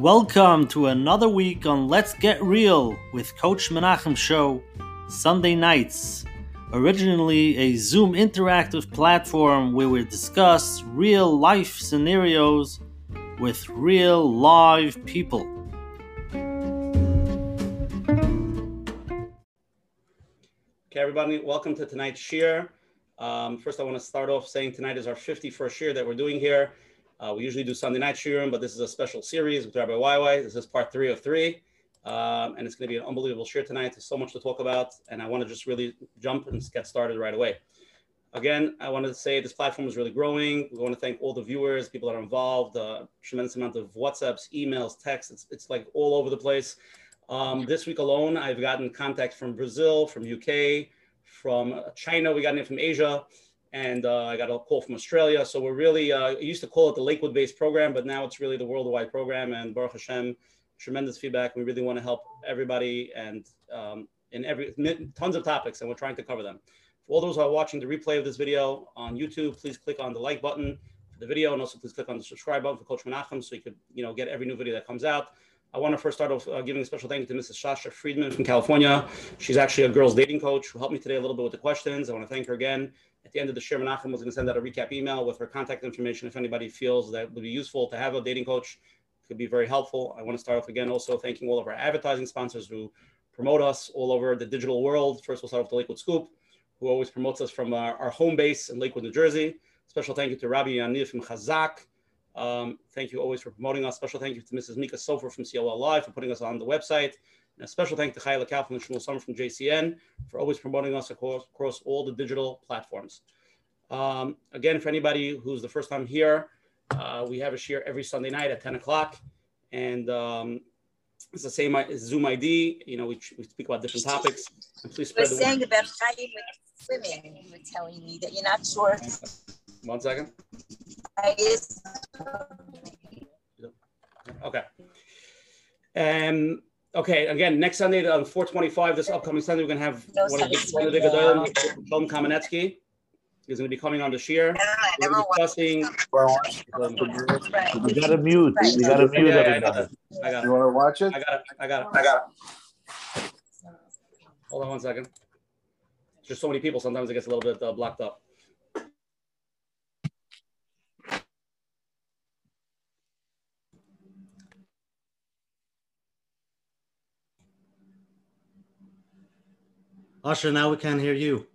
Welcome to another week on Let's Get Real with Coach Menachem Show, Sunday nights. Originally a Zoom interactive platform where we discuss real life scenarios with real live people. Okay, everybody, welcome to tonight's shiur. Um, first, I want to start off saying tonight is our 51st shiur that we're doing here. Uh, we usually do Sunday night shiurim, but this is a special series with Rabbi YY. This is part three of three. Um, and it's going to be an unbelievable shiur tonight. There's so much to talk about, and I want to just really jump and get started right away. Again, I wanted to say this platform is really growing. We want to thank all the viewers, people that are involved, uh, tremendous amount of WhatsApps, emails, texts. It's, it's like all over the place. Um, this week alone, I've gotten contacts from Brazil, from UK, from China. We got in from Asia and uh, I got a call from Australia. So we're really, uh, used to call it the Lakewood based program, but now it's really the worldwide program. And Baruch Hashem, tremendous feedback. We really want to help everybody and um, in every tons of topics, and we're trying to cover them. For all those who are watching the replay of this video on YouTube, please click on the like button for the video, and also please click on the subscribe button for Coach Menachem so you could, you know, get every new video that comes out. I want to first start off uh, giving a special thank you to Mrs. Shasha Friedman from California. She's actually a girls dating coach who helped me today a little bit with the questions. I want to thank her again. At the end of the shiur, Menachem was going to send out a recap email with her contact information. If anybody feels that would be useful to have a dating coach, could be very helpful. I want to start off again also thanking all of our advertising sponsors who promote us all over the digital world. First, we'll start off with the Lakewood Scoop, who always promotes us from our, our home base in Lakewood, New Jersey. Special thank you to Rabbi Yanir from Chazak. Um, thank you always for promoting us. Special thank you to Mrs. Mika Sofer from COL Live for putting us on the website. And a special thank to Chayla Kaufman and Shmuel Summer from JCN for always promoting us across, across all the digital platforms. Um, again, for anybody who's the first time here, uh, we have a share every Sunday night at 10 o'clock. And um, it's the same Zoom ID. You know, we, we speak about different topics. And please spread You're the saying word. about Chaim with swimming. You were telling me that you're not sure. One second. Okay. Um, okay, again, next Sunday on 425, this upcoming Sunday, we're going to have no one, of the, one of Tom Kamenetsky. He's going to be coming on the shiur. We're discussing. Um, you got to mute. You got to mute yeah, yeah, I got it. I got it. You want to watch it? I got it. I got it. I got it. Hold on one second. There's so many people, sometimes it gets a little bit uh, blocked up. Usher, now we can hear you.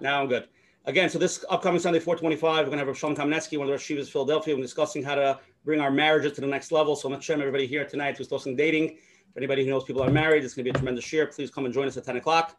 Now I'm good. Again, so this upcoming Sunday, 425, we're going to have Shalom Kamenetsky, one of the Shivas Philadelphia. We're discussing how to bring our marriages to the next level. So I'm showing everybody here tonight who's discussing dating. If anybody who knows people are married, it's going to be a tremendous year. Please come and join us at 10 o'clock.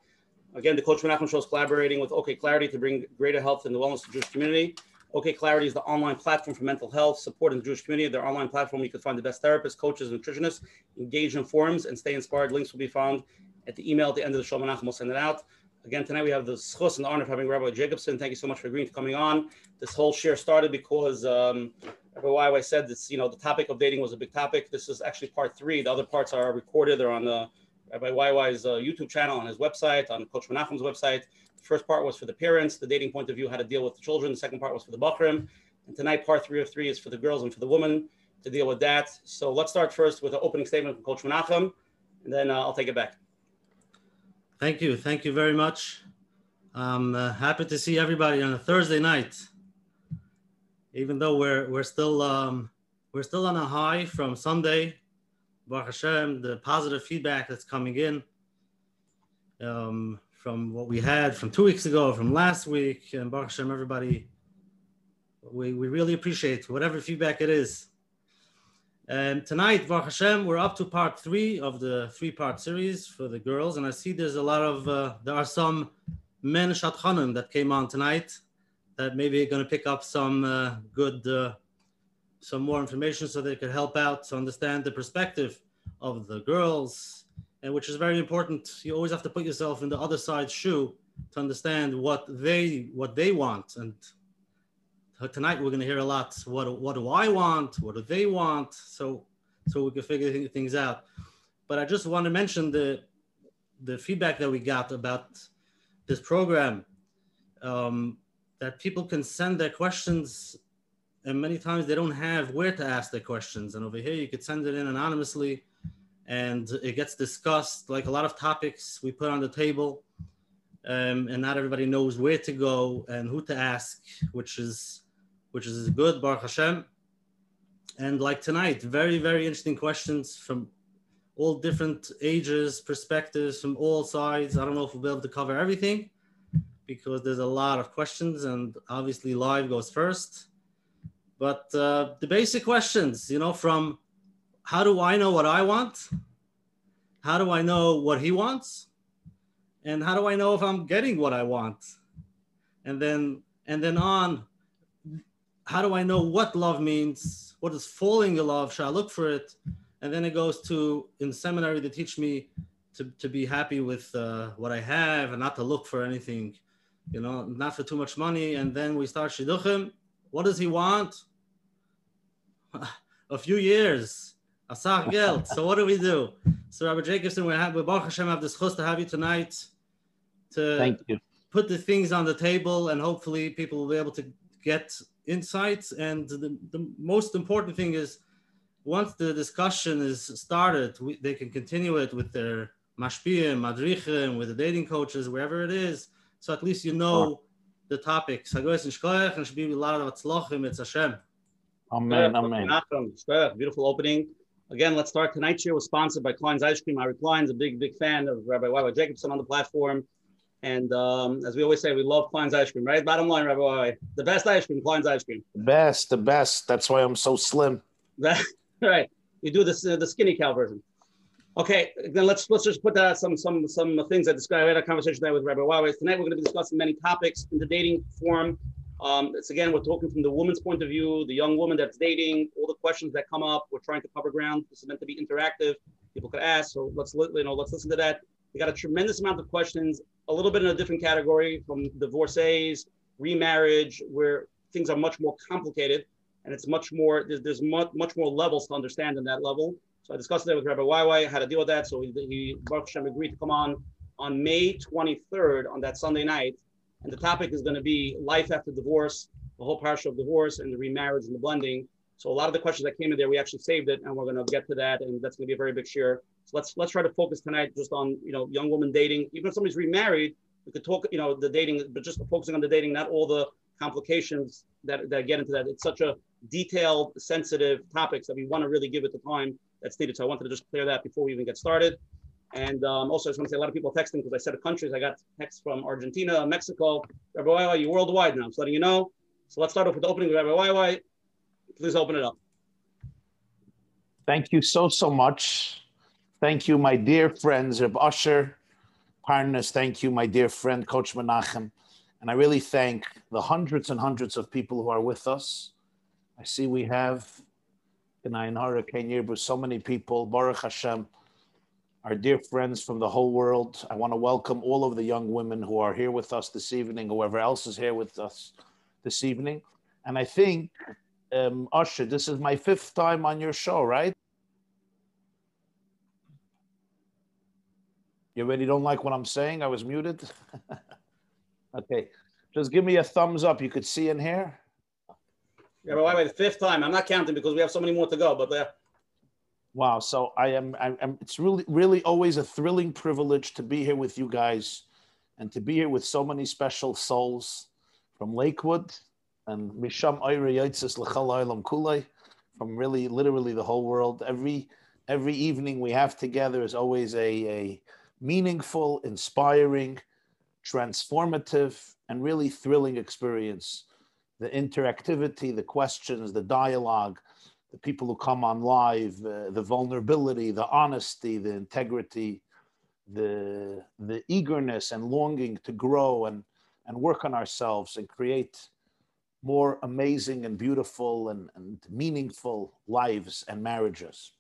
Again, the Coach Menachem Show is collaborating with OK Clarity to bring greater health and wellness to the Jewish community. OK Clarity is the online platform for mental health support in the Jewish community. Their online platform, you can find the best therapists, coaches, nutritionists, engage in forums, and stay inspired. Links will be found at the email at the end of the show. Menachem will send it out. Again, tonight we have the schus and the honor of having Rabbi Jacobson. Thank you so much for agreeing to coming on. This whole share started because um, Rabbi YY said this, you know, the topic of dating was a big topic. This is actually part three. The other parts are recorded. They're on the Rabbi YY's uh, YouTube channel, on his website, on Coach Menachem's website. The first part was for the parents, the dating point of view, how to deal with the children. The second part was for the Bakrim. And tonight, part three of three is for the girls and for the women to deal with that. So let's start first with an opening statement from Coach Menachem, and then uh, I'll take it back. Thank you. Thank you very much. I'm uh, happy to see everybody on a Thursday night. Even though we're we're still um, we're still on a high from Sunday, Baruch Hashem, the positive feedback that's coming in um, from what we had from two weeks ago, from last week, and Baruch Hashem, everybody, we, we really appreciate whatever feedback it is. And tonight, Baruch Hashem, we're up to part three of the three-part series for the girls, and I see there's a lot of uh, there are some men Shadchanim that came on tonight that maybe are going to pick up some uh, good, uh, some more information so they could help out to understand the perspective of the girls, and which is very important. You always have to put yourself in the other side's shoe to understand what they what they want. And tonight we're going to hear a lot. What what do I want? What do they want? So so we can figure things out. But I just want to mention the the feedback that we got about this program um, that people can send their questions and many times they don't have where to ask their questions. And over here, you could send it in anonymously, and it gets discussed. Like a lot of topics we put on the table, um, and not everybody knows where to go and who to ask, which is which is good, Baruch Hashem. And like tonight, very very interesting questions from all different ages, perspectives from all sides. I don't know if we'll be able to cover everything because there's a lot of questions, and obviously live goes first. But uh, the basic questions, you know, from how do I know what I want? How do I know what he wants? And how do I know if I'm getting what I want? And then and then on, how do I know what love means? What is falling in love? Should I look for it? And then it goes to in seminary to teach me to, to be happy with uh, what I have and not to look for anything, you know, not for too much money. And then we start shidduchim. What does he want? a few years. Asach Geld. So what do we do? So Rabbi Jacobson, we have, we Baruch Hashem have this chus to have you tonight to Thank you. put the things on the table and hopefully people will be able to get insights. And the, the most important thing is once the discussion is started, we, they can continue it with their mashpiyim, madrichim, with the dating coaches, wherever it is. So at least you know the topics. Hagoyes and shkoyach and should be a lot of atzlochim. It's Hashem. Amen. Amen. Nachum, Beautiful opening. Again, let's start. Tonight's show was sponsored by Klein's Ice Cream. Ari Klein's a big, big fan of Rabbi YY Jacobson on the platform. And um, as we always say, we love Klein's Ice Cream, right? Bottom line, Rabbi the best ice cream, Klein's Ice Cream. The best, the best. That's why I'm so slim. right. You do this uh, the skinny cow version. Okay, then let's let's just put that some some some things I describe. I had a conversation there with Rabbi YY. Tonight we're going to be discussing many topics in the dating forum. Um, it's again, we're talking from the woman's point of view, the young woman that's dating, all the questions that come up. We're trying to cover ground. This is meant to be interactive. People could ask. So let's you know let's listen to that. We got a tremendous amount of questions, a little bit in a different category from divorcees, remarriage, where things are much more complicated and it's much more there's, there's much, much more levels to understand in that level. So I discussed that with Rabbi YY, how to deal with that. So he, he Baruch Hashem agreed to come on on May 23rd on that Sunday night and the topic is going to be life after divorce, the whole partial of divorce and the remarriage and the blending. So a lot of the questions that came in there, we actually saved it, and we're going to get to that, and that's going to be a very big share. Let's let's try to focus tonight just on you know young woman dating. Even if somebody's remarried, we could talk you know the dating, but just focusing on the dating, not all the complications that, that get into that. It's such a detailed, sensitive topics that we want to really give it the time that's needed. So I wanted to just clear that before we even get started. And um, also, I just want to say a lot of people texting because I said countries. I got texts from Argentina, Mexico. Rabbi YY, you worldwide now. I'm just letting you know. So let's start off with the opening. Rabbi YY, please open it up. Thank you so, so much. Thank you, my dear friends, Reb Usher, Parnas. Thank you, my dear friend, Coach Menachem. And I really thank the hundreds and hundreds of people who are with us. I see we have in Hurricane Yirbu so many people. Baruch Hashem our dear friends from the whole world. I want to welcome all of the young women who are here with us this evening, whoever else is here with us this evening. And I think, um, Usher, this is my fifth time on your show, right? You already don't like what I'm saying? I was muted. okay, just give me a thumbs up. You could see in here. Yeah, but wait, wait, the fifth time. I'm not counting because we have so many more to go. But uh, Wow. So I am, I am, it's really, really always a thrilling privilege to be here with you guys and to be here with so many special souls from Lakewood and Misham Ayri Yitzis L'chal Kulei from really, literally the whole world. Every, every evening we have together is always a, a meaningful, inspiring, transformative, and really thrilling experience. The interactivity, the questions, the dialogue, the people who come on live, uh, the vulnerability, the honesty, the integrity, the, the eagerness and longing to grow and, and work on ourselves and create more amazing and beautiful and, and meaningful lives and marriages.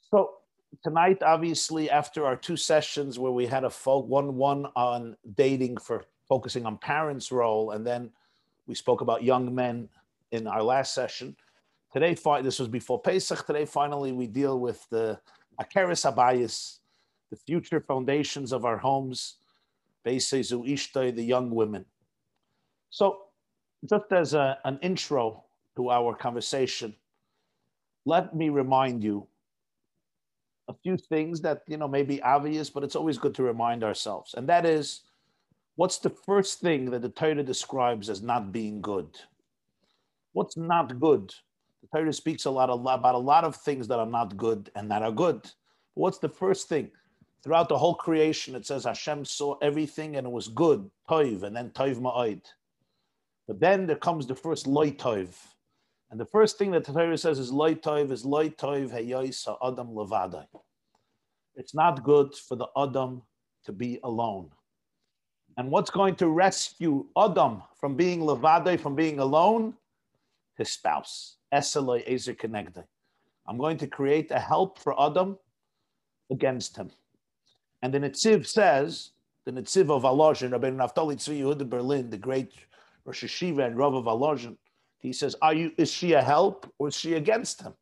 So tonight, obviously, after our two sessions where we had a folk, one one on dating for focusing on parents' role, and then we spoke about young men in our last session. Today, this was before Pesach. Today, finally, we deal with the Akeres Abayis, the future foundations of our homes, Beisezu Ishtay, the young women. So, just as a, an intro, to our conversation, let me remind you a few things that you know may be obvious, but it's always good to remind ourselves. And that is, what's the first thing that the Torah describes as not being good? What's not good? The Torah speaks a lot, about a lot of things that are not good and that are good. What's the first thing? Throughout the whole creation, it says Hashem saw everything and it was good, toiv, and then toiv ma'oid. But then there comes the first loy toiv. And the first thing that the says is loy toiv is loy toiv adam levadai. It's not good for the Adam to be alone. And what's going to rescue Adam from being levadai, from being alone? His spouse. Eseloi ezer kenegdai. I'm going to create a help for Adam against him. And the Netziv says, the Netziv of Volozhin, Rabbi Naftali Tzvi Yehuda Berlin, the great Rosh HaYeshiva and Rav of Volozhin, he says, Are you, is she a help or is she against him?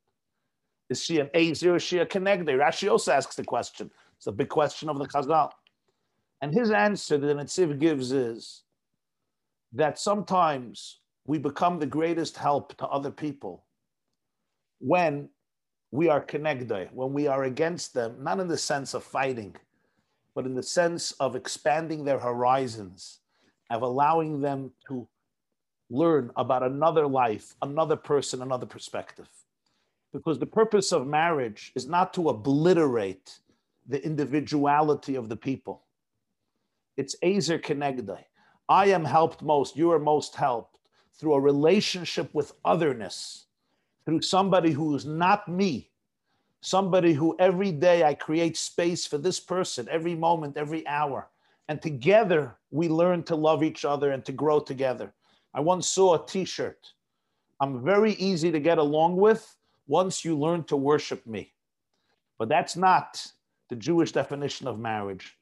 Is she an Azer or is she a Kenegde? Rashi also asks the question. It's a big question of the Chazal. And his answer that the Netziv gives is that sometimes we become the greatest help to other people when we are connected, when we are against them, not in the sense of fighting, but in the sense of expanding their horizons, of allowing them to learn about another life, another person, another perspective. Because the purpose of marriage is not to obliterate the individuality of the people. It's Ezer Kenegdai. I am helped most, you are most helped through a relationship with otherness, through somebody who is not me, somebody who every day I create space for this person, every moment, every hour. And together we learn to love each other and to grow together. I once saw a t shirt. I'm very easy to get along with once you learn to worship me. But that's not the Jewish definition of marriage.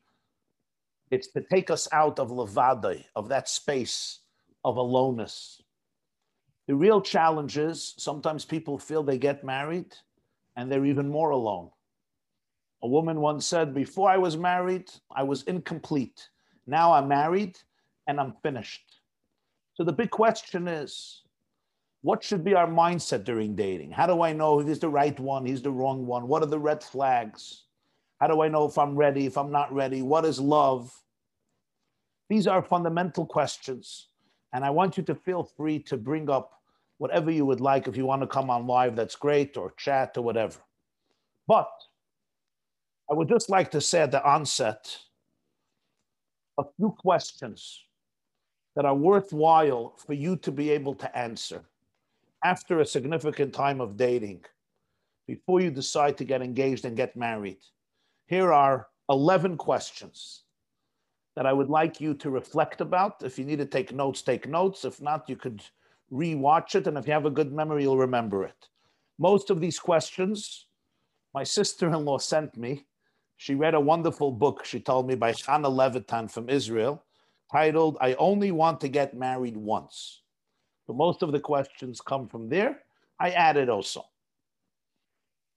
It's to take us out of levade, of that space of aloneness. The real challenge is sometimes people feel they get married and they're even more alone. A woman once said, Before I was married, I was incomplete. Now I'm married and I'm finished. So the big question is what should be our mindset during dating? How do I know if he's the right one, he's the wrong one? What are the red flags? How do I know if I'm ready, if I'm not ready? What is love? These are fundamental questions. And I want you to feel free to bring up whatever you would like. If you want to come on live, that's great, or chat or whatever. But I would just like to say at the onset a few questions that are worthwhile for you to be able to answer after a significant time of dating before you decide to get engaged and get married. Here are 11 questions that I would like you to reflect about. If you need to take notes, take notes. If not, you could rewatch it, and if you have a good memory, you'll remember it. Most of these questions, my sister in law sent me. She read a wonderful book, she told me, by Chana Levitan from Israel, titled, I Only Want to Get Married Once. So most of the questions come from there. I added also.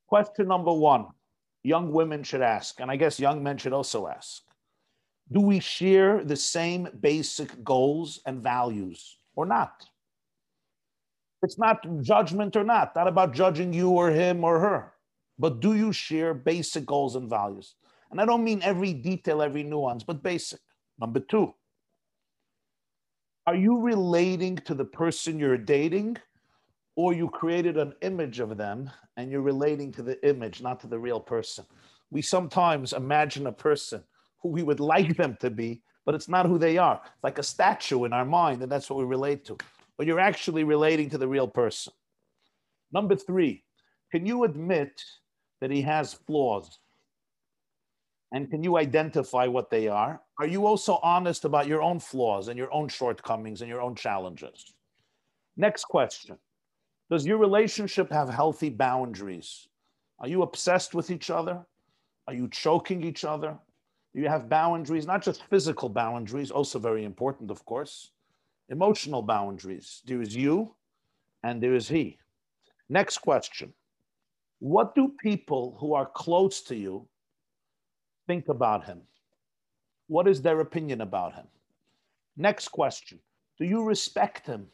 Question number one young women should ask, and I guess young men should also ask Do we share the same basic goals and values or not? It's not judgment or not, not about judging you or him or her, but do you share basic goals and values? And I don't mean every detail, every nuance, but basic. Number two, are you relating to the person you're dating or you created an image of them and you're relating to the image, not to the real person? We sometimes imagine a person who we would like them to be, but it's not who they are. It's like a statue in our mind, and that's what we relate to but you're actually relating to the real person. Number three, can you admit that he has flaws? And can you identify what they are? Are you also honest about your own flaws and your own shortcomings and your own challenges? Next question Does your relationship have healthy boundaries? Are you obsessed with each other? Are you choking each other? Do you have boundaries, not just physical boundaries, also very important, of course, emotional boundaries. There is you and there is he. Next question What do people who are close to you think about him? What is their opinion about him? Next question Do you respect him?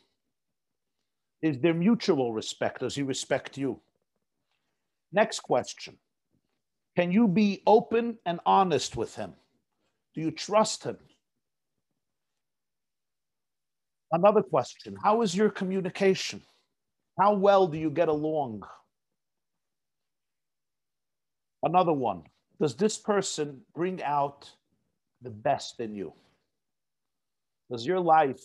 Is there mutual respect? Does he respect you? Next question Can you be open and honest with him? Do you trust him? Another question How is your communication? How well do you get along? Another one Does this person bring out the best in you? Does your life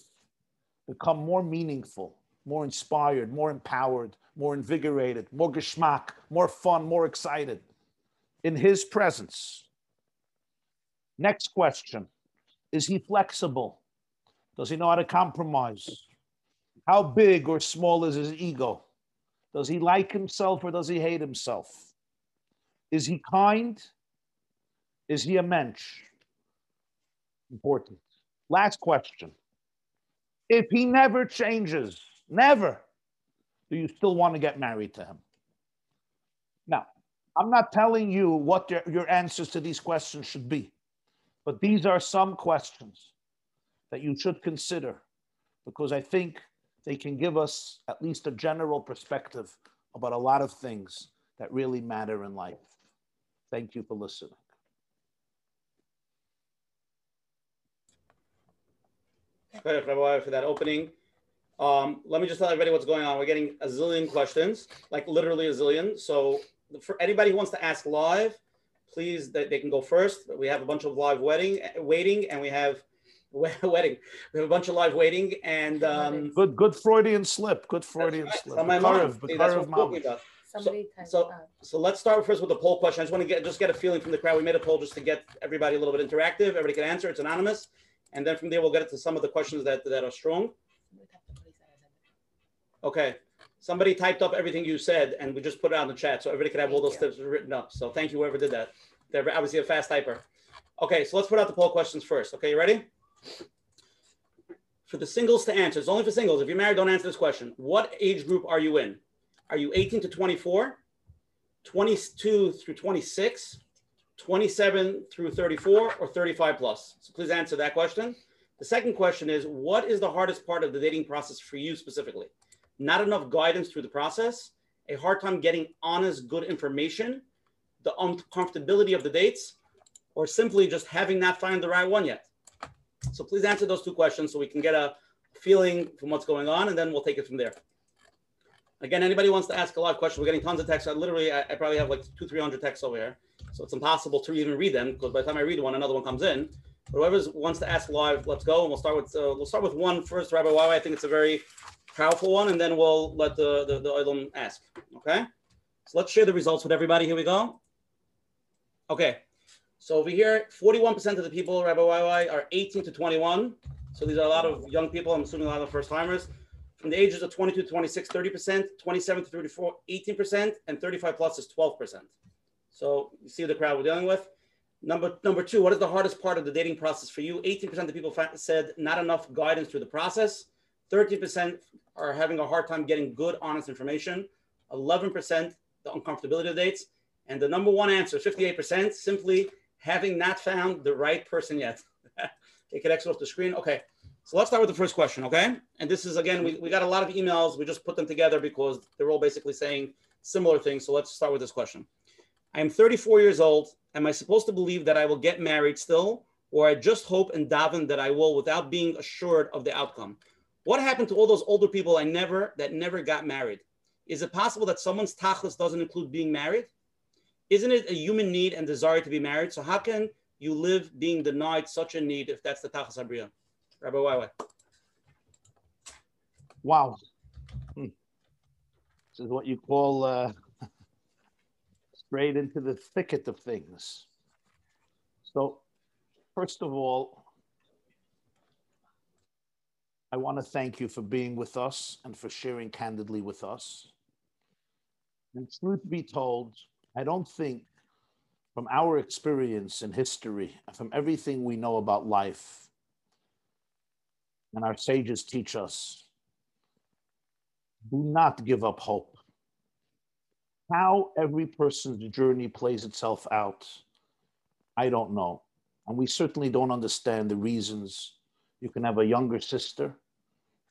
become more meaningful, more inspired, more empowered, more invigorated, more geschmack, more fun, more excited in his presence? Next question Is he flexible? Does he know how to compromise? How big or small is his ego? Does he like himself or does he hate himself? Is he kind? Is he a mensch? Important. Last question. If he never changes, never, do you still want to get married to him? Now, I'm not telling you what your, your answers to these questions should be, but these are some questions that you should consider because I think they can give us at least a general perspective about a lot of things that really matter in life. Thank you for listening. Thank you, for that opening. Um, let me just tell everybody what's going on. We're getting a zillion questions, like literally a zillion. So for anybody who wants to ask live, please, they, they can go first. We have a bunch of live wedding waiting, and we have wedding. We have a bunch of live waiting, and um, good, good Freudian slip. Good Freudian right. slip. On my mom. See, that's what I'm talking about. So, so, so, let's start first with the poll question. I just want to get just get a feeling from the crowd. We made a poll just to get everybody a little bit interactive. Everybody can answer. It's anonymous, and then from there we'll get to some of the questions that that are strong. Okay. Somebody typed up everything you said, and we just put it on the chat, so everybody can have all those tips written up. So thank you, whoever did that. They're obviously a fast typer. Okay, so let's put out the poll questions first. Okay, you ready? For the singles to answer, it's only for singles. If you're married, don't answer this question. What age group are you in? Are you 18 to 24, 22 through 26, 27 through 34, or 35 plus? So please answer that question. The second question is What is the hardest part of the dating process for you specifically? Not enough guidance through the process, a hard time getting honest, good information, the uncomfortability of the dates, or simply just having not found the right one yet? So please answer those two questions so we can get a feeling from what's going on, and then we'll take it from there. Again, anybody wants to ask a lot of questions, we're getting tons of texts. I literally, I, I probably have like two, 300 texts over here. So it's impossible to even read them because by the time I read one, another one comes in. But whoever wants to ask live, let's go. And we'll start with, uh, we'll start with one first, Rabbi YY. I think it's a very powerful one, and then we'll let the, the, the ask, okay? So let's share the results with everybody. Here we go. Okay, so over here, 41% of the people, Rabbi YY, are 18 to 21. So these are a lot of young people. I'm assuming a lot of first timers. From the ages of 22 to 26, 30%, 27 to 34, 18%, and 35 plus is 12%. So you see the crowd we're dealing with. Number number two, what is the hardest part of the dating process for you? 18% of people said not enough guidance through the process. 13% are having a hard time getting good, honest information. 11% the uncomfortability of dates. And the number one answer, 58%, simply having not found the right person yet. Take it exit off the screen. Okay. So let's start with the first question, okay? And this is, again, we, we got a lot of emails. We just put them together because they're all basically saying similar things. So let's start with this question. I am 34 years old. Am I supposed to believe that I will get married still? Or I just hope and daven that I will without being assured of the outcome? What happened to all those older people I never that never got married? Is it possible that someone's tachlis doesn't include being married? Isn't it a human need and desire to be married? So how can you live being denied such a need if that's the Tachas Habriya? Rabbi YY. Wow. Hmm. This is what you call uh, straight into the thicket of things. So, first of all, I want to thank you for being with us and for sharing candidly with us. And truth be told, I don't think from our experience in history, from everything we know about life, and our sages teach us, do not give up hope. How every person's journey plays itself out, I don't know. And we certainly don't understand the reasons you can have a younger sister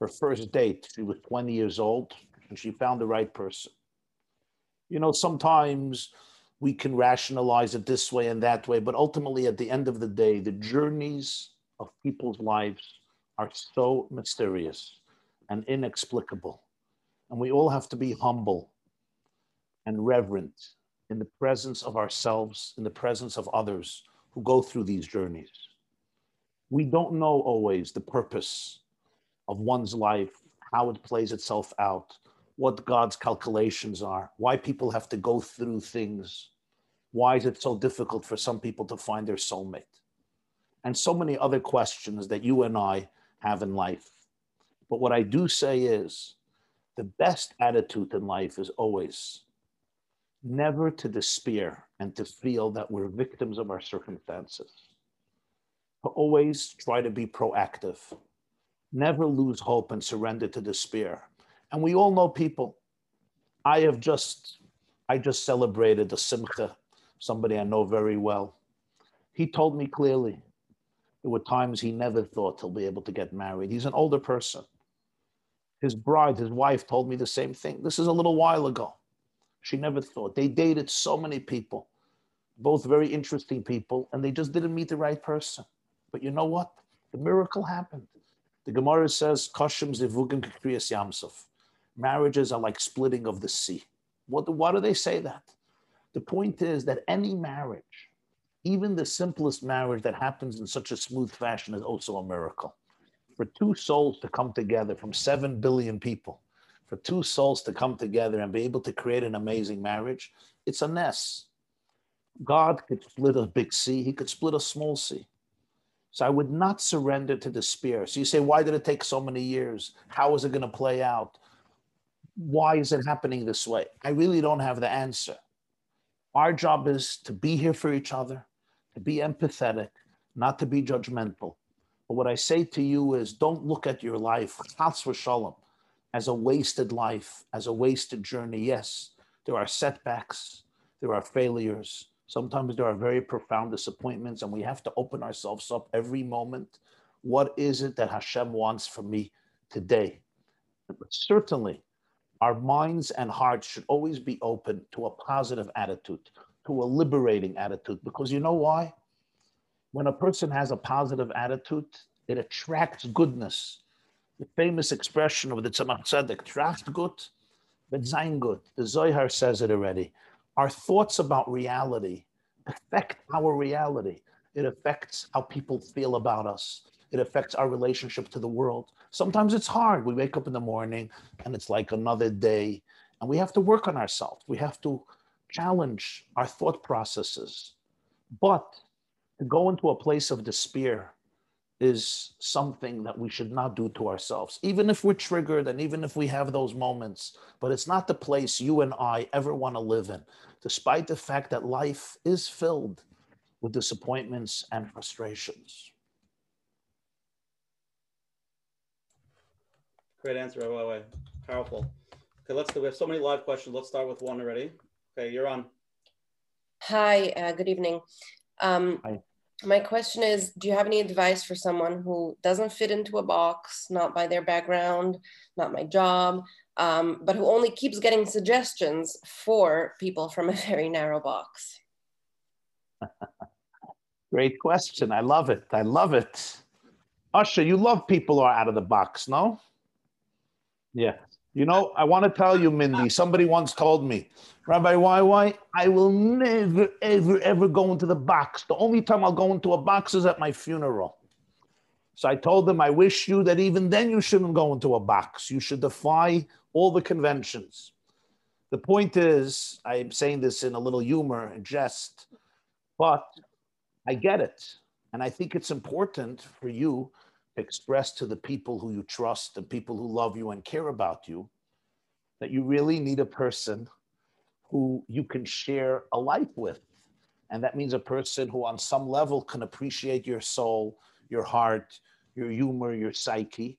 her first date. She was 20 years old and she found the right person. You know, sometimes we can rationalize it this way and that way, but ultimately, at the end of the day, the journeys of people's lives are so mysterious and inexplicable. And we all have to be humble and reverent in the presence of ourselves, in the presence of others who go through these journeys. We don't know always the purpose of one's life, how it plays itself out, what God's calculations are, why people have to go through things, why is it so difficult for some people to find their soulmate, and so many other questions that you and I have in life. But what I do say is the best attitude in life is always never to despair and to feel that we're victims of our circumstances. To always try to be proactive, never lose hope and surrender to despair. And we all know people. I have just, I just celebrated the Simcha, somebody I know very well. He told me clearly there were times he never thought he'll be able to get married. He's an older person. His bride, his wife, told me the same thing. This is a little while ago. She never thought. They dated so many people, both very interesting people, and they just didn't meet the right person. But you know what? The miracle happened. The Gemara says, Kashim zivugim kriyas Yam Suf. Marriages are like splitting of the sea. What, why do they say that? The point is that any marriage, even the simplest marriage that happens in such a smooth fashion, is also a miracle. For two souls to come together from seven billion people, for two souls to come together and be able to create an amazing marriage, it's a ness. God could split a big sea, He could split a small sea. So I would not surrender to despair. So you say, why did it take so many years? How is it going to play out? Why is it happening this way? I really don't have the answer. Our job is to be here for each other, to be empathetic, not to be judgmental. But what I say to you is don't look at your life, chas v'shalom, as a wasted life, as a wasted journey. Yes, there are setbacks, there are failures. Sometimes there are very profound disappointments, and we have to open ourselves up every moment. What is it that Hashem wants from me today? But certainly, our minds and hearts should always be open to a positive attitude, to a liberating attitude, because you know why? When a person has a positive attitude, it attracts goodness the famous expression of the Tzemach Tzedek, tracht gut, but sein gut. The Zohar says it already. Our thoughts about reality affect our reality. It affects how people feel about us. It affects our relationship to the world. Sometimes it's hard. We wake up in the morning and it's like another day, and we have to work on ourselves. We have to challenge our thought processes. But to go into a place of despair is something that we should not do to ourselves, even if we're triggered and even if we have those moments. But it's not the place you and I ever want to live in, despite the fact that life is filled with disappointments and frustrations. Great answer, by the way. Powerful. Okay, let's go. We have so many live questions. Let's start with one already. Okay, you're on. Hi, uh, good evening. Um, Hi my question is do you have any advice for someone who doesn't fit into a box not by their background not my job um, but who only keeps getting suggestions for people from a very narrow box? Great question. I love it. I love it. Usher you love people who are out of the box no? Yeah you know, I want to tell you, Mindy, somebody once told me, Rabbi YY, I will never, ever, ever go into the box. The only time I'll go into a box is at my funeral. So I told them, I wish you that even then you shouldn't go into a box. You should defy all the conventions. The point is, I'm saying this in a little humor and jest, but I get it. And I think it's important for you express to the people who you trust, the people who love you and care about you, that you really need a person who you can share a life with. And that means a person who, on some level, can appreciate your soul, your heart, your humor, your psyche.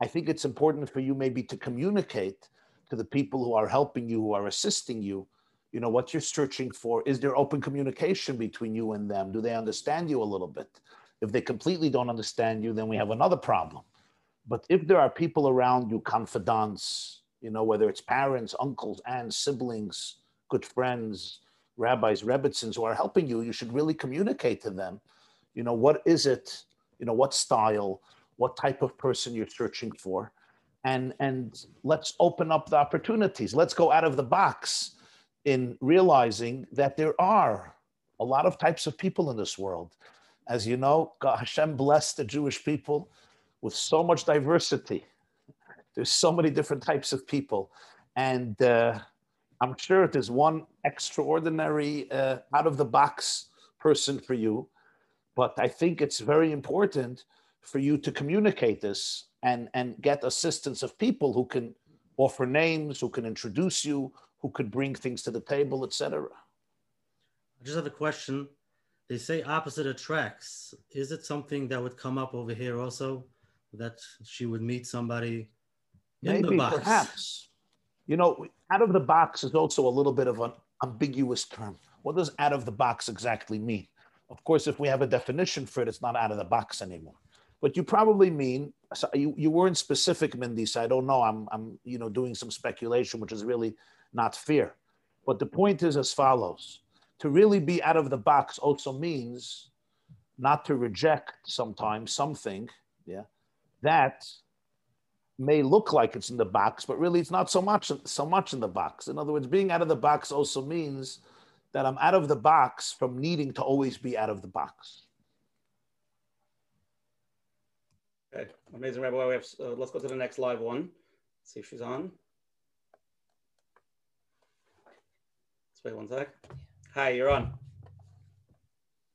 I think it's important for you maybe to communicate to the people who are helping you, who are assisting you, you know, what you're searching for. Is there open communication between you and them? Do they understand you a little bit? If they completely don't understand you, then we have another problem. But if there are people around you, confidants, you know, whether it's parents, uncles, aunts, siblings, good friends, rabbis, rebbitzins who are helping you, you should really communicate to them, you know, what is it, you know, what style, what type of person you're searching for. And, and let's open up the opportunities. Let's go out of the box in realizing that there are a lot of types of people in this world. As you know, God, Hashem blessed the Jewish people with so much diversity. There's so many different types of people. And uh, I'm sure there's one extraordinary, uh, out of the box person for you. But I think it's very important for you to communicate this and, and get assistance of people who can offer names, who can introduce you, who could bring things to the table, etc. I just have a question. They say opposite attracts. Is it something that would come up over here also? That she would meet somebody in Maybe, the box? perhaps. You know, out of the box is also a little bit of an ambiguous term. What does out of the box exactly mean? Of course, if we have a definition for it, it's not out of the box anymore. But you probably mean so you, you weren't specific, Mindy. So I don't know. I'm I'm you know doing some speculation, which is really not fair. But the point is as follows to really be out of the box also means not to reject sometimes something, yeah, that may look like it's in the box, but really it's not so much so much in the box. In other words, being out of the box also means that I'm out of the box from needing to always be out of the box. Okay, amazing, Rabbi. Have, uh, let's go to the next live one. Let's see if she's on. Wait one sec. Hi, you're on.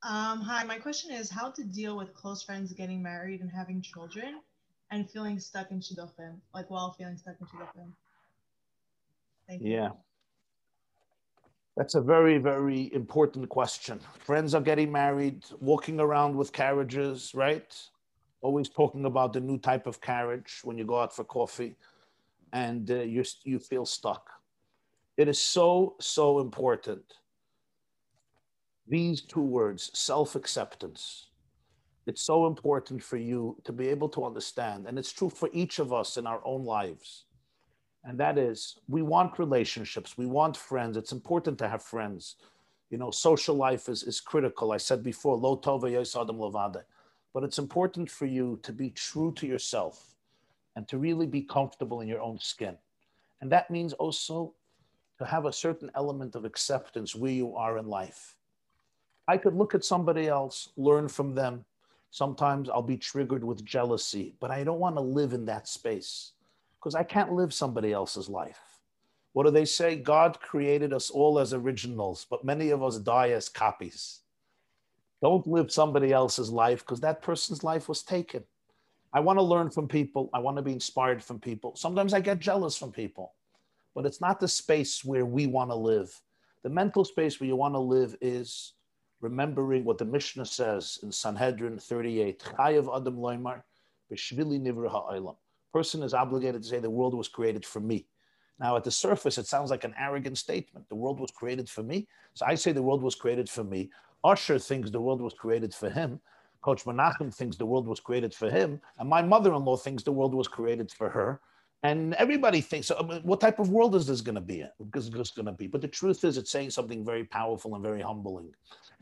Um, hi, my question is how to deal with close friends getting married and having children and feeling stuck in Shidduchim, like while feeling stuck in Shidduchim. Thank you. Yeah. That's a very, very important question. Friends are getting married, walking around with carriages, right? Always talking about the new type of carriage when you go out for coffee, and uh, you you feel stuck. It is so, so important. These two words, self acceptance, it's so important for you to be able to understand. And it's true for each of us in our own lives. And that is, we want relationships, we want friends. It's important to have friends. You know, social life is, is critical. I said before, lo tova adam lavade. But it's important for you to be true to yourself and to really be comfortable in your own skin. And that means also to have a certain element of acceptance where you are in life. I could look at somebody else, learn from them. Sometimes I'll be triggered with jealousy, but I don't want to live in that space because I can't live somebody else's life. What do they say? God created us all as originals, but many of us die as copies. Don't live somebody else's life because that person's life was taken. I want to learn from people. I want to be inspired from people. Sometimes I get jealous from people but it's not the space where we want to live. The mental space where you want to live is remembering what the Mishnah says in Sanhedrin 38. Adam loymar, nivra Person is obligated to say the world was created for me. Now, at the surface, it sounds like an arrogant statement. The world was created for me. So I say the world was created for me. Usher thinks the world was created for him. Coach Menachem thinks the world was created for him. And my mother in law thinks the world was created for her. And everybody thinks, So um, what type of world is this going to be? Because it's going to be. But the truth is, it's saying something very powerful and very humbling.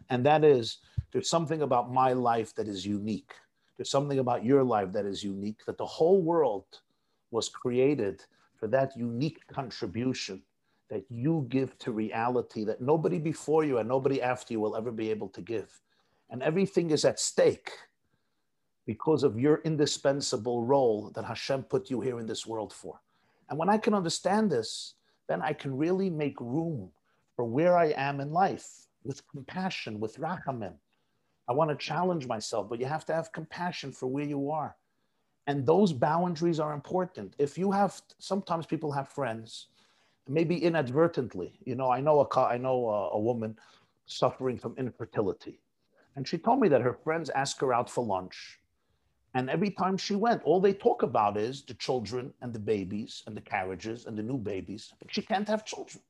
And that is, there's something about my life that is unique. There's something about your life that is unique, that the whole world was created for that unique contribution that you give to reality that nobody before you and nobody after you will ever be able to give. And everything is at stake because of your indispensable role that Hashem put you here in this world for. And when I can understand this, then I can really make room for where I am in life with compassion, with rachamim. I want to challenge myself, but you have to have compassion for where you are. And those boundaries are important. If you have, sometimes people have friends, maybe inadvertently. You know, I know a, I know a, a woman suffering from infertility. And she told me that her friends ask her out for lunch and every time she went, all they talk about is the children and the babies and the carriages and the new babies. But she can't have children.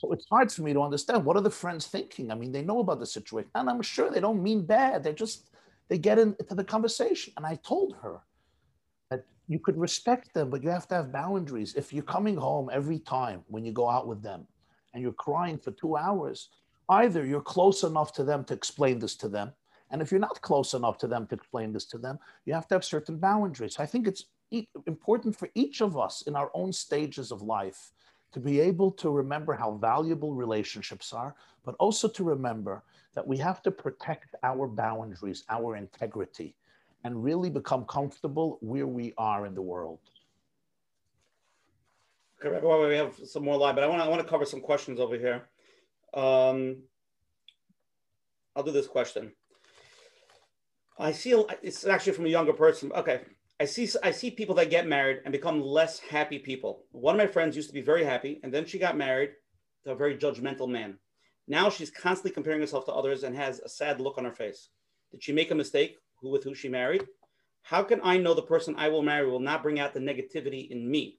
So it's hard for me to understand what are the friends thinking. I mean, they know about the situation, and I'm sure they don't mean bad. They just they get into the conversation. And I told her, that you could respect them, but you have to have boundaries. If you're coming home every time when you go out with them and you're crying for two hours, either you're close enough to them to explain this to them. And if you're not close enough to them to explain this to them, you have to have certain boundaries. I think it's important for each of us in our own stages of life to be able to remember how valuable relationships are, but also to remember that we have to protect our boundaries, our integrity, and really become comfortable where we are in the world. Okay, well, we have some more live, but I want to I cover some questions over here. Um, I'll do this question. I see it's actually from a younger person. Okay, I see I see people that get married and become less happy people. One of my friends used to be very happy, and then she got married to a very judgmental man. Now she's constantly comparing herself to others and has a sad look on her face. Did she make a mistake? Who with who she married? How can I know the person I will marry will not bring out the negativity in me,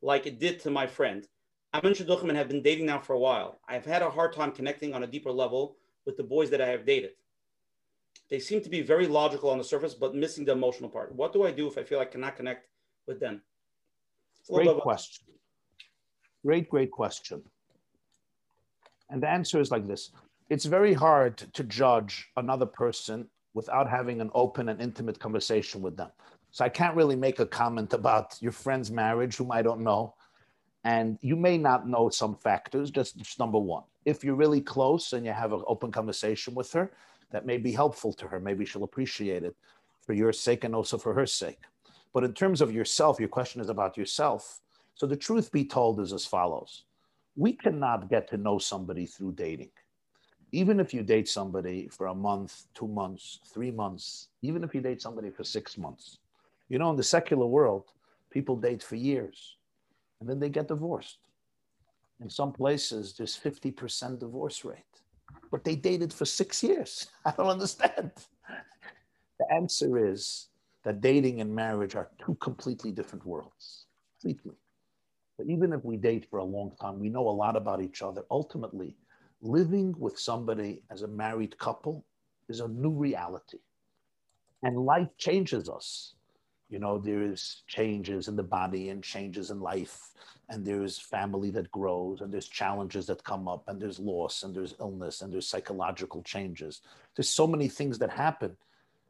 like it did to my friend? I'm in Shidduchim and have been dating now for a while. I've had a hard time connecting on a deeper level with the boys that I have dated. They seem to be very logical on the surface, but missing the emotional part. What do I do if I feel I cannot connect with them? Great question. Great, great question. And the answer is like this it's very hard to judge another person without having an open and intimate conversation with them. So I can't really make a comment about your friend's marriage, whom I don't know. And you may not know some factors, just, just number one. If you're really close and you have an open conversation with her, that may be helpful to her. Maybe she'll appreciate it for your sake and also for her sake. But in terms of yourself, your question is about yourself. So the truth be told is as follows we cannot get to know somebody through dating. Even if you date somebody for a month, two months, three months, even if you date somebody for six months, you know, in the secular world, people date for years and then they get divorced. In some places, there's 50% divorce rate but they dated for six years. I don't understand. The answer is that dating and marriage are two completely different worlds, completely. But even if we date for a long time, we know a lot about each other. Ultimately, living with somebody as a married couple is a new reality. And life changes us you know there is changes in the body and changes in life and there's family that grows and there's challenges that come up and there's loss and there's illness and there's psychological changes. There's so many things that happen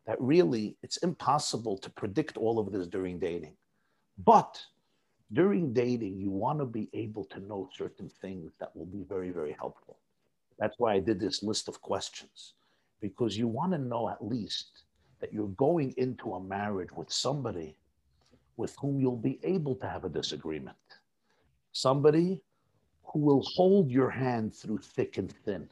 that really it's impossible to predict all of this during dating. But during dating you want to be able to know certain things that will be very very helpful. That's why i did this list of questions because you want to know at least that you're going into a marriage with somebody with whom you'll be able to have a disagreement. Somebody who will hold your hand through thick and thin.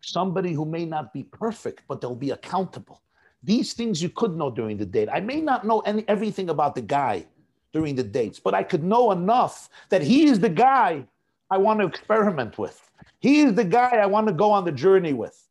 Somebody who may not be perfect, but they'll be accountable. These things you could know during the date. I may not know any, everything about the guy during the dates, but I could know enough that he is the guy I want to experiment with. He is the guy I want to go on the journey with.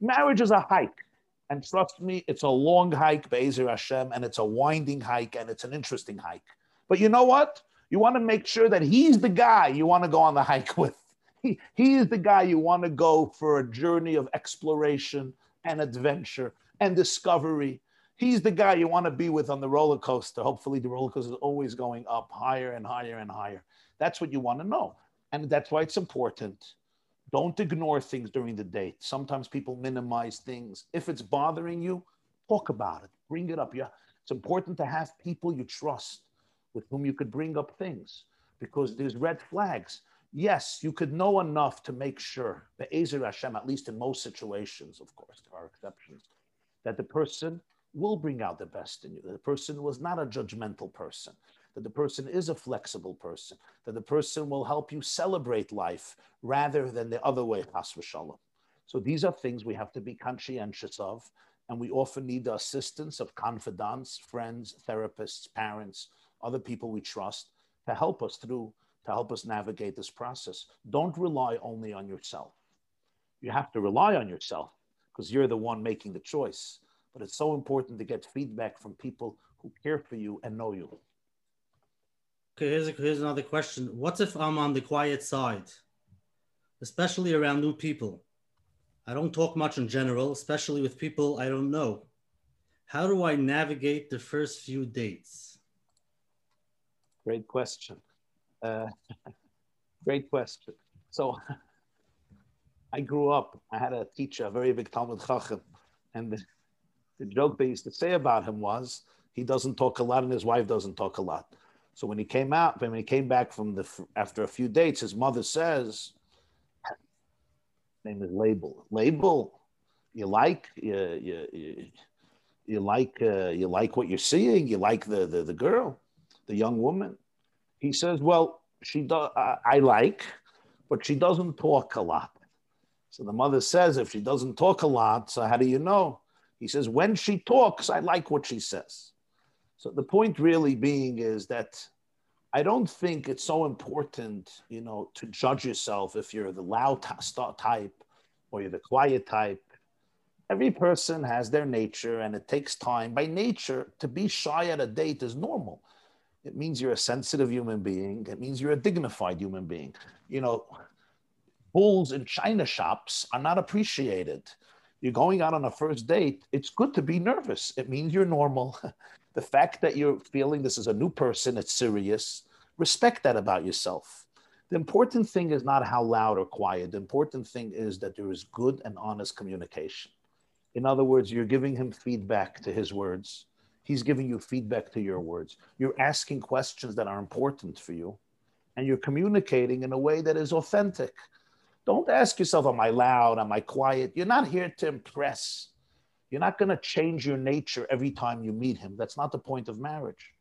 Marriage is a hike. And trust me, it's a long hike, Be'ezer Hashem, and it's a winding hike, and it's an interesting hike. But you know what? You want to make sure that he's the guy you want to go on the hike with. He, he is the guy you want to go for a journey of exploration and adventure and discovery. He's the guy you want to be with on the roller coaster. Hopefully, the roller coaster is always going up higher and higher and higher. That's what you want to know. And that's why it's important don't ignore things during the date. Sometimes people minimize things. If it's bothering you, talk about it, bring it up. Yeah, it's important to have people you trust with whom you could bring up things because there's red flags. Yes, you could know enough to make sure, the Ezer Hashem, at least in most situations, of course, there are exceptions, that the person will bring out the best in you. The person was not a judgmental person that the person is a flexible person, that the person will help you celebrate life rather than the other way, v'shalom. So these are things we have to be conscientious of, and we often need the assistance of confidants, friends, therapists, parents, other people we trust to help us through, to help us navigate this process. Don't rely only on yourself. You have to rely on yourself because you're the one making the choice. But it's so important to get feedback from people who care for you and know you. Okay, here's, a, here's another question. What if I'm on the quiet side, especially around new people? I don't talk much in general, especially with people I don't know. How do I navigate the first few dates? Great question. Uh, great question. So I grew up, I had a teacher, a very big Talmid Chacham, and the, the joke they used to say about him was he doesn't talk a lot and his wife doesn't talk a lot. So when he came out, when he came back from the after a few dates, his mother says, "Name is Label. Label, you like you you you, like uh, you like what you're seeing. You like the, the the girl, the young woman." He says, "Well, she does. I like, but she doesn't talk a lot." So the mother says, "If she doesn't talk a lot, so how do you know?" He says, "When she talks, I like what she says." So the point really being is that I don't think it's so important, you know, to judge yourself if you're the loud type or you're the quiet type. Every person has their nature and it takes time. By nature, to be shy at a date is normal. It means you're a sensitive human being. It means you're a dignified human being. You know, bulls in china shops are not appreciated. You're going out on a first date, it's good to be nervous. It means you're normal. the fact that you're feeling this is a new person, it's serious, respect that about yourself. The important thing is not how loud or quiet. The important thing is that there is good and honest communication. In other words, you're giving him feedback to his words. He's giving you feedback to your words. You're asking questions that are important for you, and you're communicating in a way that is authentic. Don't ask yourself, Am I loud? Am I quiet? You're not here to impress. You're not going to change your nature every time you meet him. That's not the point of marriage.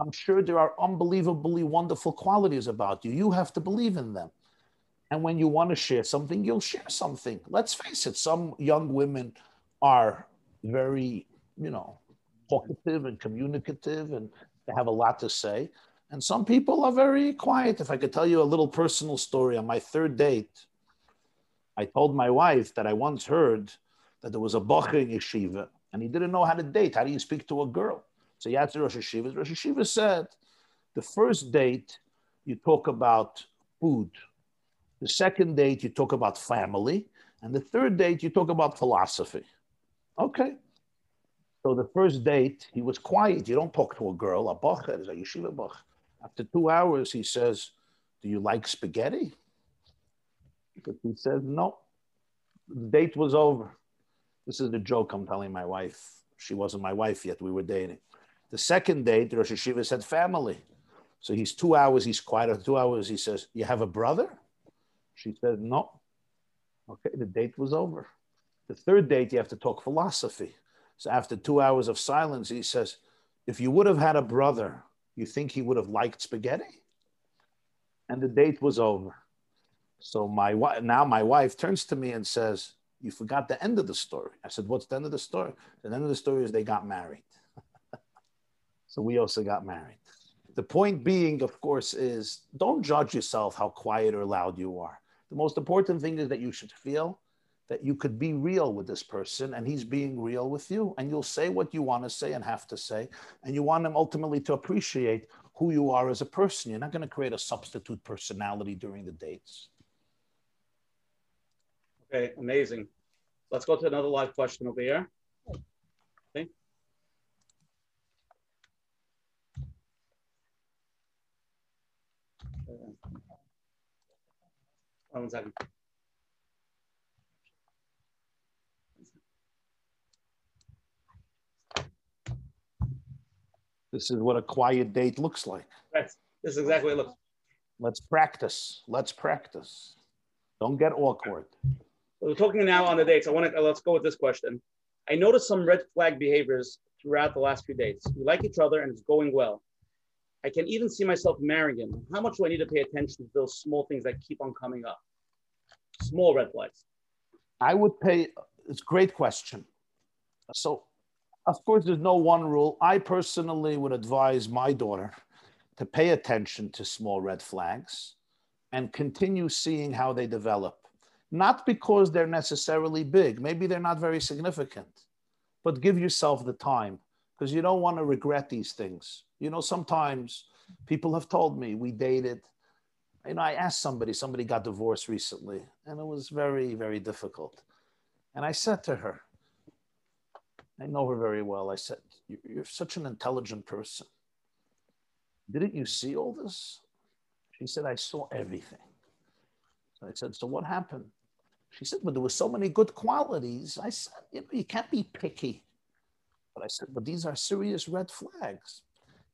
I'm sure there are unbelievably wonderful qualities about you. You have to believe in them. And when you want to share something, you'll share something. Let's face it, some young women are very, you know, talkative and communicative and they have a lot to say. And some people are very quiet. If I could tell you a little personal story, on my third date, I told my wife that I once heard that there was a bocher in yeshiva and he didn't know how to date. How do you speak to a girl? So asked Rosh Yeshiva. Rosh Yeshiva said, the first date, you talk about food. The second date, you talk about family. And the third date, you talk about philosophy. Okay. So the first date, he was quiet. You don't talk to a girl, a bocher, is a yeshiva bocher. After two hours, he says, Do you like spaghetti? But he says, No. The date was over. This is the joke I'm telling my wife. She wasn't my wife yet. We were dating. The second date, Rosh Yeshiva said family. So he's two hours, he's quiet. Two hours, he says, You have a brother? She said, No. Okay, the date was over. The third date, you have to talk philosophy. So after two hours of silence, he says, If you would have had a brother, you think he would have liked spaghetti? And the date was over. So my now my wife turns to me and says, "You forgot the end of the story." I said, "What's the end of the story?" The end of the story is they got married. so we also got married. The point being, of course, is don't judge yourself how quiet or loud you are. The most important thing is that you should feel that you could be real with this person and he's being real with you and you'll say what you want to say and have to say and you want him ultimately to appreciate who you are as a person you're not going to create a substitute personality during the dates okay amazing let's go to another live question over here okay uh, one second This is what a quiet date looks like. Right. This is exactly what it looks. Let's practice. Let's practice. Don't get awkward. We're talking now on the dates. I want to uh, let's go with this question. I noticed some red flag behaviors throughout the last few dates. We like each other and it's going well. I can even see myself marrying him. How much do I need to pay attention to those small things that keep on coming up? Small red flags. I would pay. It's a great question. So of course, there's no one rule. I personally would advise my daughter to pay attention to small red flags and continue seeing how they develop. Not because they're necessarily big, maybe they're not very significant, but give yourself the time because you don't want to regret these things. You know, sometimes people have told me we dated. You know, I asked somebody, somebody got divorced recently, and it was very, very difficult. And I said to her, I know her very well. I said, You're such an intelligent person. Didn't you see all this? She said, I saw everything. I said, So what happened? She said, But there were so many good qualities. I said, You know, you can't be picky. But I said, But these are serious red flags.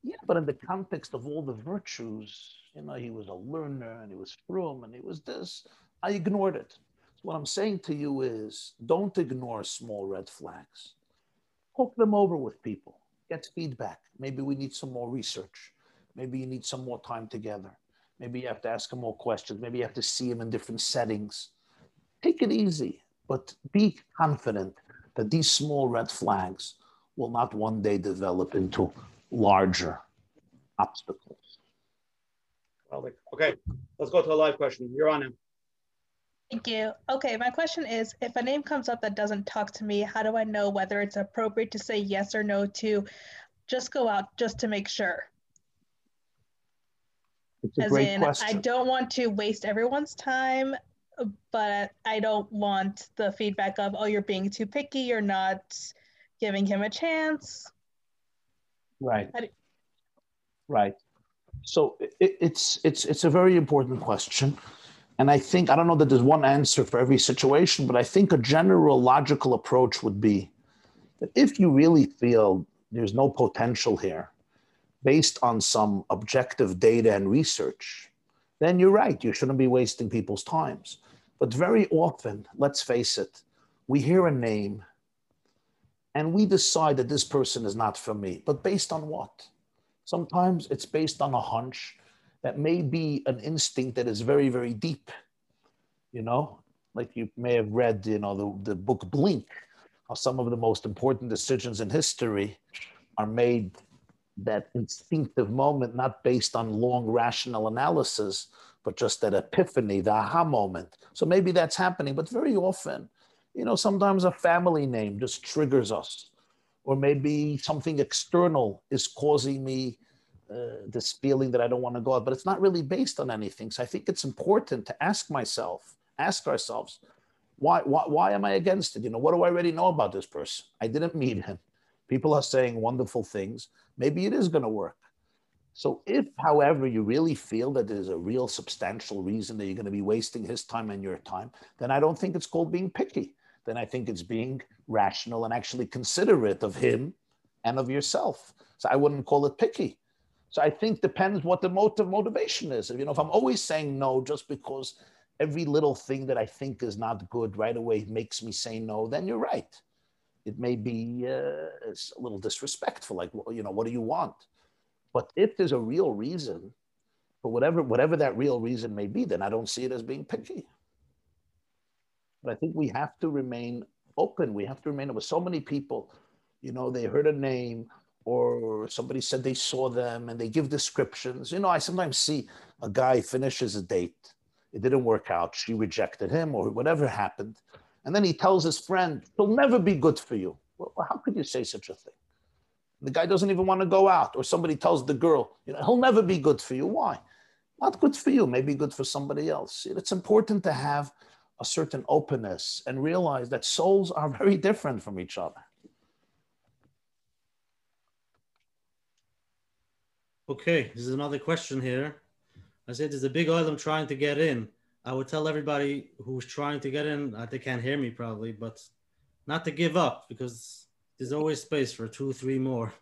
Yeah, but in the context of all the virtues, you know, he was a learner and he was frum and he was this, I ignored it. So what I'm saying to you is don't ignore small red flags. Talk them over with people, get feedback. Maybe we need some more research. Maybe you need some more time together. Maybe you have to ask him more questions. Maybe you have to see him in different settings. Take it easy, but be confident that these small red flags will not one day develop into larger obstacles. Okay, let's go to a live question. You're on now. Thank you. Okay, my question is if a name comes up that doesn't talk to me, how do I know whether it's appropriate to say yes or no to just go out just to make sure? It's a As great in, question. I don't want to waste everyone's time, but I don't want the feedback of, oh, you're being too picky, you're not giving him a chance. Right. Do- Right. So it, it's it's it's a very important question, and I think I don't know that there's one answer for every situation, but I think a general logical approach would be that if you really feel there's no potential here, based on some objective data and research, then you're right. You shouldn't be wasting people's times. But very often, let's face it, we hear a name and we decide that this person is not for me. But based on what? Sometimes it's based on a hunch that may be an instinct that is very, very deep. You know, like you may have read, you know, the, the book Blink, how some of the most important decisions in history are made that instinctive moment, not based on long rational analysis, but just that epiphany, the aha moment. So maybe that's happening, but very often, you know, sometimes a family name just triggers us, or maybe something external is causing me uh, this feeling that I don't want to go out, but it's not really based on anything. So I think it's important to ask myself, ask ourselves, why, why, why am I against it? You know, what do I already know about this person? I didn't meet him. People are saying wonderful things. Maybe it is going to work. So, if, however, you really feel that there's a real substantial reason that you're going to be wasting his time and your time, then I don't think it's called being picky. Then I think it's being rational and actually considerate of him and of yourself. So, I wouldn't call it picky. So, I think depends what the motive motivation is. If, you know, if I'm always saying no just because every little thing that I think is not good right away makes me say no, then you're right it may be uh, a little disrespectful like you know what do you want but if there's a real reason for whatever whatever that real reason may be then i don't see it as being picky. But i think we have to remain open. We have to remain with so many people you know they heard a name or somebody said they saw them and they give descriptions. You know i sometimes see a guy finishes a date. It didn't work out. She rejected him or whatever happened. And then he tells his friend, he'll never be good for you. Well, how could you say such a thing? The guy doesn't even want to go out. Or somebody tells the girl, you know, he'll never be good for you. Why? Not good for you, maybe good for somebody else. It's important to have a certain openness and realize that souls are very different from each other. Okay, this is another question here. I said there's a big I'm trying to get in. I would tell everybody who's trying to get in, they can't hear me probably, but not to give up because there's always space for two, three more.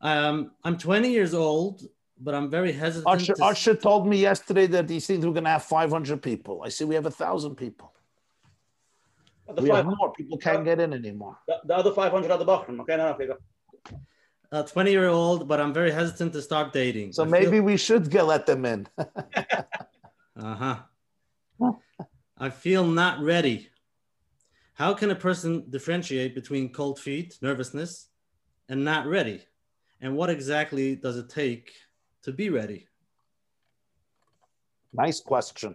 Um, I'm 20 years old, but I'm very hesitant. Usher, to- Usher told me yesterday that he thinks we're going to have 500 people. I see we have a thousand people. The, We have five, more. People can't get in anymore. the, the other 500 other Bachram. Okay, no, no, okay, go. a 20 year old, but I'm very hesitant to start dating. So I maybe feel- we should get, let them in. Uh huh. I feel not ready. How can a person differentiate between cold feet, nervousness, and not ready? And what exactly does it take to be ready? Nice question.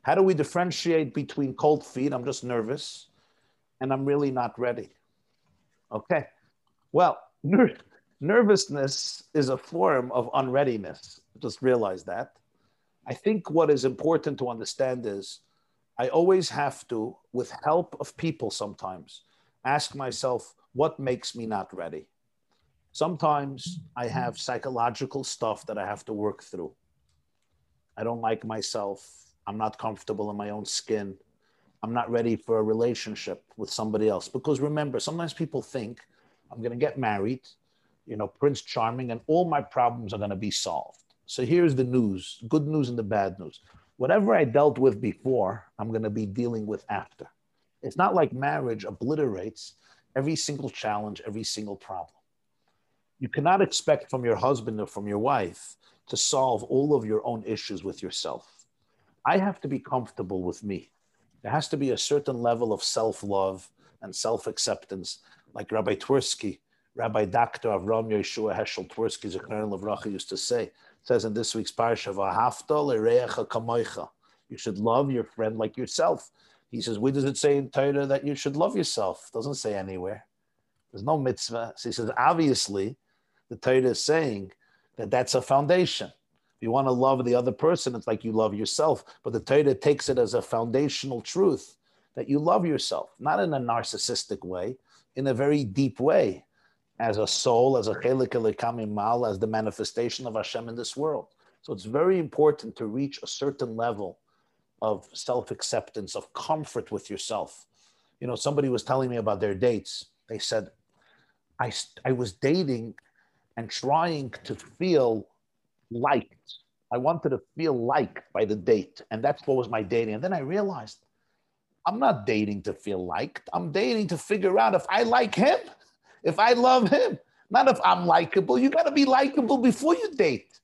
How do we differentiate between cold feet? I'm just nervous and I'm really not ready. Okay. Well, ner- nervousness is a form of unreadiness. Just realize that. I think what is important to understand is I always have to, with help of people sometimes, ask myself, what makes me not ready? Sometimes I have psychological stuff that I have to work through. I don't like myself. I'm not comfortable in my own skin. I'm not ready for a relationship with somebody else. Because remember, sometimes people think I'm going to get married, you know, Prince Charming, and all my problems are going to be solved. So here's the news good news and the bad news. Whatever I dealt with before, I'm going to be dealing with after. It's not like marriage obliterates every single challenge, every single problem. You cannot expect from your husband or from your wife to solve all of your own issues with yourself. I have to be comfortable with me. There has to be a certain level of self love and self acceptance, like Rabbi Twerski, Rabbi Dr. Avram Yeshua Heschel Twerski, Zichrono Livracha, used to say, says in this week's parsha, You should love your friend like yourself. He says, where does it say in Torah that you should love yourself? Doesn't say anywhere. There's no mitzvah. So he says, obviously, the Torah is saying that that's a foundation. If you want to love the other person, it's like you love yourself. But the Torah takes it as a foundational truth that you love yourself, not in a narcissistic way, in a very deep way, as a soul, as a chelik mal, as the manifestation of Hashem in this world. So it's very important to reach a certain level of self-acceptance, of comfort with yourself. You know, somebody was telling me about their dates. They said, I, I was dating and trying to feel liked. I wanted to feel liked by the date. And that's what was my dating. And then I realized I'm not dating to feel liked. I'm dating to figure out if I like him, if I love him, not if I'm likable. You got to be likable before you date.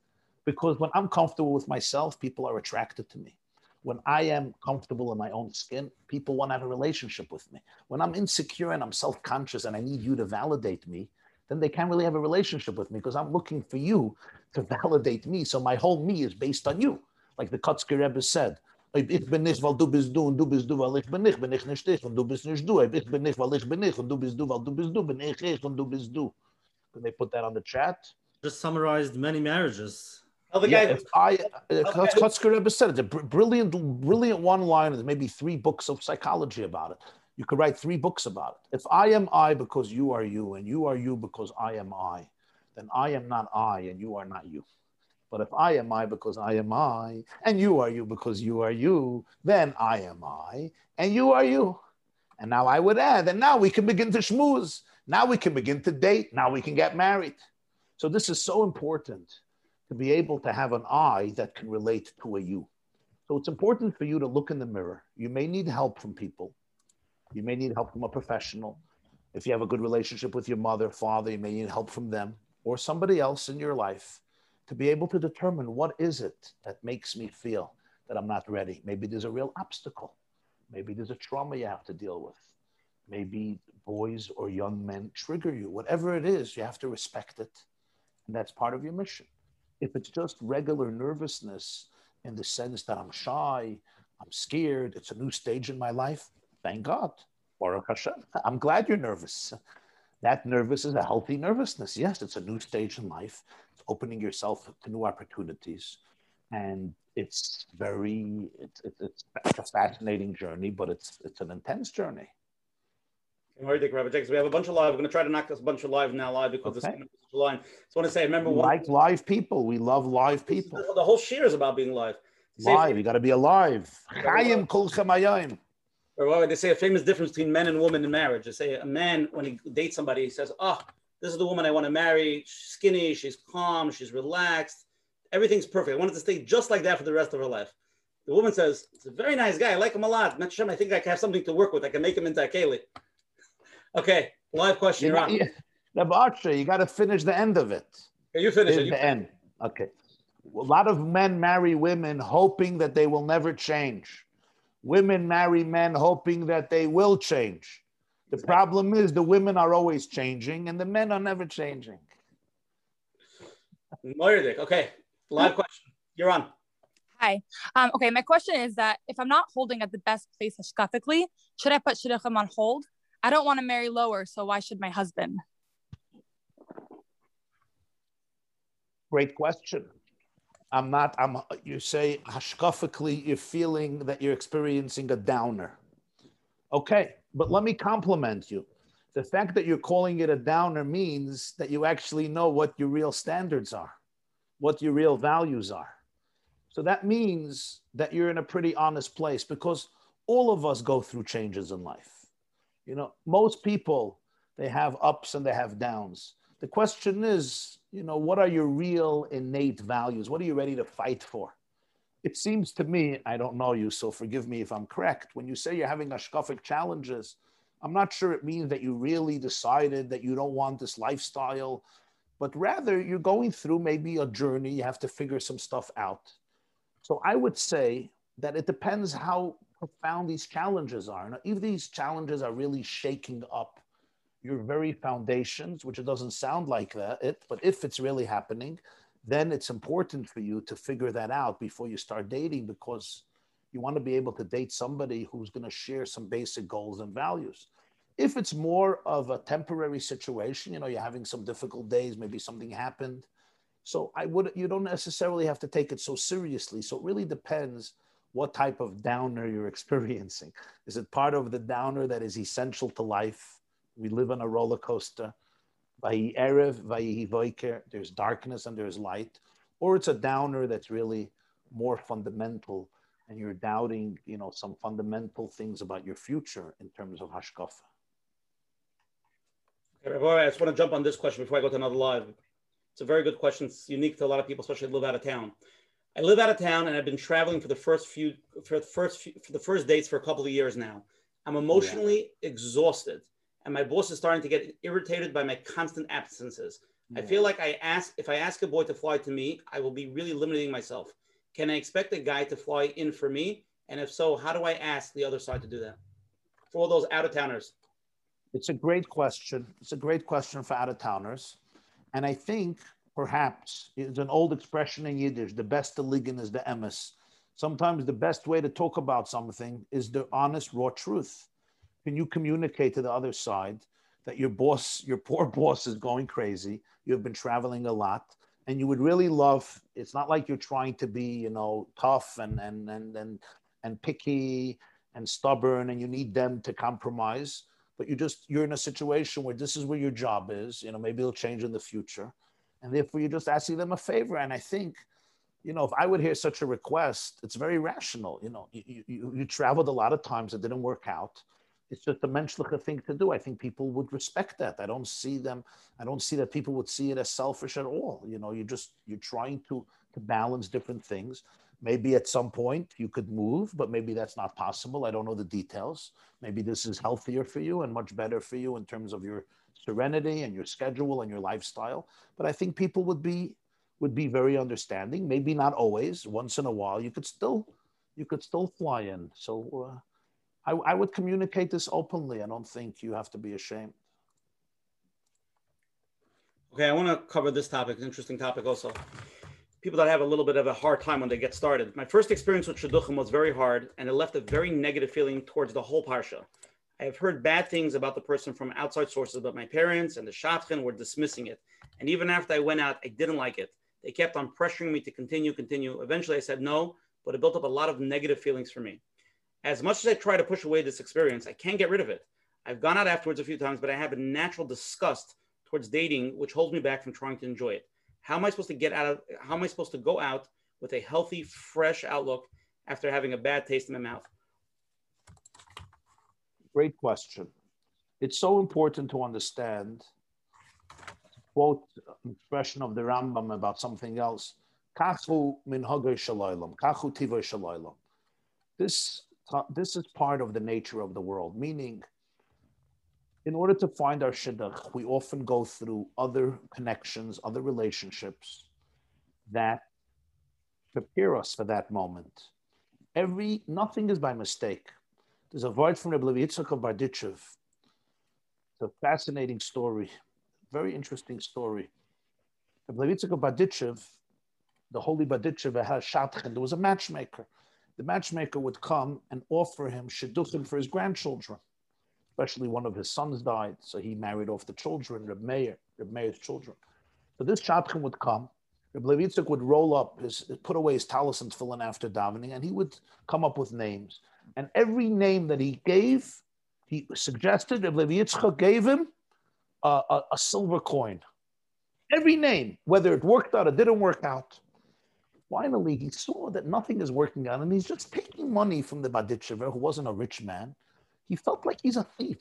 Because when I'm comfortable with myself, people are attracted to me. When I am comfortable in my own skin, people want to have a relationship with me. When I'm insecure and I'm self conscious and I need you to validate me, then they can't really have a relationship with me because I'm looking for you to validate me. So my whole me is based on you. Like the Kotzker Rebbe said, ich bin nicht, weil du bist du und du bist du, weil ich bin nicht, bin ich nicht ich und du bist nicht du. Ich bin nicht, weil ich bin ich und du bist du, weil du bist du, bin ich ich und du bist du. Can they put that on the chat? Just summarized many marriages. Oh, the Yeah, guy. if I, uh, Okay. Kotzker Rebbe said it. It's a brilliant, brilliant one line. There's maybe three books of psychology about it. You could write three books about it. If I am I because you are you, and you are you because I am I, then I am not I, and you are not you. But if I am I because I am I, and you are you because you are you, then I am I, and you are you. And now I would add, and now we can begin to schmooze. Now we can begin to date. Now we can get married. So this is so important to be able to have an I that can relate to a you. So it's important for you to look in the mirror. You may need help from people. You may need help from a professional. If you have a good relationship with your mother, father, you may need help from them or somebody else in your life to be able to determine what is it that makes me feel that I'm not ready. Maybe there's a real obstacle. Maybe there's a trauma you have to deal with. Maybe boys or young men trigger you. Whatever it is, you have to respect it. And that's part of your mission. If it's just regular nervousness in the sense that I'm shy, I'm scared, it's a new stage in my life, thank God. Baruch Hashem. I'm glad you're nervous. That nervous is a healthy nervousness. Yes, it's a new stage in life. It's opening yourself to new opportunities. And it's very, it's, it's, it's, it's a fascinating journey, but it's, it's an intense journey. Right, Dick Rabbi Jacobs. We have a bunch of live. We're going to try to knock this bunch of live now live because Okay. this is line. Just want to say, remember We one. like live people. We love live people. The whole shiur is about being live. Live. You got to be alive. Chayim kol chamayim. they say a famous difference between men and women in marriage. They say a man when he dates somebody, he says, "Oh, this is the woman I want to marry. She's skinny, she's calm, she's relaxed, everything's perfect. I want it to stay just like that for the rest of her life." The woman says, "It's a very nice guy. I like him a lot. Sure. I think I can have something to work with. I can make him into a keli." Okay, live question. You You're on. got- you- Rabbi Archer, you got to finish the end of it. Okay, you finish Here's it. The end. Okay. A lot of men marry women hoping that they will never change. Women marry men hoping that they will change. The problem is the women are always changing and the men are never changing. Moirdik. Okay, live question. You're on. Hi. Um, okay, my question is that if I'm not holding at the best place hashkafically, should I put shidduchim on hold? I don't want to marry lower, so why should my husband? Great question. I'm not, I'm, you say hashkafically, you're feeling that you're experiencing a downer. Okay, but let me compliment you. The fact that you're calling it a downer means that you actually know what your real standards are, what your real values are. So that means that you're in a pretty honest place because all of us go through changes in life. You know, most people, they have ups and they have downs. The question is, you know, what are your real innate values? What are you ready to fight for? It seems to me, I don't know you, so forgive me if I'm correct. When you say you're having hashkafic challenges, I'm not sure it means that you really decided that you don't want this lifestyle, but rather you're going through maybe a journey. You have to figure some stuff out. So I would say that it depends how profound these challenges are. Now, if these challenges are really shaking up your very foundations, which it doesn't sound like that, it, but if it's really happening, then it's important for you to figure that out before you start dating because you want to be able to date somebody who's going to share some basic goals and values. If it's more of a temporary situation, you know, you're having some difficult days, maybe something happened. So I would you don't necessarily have to take it so seriously. So it really depends what type of downer you're experiencing. Is it part of the downer that is essential to life? We live on a roller coaster. Erev, there's darkness and there's light. Or it's a downer that's really more fundamental and you're doubting, you know, some fundamental things about your future in terms of hashkafa. Okay, I just want to jump on this question before I go to another live. It's a very good question. It's unique to a lot of people, especially live out of town. I live out of town and I've been traveling for the first few for the first few, for the first dates for a couple of years now. I'm oh, emotionally yeah. exhausted, and my boss is starting to get irritated by my constant absences. Yeah. I feel like I ask if I ask a boy to fly to me, I will be really limiting myself. Can I expect a guy to fly in for me? And if so, how do I ask the other side to do that? For all those out of towners. It's a great question. It's a great question for out of towners. And I think perhaps it's an old expression in Yiddish the best ligon is the emes. Sometimes the best way to talk about something is the honest, raw truth. Can you communicate to the other side that your boss, your poor boss, is going crazy? You've been traveling a lot and you would really love it's not like you're trying to be you know tough and and and and, and picky and stubborn and you need them to compromise but you just you're in a situation where this is where your job is you know maybe it'll change in the future. And therefore you're just asking them a favor. And i think you know if i would hear such a request it's very rational. You know you, you, you traveled a lot of times it didn't work out it's just a menschliche thing to do. I think people would respect that. I don't see them. I don't see that people would see it as selfish at all. You know, you just you're trying to to balance different things. Maybe at some point you could move, but maybe that's not possible. I don't know the details. Maybe this is healthier for you and much better for you in terms of your serenity and your schedule and your lifestyle. But I think people would be would be very understanding. Maybe not always. Once in a while, you could still you could still fly in. So. Uh, I, I would communicate this openly. I don't think you have to be ashamed. Okay, I want to cover this topic, an interesting topic also. People that have a little bit of a hard time when they get started. My first experience with Shidduchim was very hard, and it left a very negative feeling towards the whole Parsha. I have heard bad things about the person from outside sources, but my parents and the Shadchan were dismissing it. And even after I went out, I didn't like it. They kept on pressuring me to continue, continue. Eventually, I said no, but it built up a lot of negative feelings for me as much as I try to push away this experience, I can't get rid of it. I've gone out afterwards a few times, but I have a natural disgust towards dating, which holds me back from trying to enjoy it. How am I supposed to get out of, how am I supposed to go out with a healthy, fresh outlook after having a bad taste in my mouth? Great question. It's so important to understand, quote expression of the Rambam about something else. Kachu min kachu This this is part of the nature of the world, meaning in order to find our shidduch, we often go through other connections, other relationships that prepare us for that moment. Every nothing is by mistake. There's a word from Rabbi Yitzchak of. It's a fascinating story, very interesting story. Rabbi Yitzchak of the holy Berditchev had a There was a matchmaker the matchmaker would come and offer him shidduchim for his grandchildren. Especially one of his sons died, so he married off the children, Reb Meir, Reb Meir's children. So this shadchan would come. Reb Levitzik would roll up his, put away his talis and tefillin after davening, and he would come up with names. And every name that he gave, he suggested that Levi Yitzchak gave him a, a, a silver coin. Every name, whether it worked out or didn't work out. Finally, he saw that nothing is working out, and he's just taking money from the Berditchever, who wasn't a rich man. He felt like he's a thief.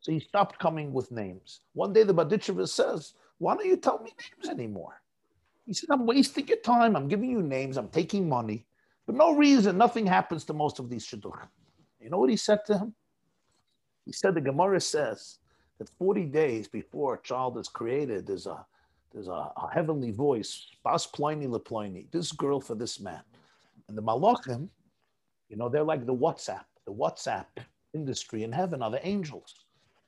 So he stopped coming with names. One day the Berditchever says, Why don't you tell me names anymore? He said, I'm wasting your time. I'm giving you names. I'm taking money. For no reason, nothing happens to most of these shidduchim. You know what he said to him? He said, The Gemara says that 40 days before a child is created, there's a there's a, a heavenly voice, Bas Ploni LePloni, this girl for this man. And the Malachim, you know, they're like the WhatsApp, the WhatsApp industry in heaven are the angels.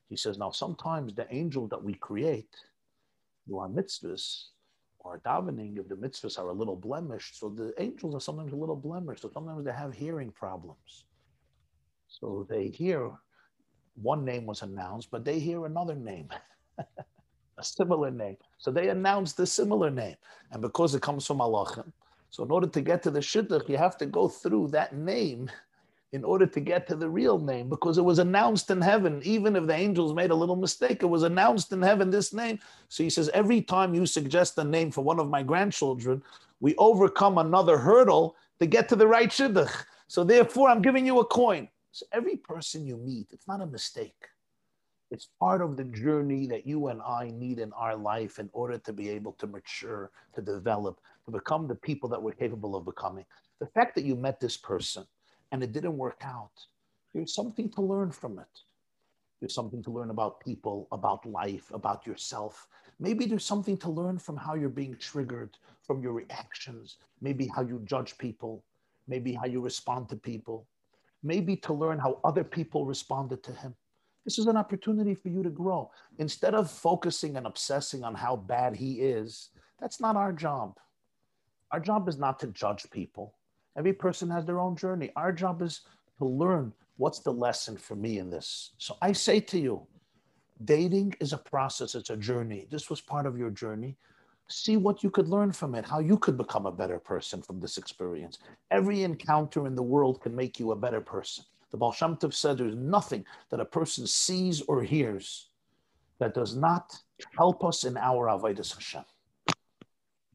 He says, now sometimes the angel that we create, do our mitzvahs or davening, if the mitzvahs are a little blemished, so the angels are sometimes a little blemished, so sometimes they have hearing problems. So they hear one name was announced, but they hear another name. a similar name. So they announced the similar name. And because it comes from Malachim, so in order to get to the Shidduch, you have to go through that name in order to get to the real name because it was announced in heaven. Even if the angels made a little mistake, it was announced in heaven, this name. So he says, every time you suggest a name for one of my grandchildren, we overcome another hurdle to get to the right Shidduch. So therefore, I'm giving you a coin. So every person you meet, it's not a mistake. It's part of the journey that you and I need in our life in order to be able to mature, to develop, to become the people that we're capable of becoming. The fact that you met this person and it didn't work out, there's something to learn from it. There's something to learn about people, about life, about yourself. Maybe there's something to learn from how you're being triggered, from your reactions, maybe how you judge people, maybe how you respond to people, maybe to learn how other people responded to him. This is an opportunity for you to grow. Instead of focusing and obsessing on how bad he is, that's not our job. Our job is not to judge people. Every person has their own journey. Our job is to learn what's the lesson for me in this. So I say to you, dating is a process, it's a journey. This was part of your journey. See what you could learn from it, how you could become a better person from this experience. Every encounter in the world can make you a better person. The Baal Shem Tov said there's nothing that a person sees or hears that does not help us in our Avodah Hashem.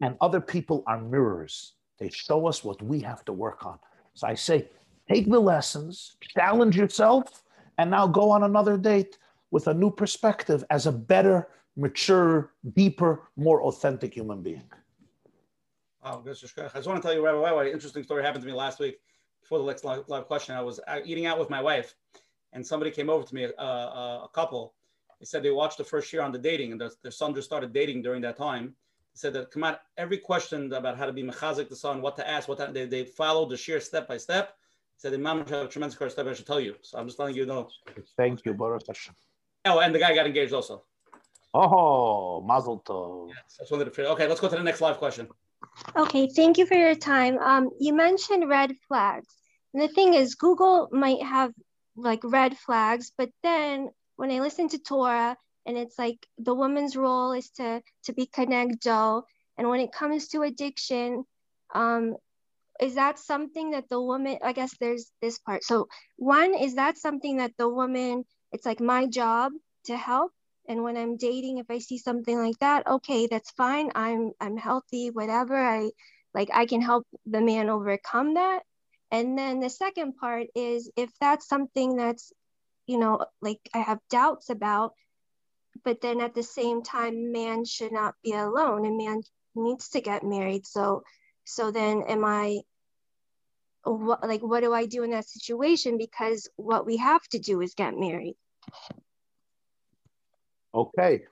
And other people are mirrors. They show us what we have to work on. So I say, take the lessons, challenge yourself, and now go on another date with a new perspective as a better, mature, deeper, more authentic human being. Oh, I just want to tell you, Rabbi White, an interesting story happened to me last week before the next live question, I was eating out with my wife, and somebody came over to me, uh, uh, a couple. They said they watched the first year on the dating, and their, their son just started dating during that time. They said that come out every question about how to be mechazik the son, what to ask, what to, they, they followed the shiur step by step. Said the mom have a tremendous course step. I should tell you. So I'm just letting you know. Thank you, Baruch Hashem. Oh, and the guy got engaged also. Oh, Mazel Tov. Yes, I just wanted to. Okay, let's go to the next live question. Okay, thank you for your time. Um, you mentioned red flags. And the thing is, Google might have like red flags, but then when I listen to Torah and it's like the woman's role is to to be connecto, and when it comes to addiction, um, is that something that the woman? I guess there's this part. So one is that something that the woman? It's like my job to help, and when i'm dating if i see something like that okay that's fine. I'm i'm healthy whatever. I like i can help the man overcome that. And then the second part is if that's something that's you know like i have doubts about but then at the same time man should not be alone and man needs to get married. So so then am i what like what do i do in that situation? Because what we have to do is get married Okay.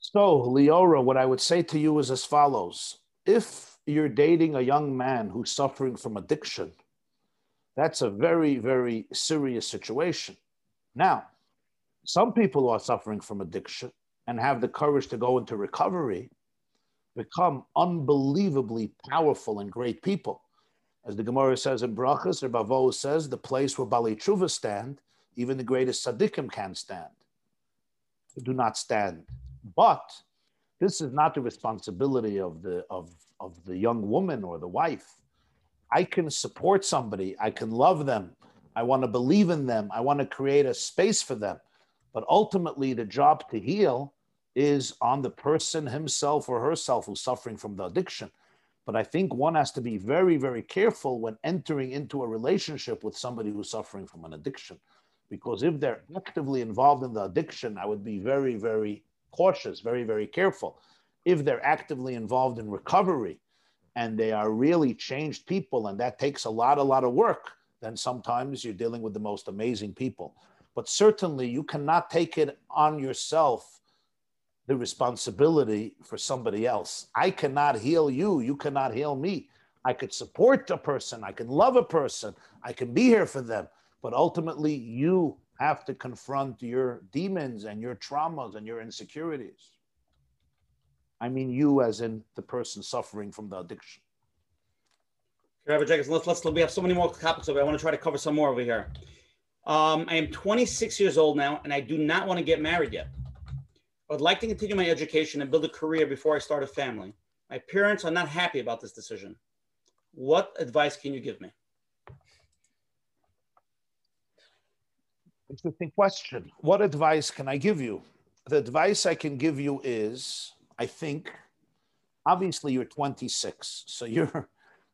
So, Leora, what I would say to you is as follows. If you're dating a young man who's suffering from addiction, that's a very, very serious situation. Now, some people who are suffering from addiction and have the courage to go into recovery become unbelievably powerful and great people. As the Gemara says in Brachas, or Bavo says, the place where Baalei Teshuva stand, even the greatest tzaddikim can stand do not stand. But this is not the responsibility of the of, of the young woman or the wife. I can support somebody, I can love them, I want to believe in them. I want to create a space for them. But ultimately, the job to heal is on the person himself or herself who's suffering from the addiction. But I think one has to be very, very careful when entering into a relationship with somebody who's suffering from an addiction. Because if they're actively involved in the addiction, I would be very, very cautious, very, very careful. If they're actively involved in recovery and they are really changed people, and that takes a lot, a lot of work, then sometimes you're dealing with the most amazing people. But certainly you cannot take it on yourself the responsibility for somebody else. I cannot heal you. You cannot heal me. I could support a person. I can love a person. I can be here for them. But ultimately, you have to confront your demons and your traumas and your insecurities. I mean, you as in the person suffering from the addiction. Rabbi Jacobs, let's, let's, we have so many more topics over. I want to try to cover some more over here. Um, I am 26 years old now, and I do not want to get married yet. I would like to continue my education and build a career before I start a family. My parents are not happy about this decision. What advice can you give me? Interesting question. What advice can I give you? The advice I can give you is I think, obviously, you're 26, so you're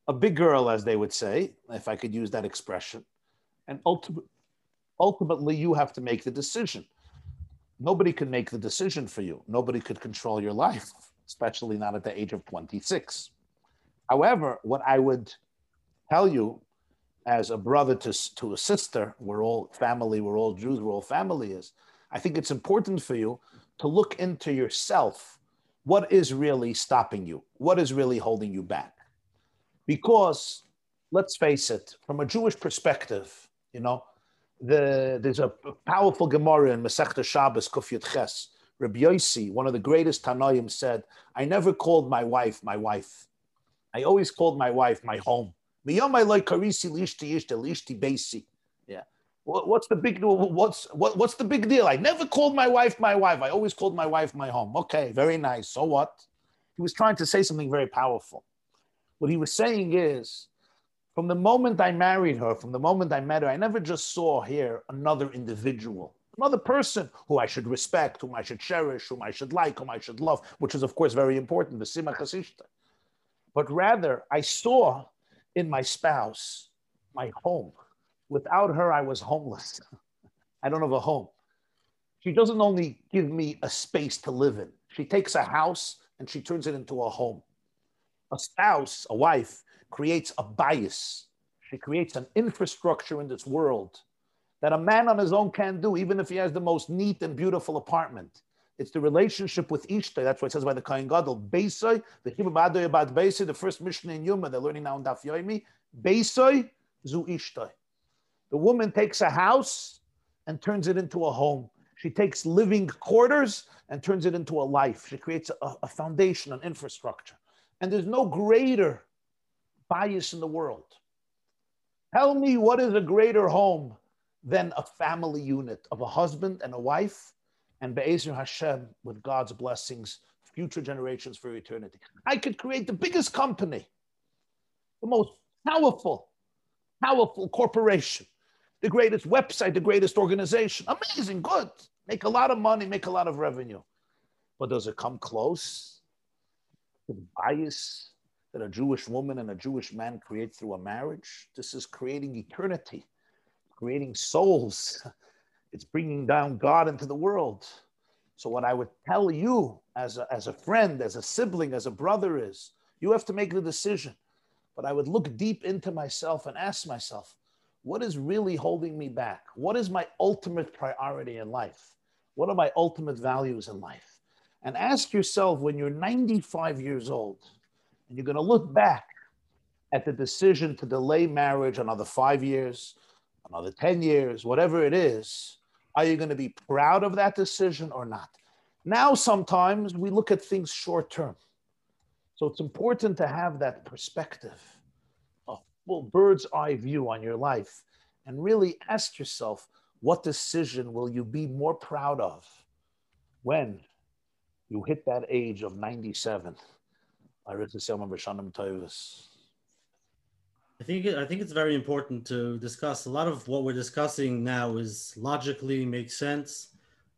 a big girl, as they would say, if I could use that expression. And ultimately, ultimately, you have to make the decision. Nobody can make the decision for you. Nobody could control your life, especially not at the age of 26. However, what I would tell you as a brother to, to a sister, we're all family, we're all Jews, we're all family is, I think it's important for you to look into yourself. What is really stopping you? What is really holding you back? Because let's face it, from a Jewish perspective, you know, the, there's a powerful Gemara in Masechta Shabbos Kuf Yud Ches. Rabbi Yossi, one of the greatest Tanoim, said, "I never called my wife my wife. I always called my wife my home. Yeah. What's the big what's what, what's the big deal? I never called my wife my wife. I always called my wife my home. Okay, very nice. So what? He was trying to say something very powerful. What he was saying is from the moment I married her, from the moment I met her, I never just saw here another individual, another person who I should respect, whom I should cherish, whom I should like, whom I should love, which is, of course, very important, the Sima Chasishta. But rather, I saw in my spouse my home. Without her, I was homeless. I don't have a home. She doesn't only give me a space to live in, she takes a house and she turns it into a home. A spouse, a wife, creates a bayis. She creates an infrastructure in this world that a man on his own can't do, even if he has the most neat and beautiful apartment. It's the relationship with Ishtai. That's what it says by the Kohen Gadol. Beisai, the Hebrew about Beisai, the first Mishnah in Yuma, they're learning now in Daf Yomi. Beisai, Zu Ishtai. The woman takes a house and turns it into a home. She takes living quarters and turns it into a life. She creates a, a foundation, an infrastructure. And there's no greater bayis in the world. Tell me what is a greater home than a family unit of a husband and a wife and Be'ezer Hashem with God's blessings, future generations for eternity. I could create the biggest company, the most powerful, powerful corporation, the greatest website, the greatest organization. Amazing, good. Make a lot of money, make a lot of revenue. But does it come close to the bayis that a Jewish woman and a Jewish man create through a marriage. This is creating eternity, creating souls. It's bringing down God into the world. So, what I would tell you as a, as a friend, as a sibling, as a brother is you have to make the decision. But I would look deep into myself and ask myself, what is really holding me back? What is my ultimate priority in life? What are my ultimate values in life? And ask yourself when you're 95 years old, and you're going to look back at the decision to delay marriage another five years, another 10 years, whatever it is, are you going to be proud of that decision or not? Now, sometimes we look at things short term. So it's important to have that perspective, a full bird's eye view on your life, and really ask yourself what decision will you be more proud of when you hit that age of 97? I read the Selma B'Shanim Toivus. I think I think it's very important to discuss. A lot of what we're discussing now is logically makes sense,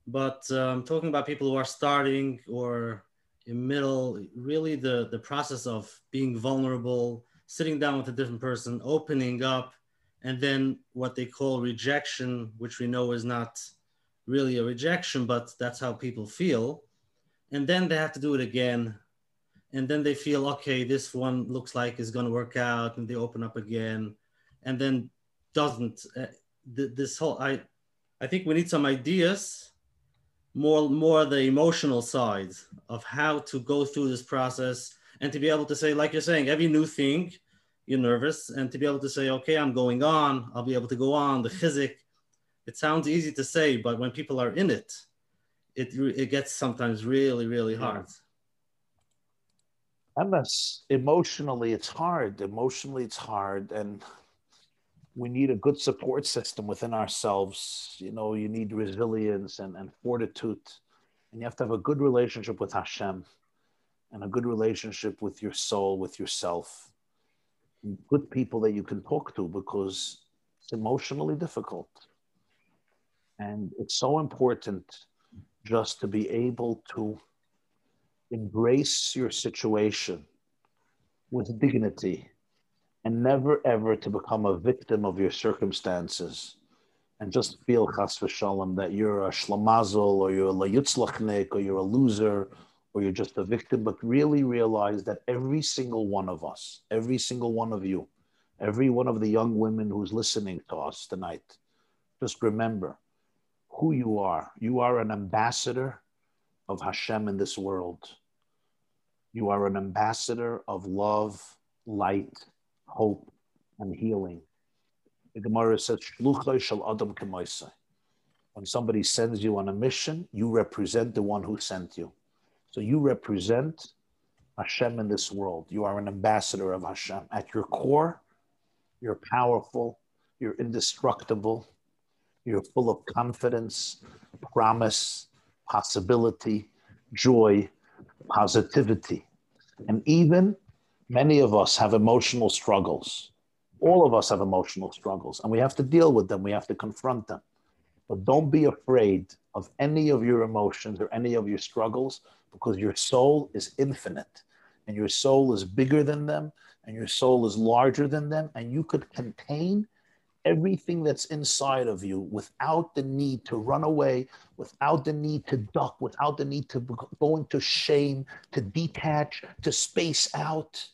but um, talking about people who are starting or in middle, really the the process of being vulnerable, sitting down with a different person, opening up, and then what they call rejection, which we know is not really a rejection, but that's how people feel, and then they have to do it again and then they feel okay this one looks like is going to work out and they open up again and then doesn't uh, th- this whole i i think we need some ideas more more the emotional side of how to go through this process and to be able to say like you're saying every new thing you're nervous and to be able to say okay i'm going on i'll be able to go on the chizik it sounds easy to say but when people are in it it it gets sometimes really really hard. yeah MS, emotionally, it's hard. Emotionally, it's hard. And we need a good support system within ourselves. You know, you need resilience and, and fortitude. And you have to have a good relationship with Hashem and a good relationship with your soul, with yourself. Good people that you can talk to because it's emotionally difficult. And it's so important just to be able to embrace your situation with dignity and never ever to become a victim of your circumstances and just feel chas v'shalom that you're a shlamazel or you're a layutzlachnik or you're a loser or you're just a victim, but really realize that every single one of us, every single one of you, every one of the young women who's listening to us tonight, just remember who you are. You are an ambassador of Hashem in this world. You are an ambassador of love, light, hope, and healing. The Gemara says, Adam When somebody sends you on a mission, you represent the one who sent you. So you represent Hashem in this world. You are an ambassador of Hashem. At your core, you're powerful, you're indestructible, you're full of confidence, promise, possibility, joy, positivity. And even many of us have emotional struggles. All of us have emotional struggles, and we have to deal with them. We have to confront them. But don't be afraid of any of your emotions or any of your struggles because your soul is infinite and your soul is bigger than them and your soul is larger than them, and you could contain everything that's inside of you without the need to run away, without the need to duck, without the need to go into shame, to detach, to space out,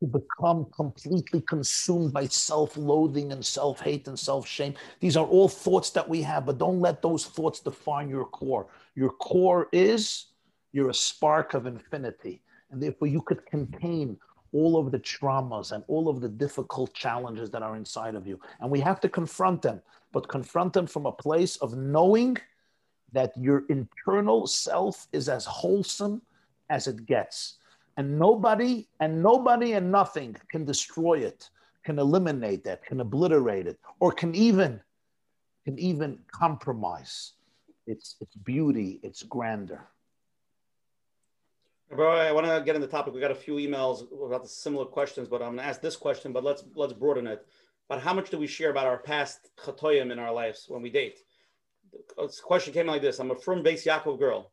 to become completely consumed by self loathing and self hate and self shame. These are all thoughts that we have, but don't let those thoughts define your core. Your core is you're a spark of infinity. And therefore, you could contain all of the traumas and all of the difficult challenges that are inside of you. And we have to confront them, but confront them from a place of knowing that your internal self is as wholesome as it gets. And nobody and nobody and nothing can destroy it, can eliminate that, can obliterate it, or can even can even compromise its its beauty, its grandeur. Bro, I want to get in the topic. We got a few emails about the similar questions, but I'm going to ask this question. But let's let's broaden it. But how much do we share about our past chatoyim in our lives when we date? The question came like this: I'm a firm Bais Yaakov girl.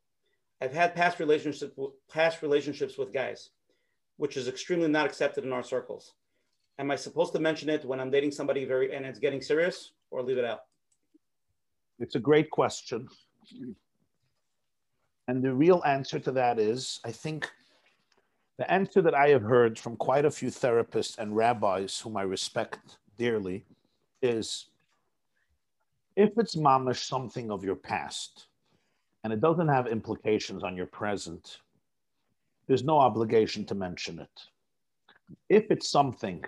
I've had past relationships past relationships with guys, which is extremely not accepted in our circles. Am I supposed to mention it when I'm dating somebody very and it's getting serious, or leave it out? It's a great question. And the real answer to that is I think the answer that I have heard from quite a few therapists and rabbis whom I respect dearly is if it's mamish something of your past and it doesn't have implications on your present, there's no obligation to mention it. If it's something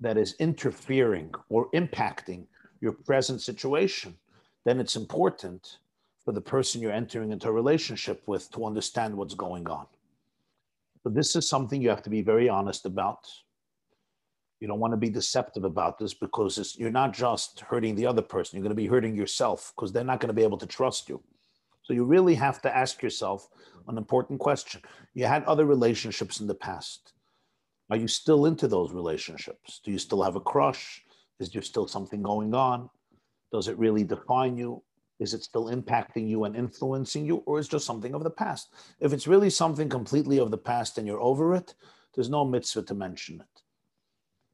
that is interfering or impacting your present situation, then it's important for the person you're entering into a relationship with to understand what's going on. So this is something you have to be very honest about. You don't want to be deceptive about this because you're not just hurting the other person, you're going to be hurting yourself because they're not going to be able to trust you. So you really have to ask yourself an important question. You had other relationships in the past. Are you still into those relationships? Do you still have a crush? Is there still something going on? Does it really define you? Is it still impacting you and influencing you, or is it just something of the past? If it's really something completely of the past and you're over it, there's no mitzvah to mention it.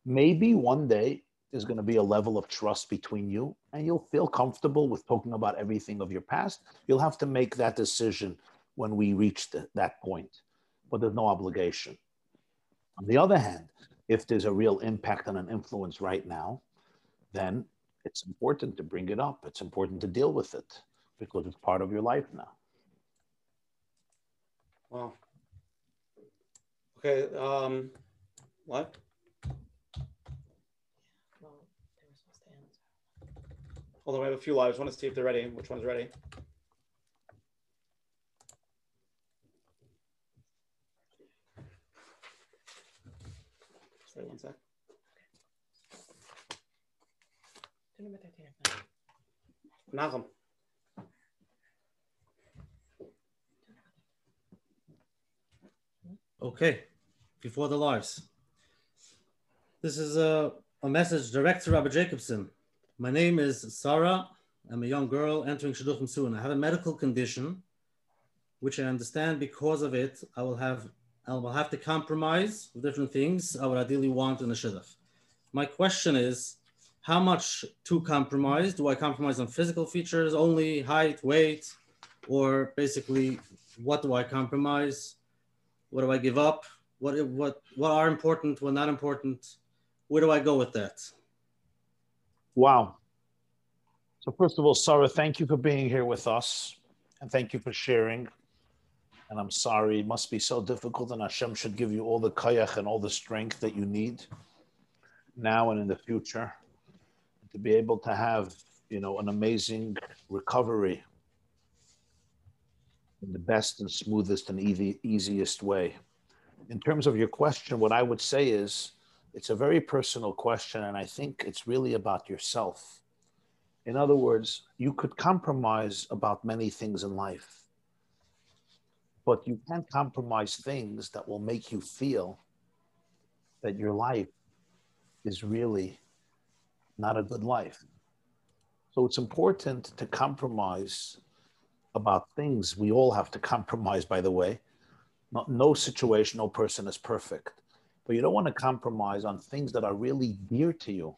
Maybe one day there's going to be a level of trust between you and you'll feel comfortable with talking about everything of your past. You'll have to make that decision when we reach the, that point, but there's no obligation. On the other hand, if there's a real impact and an influence right now, then it's important to bring it up. It's important to deal with it because it's part of your life now. Wow. Okay. Um, what? Hold on, we have a few lives. I want to see if they're ready. Which one's ready? Sorry, one sec. Nachum. Okay, before the lives. This is a, a message direct to Rabbi Jacobson. My name is Sarah. I'm a young girl entering Shidduchim soon. I have a medical condition, which I understand because of it, I will have I will have to compromise with different things I would ideally want in a Shidduch. My question is, how much to compromise? Do I compromise on physical features only, height, weight, or basically what do I compromise? What do I give up? What what what are important? What not important? Where do I go with that? Wow. So first of all, Sarah, thank you for being here with us, and thank you for sharing. And I'm sorry, it must be so difficult, and Hashem should give you all the kayach and all the strength that you need now and in the future to be able to have, you know, an amazing recovery in the best and smoothest and easy, easiest way. In terms of your question, what I would say is it's a very personal question, and I think it's really about yourself. In other words, you could compromise about many things in life, but you can't compromise things that will make you feel that your life is really not a good life. So it's important to compromise about things. We all have to compromise, by the way. No, no situation, no person is perfect. But you don't want to compromise on things that are really dear to you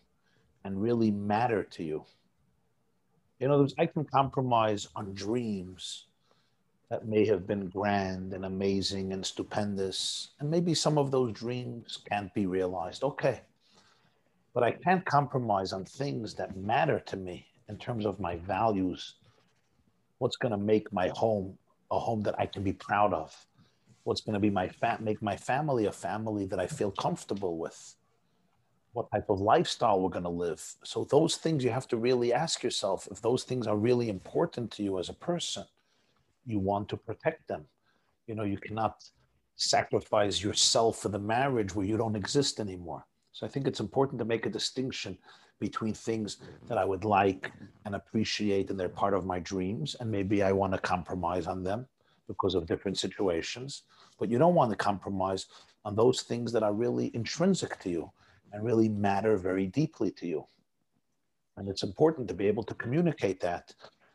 and really matter to you. In other words, I can compromise on dreams that may have been grand and amazing and stupendous. And maybe some of those dreams can't be realized. Okay. But I can't compromise on things that matter to me in terms of my values what's going to make my home a home that I can be proud of, what's going to be my make my family a family that I feel comfortable with, what type of lifestyle we're going to live. So those things you have to really ask yourself if those things are really important to you as a person, you want to protect them. You know, you cannot sacrifice yourself for the marriage where you don't exist anymore. So I think it's important to make a distinction between things that I would like and appreciate and they're part of my dreams. And maybe I want to compromise on them because of different situations. But you don't want to compromise on those things that are really intrinsic to you and really matter very deeply to you. And it's important to be able to communicate that.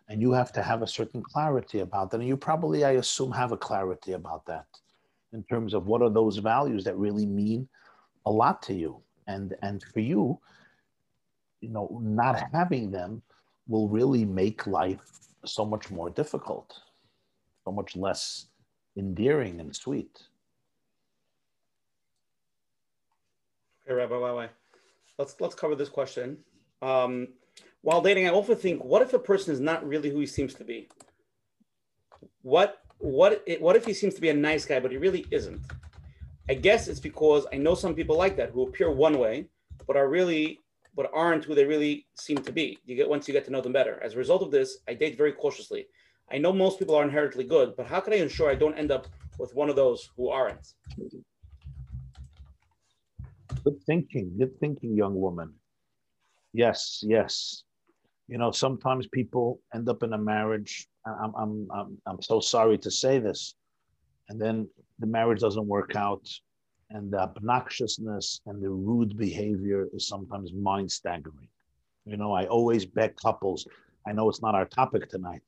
And you have to have a certain clarity about that. And you probably, I assume, have a clarity about that in terms of what are those values that really mean a lot to you. And, and for you, you know, not having them will really make life so much more difficult, so much less endearing and sweet. Okay, Rabbi YY Let's let's cover this question. Um, while dating, I often think, what if a person is not really who he seems to be? What what what if he seems to be a nice guy, but he really isn't? I guess it's because I know some people like that who appear one way, but are really but aren't who they really seem to be. You get once you get to know them better. As a result of this, I date very cautiously. I know most people are inherently good, but how can I ensure I don't end up with one of those who aren't? Good thinking, good thinking, young woman. Yes, yes. You know, sometimes people end up in a marriage. I'm, I'm, I'm, I'm so sorry to say this. And then the marriage doesn't work out and the obnoxiousness and the rude behavior is sometimes mind staggering. You know, I always beg couples. I know it's not our topic tonight,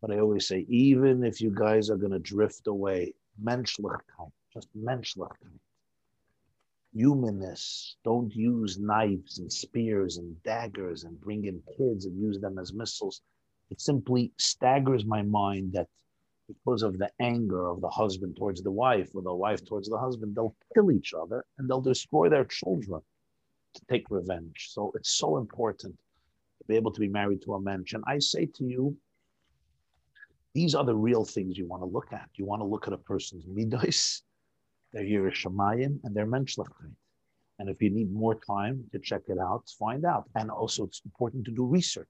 but I always say, even if you guys are going to drift away, Menschlichkeit, just Menschlichkeit, humanness. Don't use knives and spears and daggers and bring in kids and use them as missiles. It simply staggers my mind that because of the anger of the husband towards the wife or the wife towards the husband, they'll kill each other and they'll destroy their children to take revenge. So it's so important to be able to be married to a mensch. And I say to you, these are the real things you want to look at. You want to look at a person's midos, their yiras shamayim, and their menschlichkeit. And if you need more time to check it out, find out. And also, it's important to do research.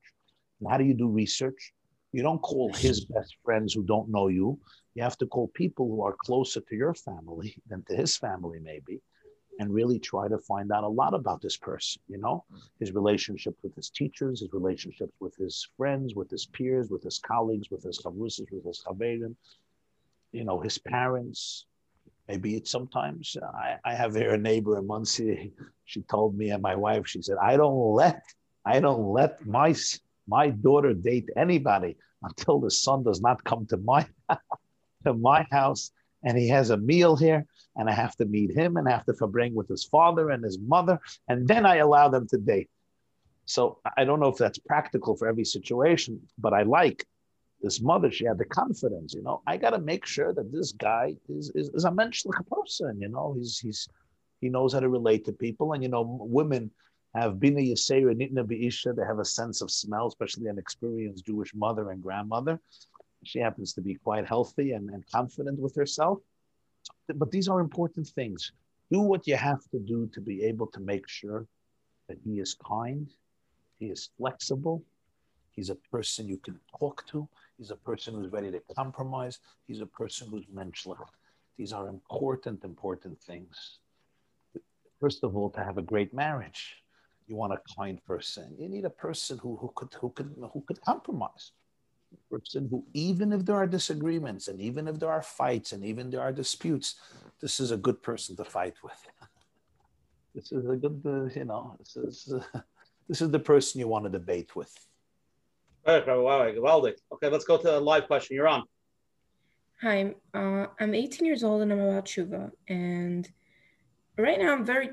And how do you do research? You don't call his best friends who don't know you. You have to call people who are closer to your family than to his family, maybe, and really try to find out a lot about this person, you know, mm. his relationship with his teachers, his relationships with his friends, with his peers, with his colleagues, with his chavrusas, with his chaverim, you know, his parents. Maybe it's sometimes I, I have here a neighbor in Monsey. She told me and my wife, she said, I don't let I don't let my my daughter date anybody until the son does not come to my to my house and he has a meal here and I have to meet him and I have to verbring with his father and his mother and then I allow them to date. So I don't know if that's practical for every situation, but I like this mother. She had the confidence, you know. I got to make sure that this guy is, is, is a menschlich person, you know. He's he's he knows how to relate to people, and you know, women have bina yisera nitna be'isha. They have a sense of smell, especially an experienced Jewish mother and grandmother. She happens to be quite healthy and, and confident with herself. But these are important things. Do what you have to do to be able to make sure that he is kind, he is flexible, he's a person you can talk to, he's a person who's ready to compromise, he's a person who's menschlich. These are important, important things. First of all, to have a great marriage you want a kind person. You need a person who, who could who could who could compromise. A person who, even if there are disagreements and even if there are fights and even there are disputes, this is a good person to fight with. This is a good, uh, you know, this is uh, this is the person you want to debate with. Okay, let's go to a live question. You're on. Hi, uh, I'm 18 years old and I'm about Shuva. And right now I'm very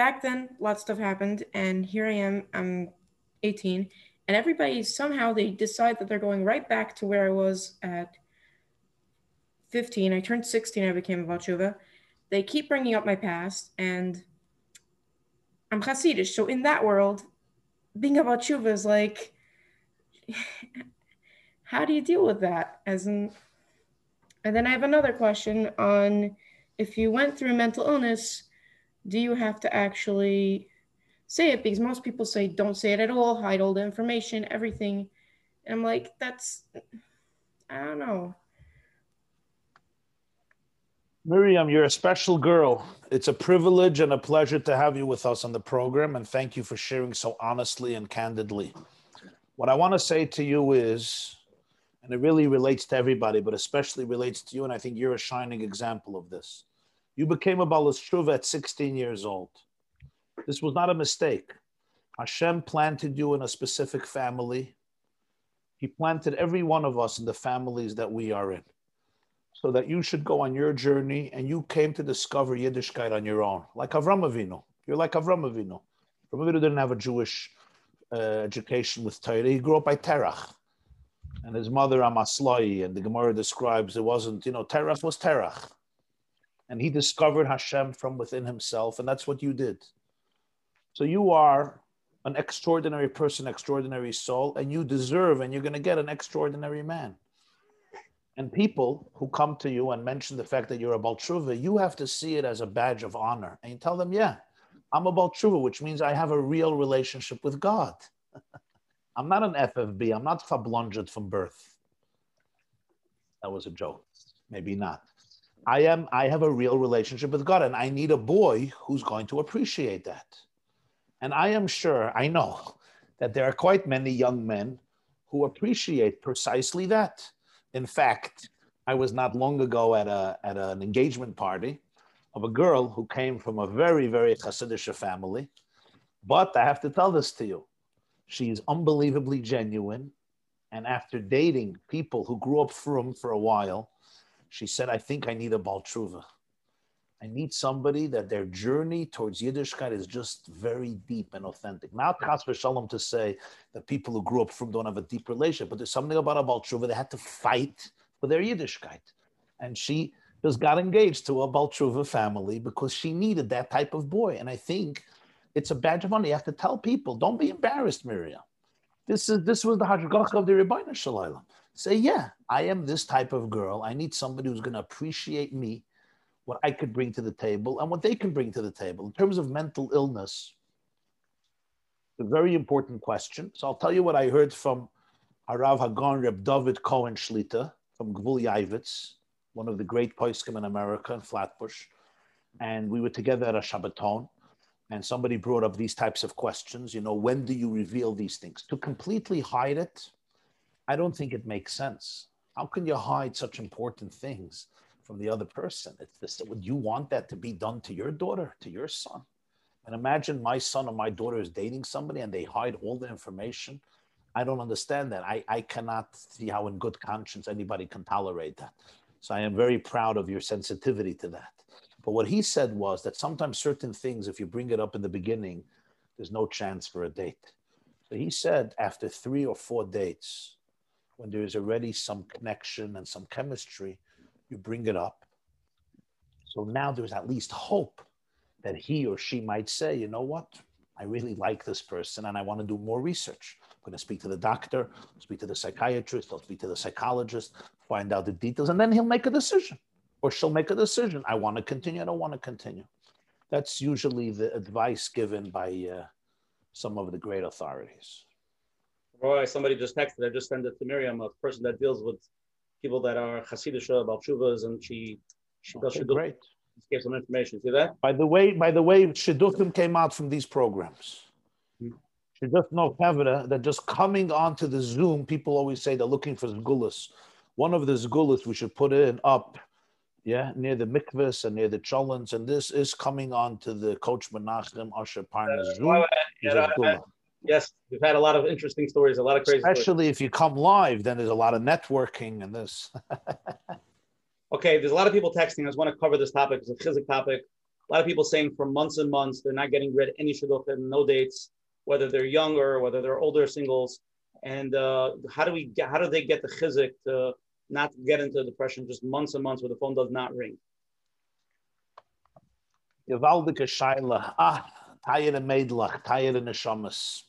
back then, lots of stuff happened, and here I am. I'm 18, and everybody somehow they decide that they're going right back to where I was at 15. I turned 16. I became a Vachuva. They keep bringing up my past, and I'm Hasidish. So in that world, being a Vachuva is like, how do you deal with that? As in, and then I have another question on if you went through mental illness do you have to actually say it? Because most people say don't say it at all, hide all the information, everything. And I'm like, that's, I don't know. Miriam, you're a special girl. It's a privilege and a pleasure to have you with us on the program. And thank you for sharing so honestly and candidly. What I want to say to you is, and it really relates to everybody, but especially relates to you, and I think you're a shining example of this. You became a Balas at 16 years old. This was not a mistake. Hashem planted you in a specific family. He planted every one of us in the families that we are in so that you should go on your journey and you came to discover Yiddishkeit on your own, like Avram Avinu. You're like Avram Avinu. Avram Avinu didn't have a Jewish uh, education with Torah. He grew up by Terach. And his mother, Amaslai, and the Gemara describes it wasn't, you know, Terach was Terach and he discovered Hashem from within himself, and that's what you did. So you are an extraordinary person, extraordinary soul, and you deserve, and you're going to get an extraordinary man. And people who come to you and mention the fact that you're a Baal Teshuva, you have to see it as a badge of honor. And you tell them, yeah, I'm a Baal Teshuva, which means I have a real relationship with God. I'm not an FFB. I'm not fablonjed from birth. That was a joke. Maybe not. I am I have a real relationship with God and I need a boy who's going to appreciate that. And I am sure, I know that there are quite many young men who appreciate precisely that. In fact, I was not long ago at a at an engagement party of a girl who came frum a very, very Hasidic family. But I have to tell this to you. She's unbelievably genuine. And after dating people who grew up from for a while, she said, I think I need a Baal Teshuva. I need somebody that their journey towards Yiddishkeit is just very deep and authentic. Not chas Shalom to say that people who grew up frum don't have a deep relationship, but there's something about a Baal Teshuva. They had to fight for their Yiddishkeit. And she just got engaged to a Baal Teshuva family because she needed that type of boy. And I think it's a badge of honor. You have to tell people, don't be embarrassed, Miriam. This is this was the hashgacha of the Ribono Shel Olam. Say, yeah, I am this type of girl. I need somebody who's going to appreciate me what I could bring to the table and what they can bring to the table. In terms of mental illness, a very important question. So I'll tell you what I heard from Harav Hagaon Reb David Cohen Shlita from Gvul Yaabetz, one of the great poskim in America in Flatbush. And we were together at a Shabbaton, and somebody brought up these types of questions. You know, when do you reveal these things? To completely hide it, I don't think it makes sense. How can you hide such important things? from the other person. It's this, would you want that to be done to your daughter, to your son? And imagine my son or my daughter is dating somebody and they hide all the information. I don't understand that. I, I cannot see how, in good conscience, anybody can tolerate that. So I am very proud of your sensitivity to that. But what he said was that sometimes certain things, if you bring it up in the beginning, there's no chance for a date. So he said after three or four dates, when there is already some connection and some chemistry, you bring it up. So now there's at least hope that he or she might say, you know what? I really like this person and I want to do more research. I'm going to speak to the doctor, speak to the psychiatrist, I'll speak to the psychologist, find out the details, and then he'll make a decision or she'll make a decision. I want to continue, I don't want to continue. That's usually the advice given by uh, some of the great authorities. Roy, somebody just texted, I just sent it to Miriam, a person that deals with people that are Hasidic about Shuvas, and she she does okay, great. Gave some information. See that? By the way, by the way, Shidduchim came out from these programs. Hmm. Shidduch no Kavra, that just coming onto the Zoom, people always say they're looking for Zgulas. One of the Zgulas we should put in up, yeah, near the mikvahs and near the cholents, and this is coming on to the Coach Menachem Asher Parnas Zoom. Yeah, Yes, we've had a lot of interesting stories, a lot of crazy. Especially stories. if you come live, then there's a lot of networking and this. okay, there's a lot of people texting. I just want to cover this topic. It's a physics topic. A lot of people saying for months and months they're not getting rid of any shidduchim, no dates, whether they're younger, whether they're older singles. And uh, how do we get? How do they get the chizik to not get into depression? Just months and months where the phone does not ring. Gewaltige Scheile. Ah, Tayir and Meidlach, Tayir and Neshamas.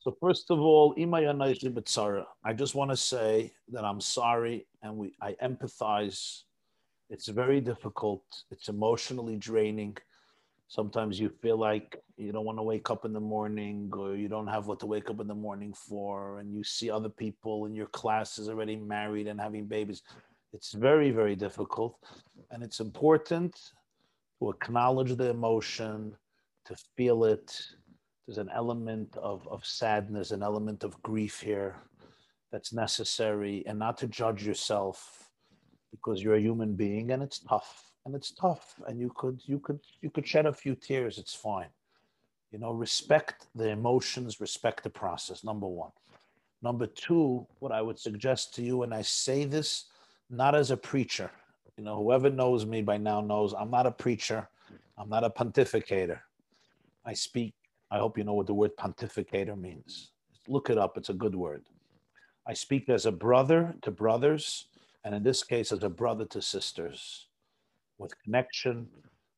So first of all, I just want to say that I'm sorry and we I empathize. It's very difficult. It's emotionally draining. Sometimes you feel like you don't want to wake up in the morning or you don't have what to wake up in the morning for and you see other people in your classes already married and having babies. It's very very difficult and it's important to acknowledge the emotion, to feel it, there's an element of, of sadness, an element of grief here that's necessary, and not to judge yourself because you're a human being and it's tough and it's tough. And you could you could you could shed a few tears. It's fine. You know respect the emotions respect the process number one. Number two what i would suggest to you and i say this not as a preacher. You know whoever knows me by now knows i'm not a preacher. I'm not a pontificator. I speak I hope you know what the word pontificator means. Look it up, it's a good word. I speak as a brother to brothers, and in this case, as a brother to sisters, with connection,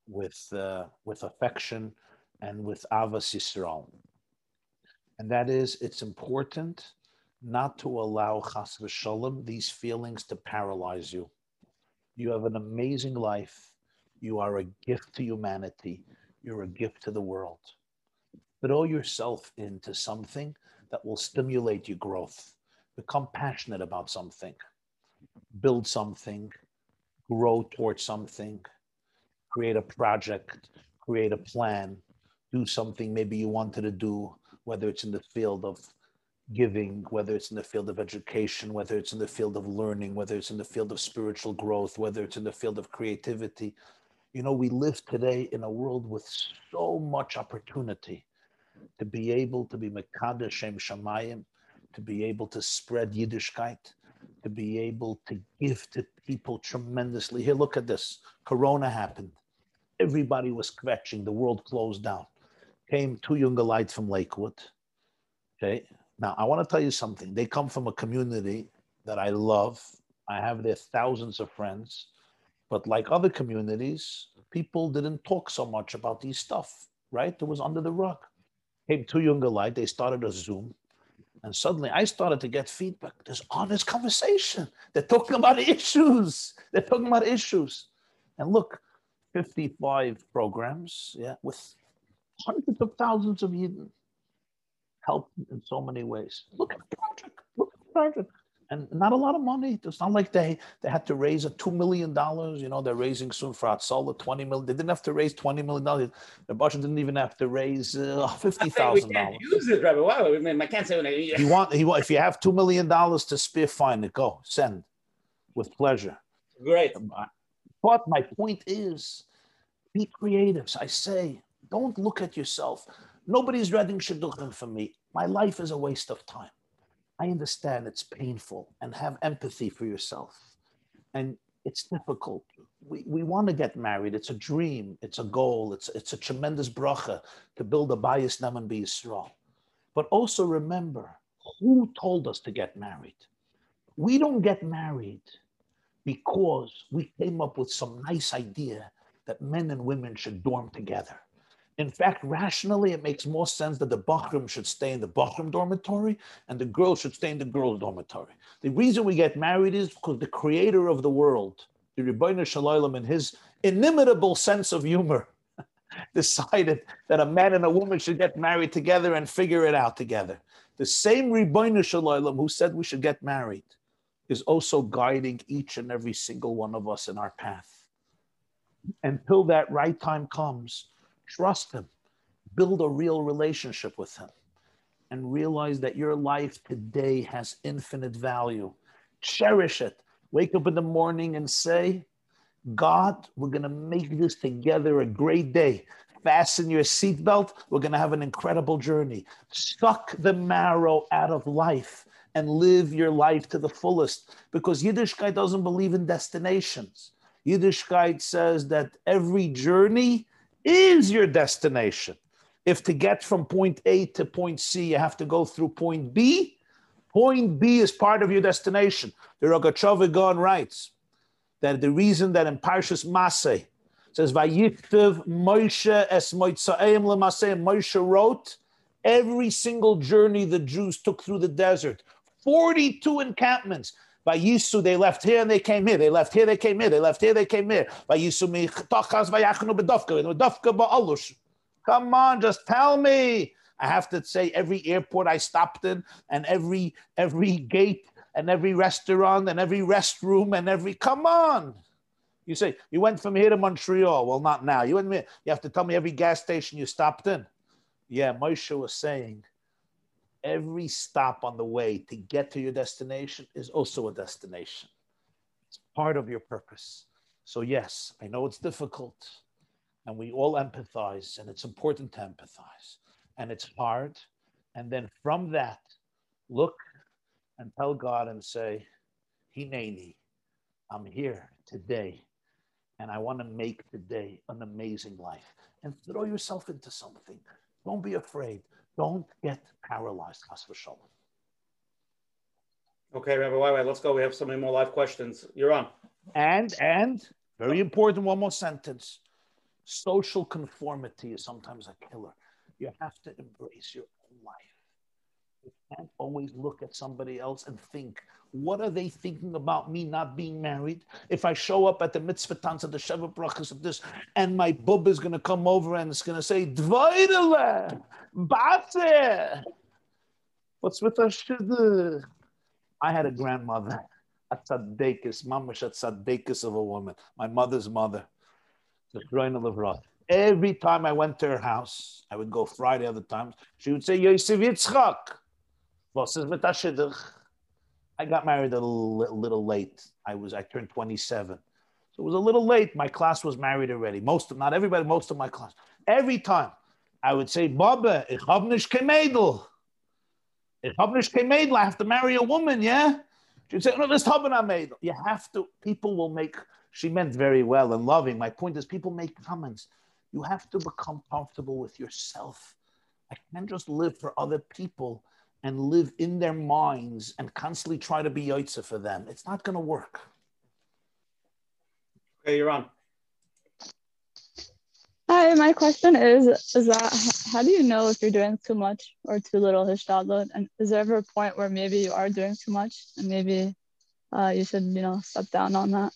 with, uh, with affection, and with Avas Yisrael. And that is, it's important not to allow chas v'shalom, these feelings to paralyze you. You have an amazing life. You are a gift to humanity. You're a gift to the world throw yourself into something that will stimulate your growth. Become passionate about something, build something, grow towards something, create a project, create a plan, do something maybe you wanted to do, whether it's in the field of giving, whether it's in the field of education, whether it's in the field of learning, whether it's in the field of spiritual growth, whether it's in the field of creativity. You know, we live today in a world with so much opportunity to be able to be Mekadesh Shem Shamayim, to be able to spread Yiddishkeit, to be able to give to people tremendously. Here, look at this. Corona happened. Everybody was scratching. The world closed down. Came two yungeleit from Lakewood. Okay. Now, I want to tell you something. They come from a community that I love. I have their thousands of friends. But like other communities, people didn't talk so much about these stuff, right? It was under the rug. Came two yungeleit. They started a Zoom. And suddenly I started to get feedback. There's honest conversation. They're talking about issues. They're talking about issues. And look, 55 programs, yeah, with hundreds of thousands of Yidden helped in so many ways. Look at the project. Look at the project and not a lot of money. It's not like they they had to raise a two million dollars. You know, they're raising soon for Hatzalah twenty million. They didn't have to raise twenty million dollars. The budget didn't even have to raise uh, fifty thousand dollars. Use it, Rabbi. Why? I mean, I can't say when I. You want if you have two million dollars to spare, fine, go send with pleasure. Great. But my point is, be creatives. I say, don't look at yourself. Nobody's reading shidduchim for me. My life is a waste of time. I understand it's painful and have empathy for yourself. And it's difficult. We, we want to get married. It's a dream. It's a goal. It's, it's a tremendous bracha to build a bayis ne'eman be Yisrael. But also remember who told us to get married. We don't get married because we came up with some nice idea that men and women should dorm together. In fact, rationally, it makes more sense that the bochurim should stay in the bochurim dormitory and the girls should stay in the girls' dormitory. The reason we get married is because the creator of the world, the Ribono Shel Olam, in his inimitable sense of humor, decided that a man and a woman should get married together and figure it out together. The same Ribono Shel Olam who said we should get married is also guiding each and every single one of us in our path. Until that right time comes, Trust Him. Build a real relationship with Him and realize that your life today has infinite value. Cherish it. Wake up in the morning and say, God, we're going to make this together a great day. Fasten your seatbelt. We're going to have an incredible journey. Suck the marrow out of life and live your life to the fullest because Yiddishkeit doesn't believe in destinations. Yiddishkeit says that every journey is your destination. If to get from point A to point C, you have to go through point B, point B is part of your destination. The Rogachover Gaon writes that the reason that in Parshas Masay says Vayiktiv Moshe es Moitzaim lemaseh Moshe wrote every single journey the Jews took through the desert, 42 encampments. By Yisu, they left here and they came here. They left here, they came here. They left here, they came here. By Yisu, ba'alush. Come on, just tell me. I have to say every airport I stopped in and every every gate and every restaurant and every restroom and every come on. You say you went from here to Montreal. Well, not now. You went. You have to tell me every gas station you stopped in. Yeah, Moshe was saying every stop on the way to get to your destination is also a destination. It's part of your purpose. So, yes, I know it's difficult and we all empathize, and it's important to empathize, and it's hard. And then from that, look and tell God and say, Hineni, I'm here today, and I want to make today an amazing life. And throw yourself into something. Don't be afraid. Don't get paralyzed, Chas v'shalom. Okay, Rabbi YY, let's go. We have so many more live questions. You're on. And and very important, one more sentence. Social conformity is sometimes a killer. You have to embrace your own life. You can't always look at somebody else and think, what are they thinking about me not being married? If I show up at the mitzvah tanz of the Sheva brachas of this, and my bub is going to come over and it's going to say, Dvaidele, Bate. What's with us? I had a grandmother, a tzaddekis, mamash a tzaddekis of a woman, my mother's mother, the Levroth. Every time I went to her house, I would go Friday other times, she would say, Yosef Yitzchak. Was ist mit I got married a little, little late. I was I turned 27. So it was a little late. My class was married already. Most of, not everybody, most of my class. Every time I would say, Baba, ich hab nicht kein Mädel. Ich hab nicht kein Mädel. I have to marry a woman, yeah? She'd say, no, this haben a Mädel. You have to, people will make, she meant very well and loving. My point is, people make comments. You have to become comfortable with yourself. I can't just live for other people and live in their minds and constantly try to be Yaitza for them. It's not going to work. Okay, you're on. Hi, my question is is that how do you know if you're doing too much or too little hishtadlut? And is there ever a point where maybe you are doing too much and maybe uh, you should, you know, step down on that?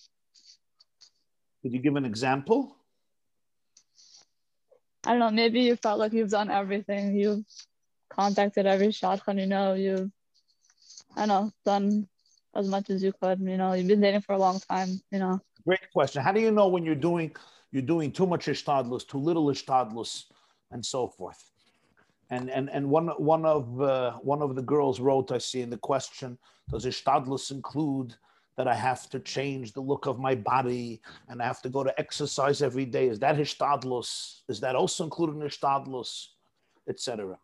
Could you give an example? I don't know, maybe you felt like you've done everything. You've contacted every shadchan you know, you've I don't know, done as much as you could, you know, you've been dating for a long time, you know. Great question. How do you know when you're doing you're doing too much ishtadlus, too little ishtadlus, and so forth? And and and one one of uh, one of the girls wrote, I see in the question, does ishtadlus include that I have to change the look of my body and I have to go to exercise every day? Is that hishtadlus? Is that also included in hishtadlus, etc.?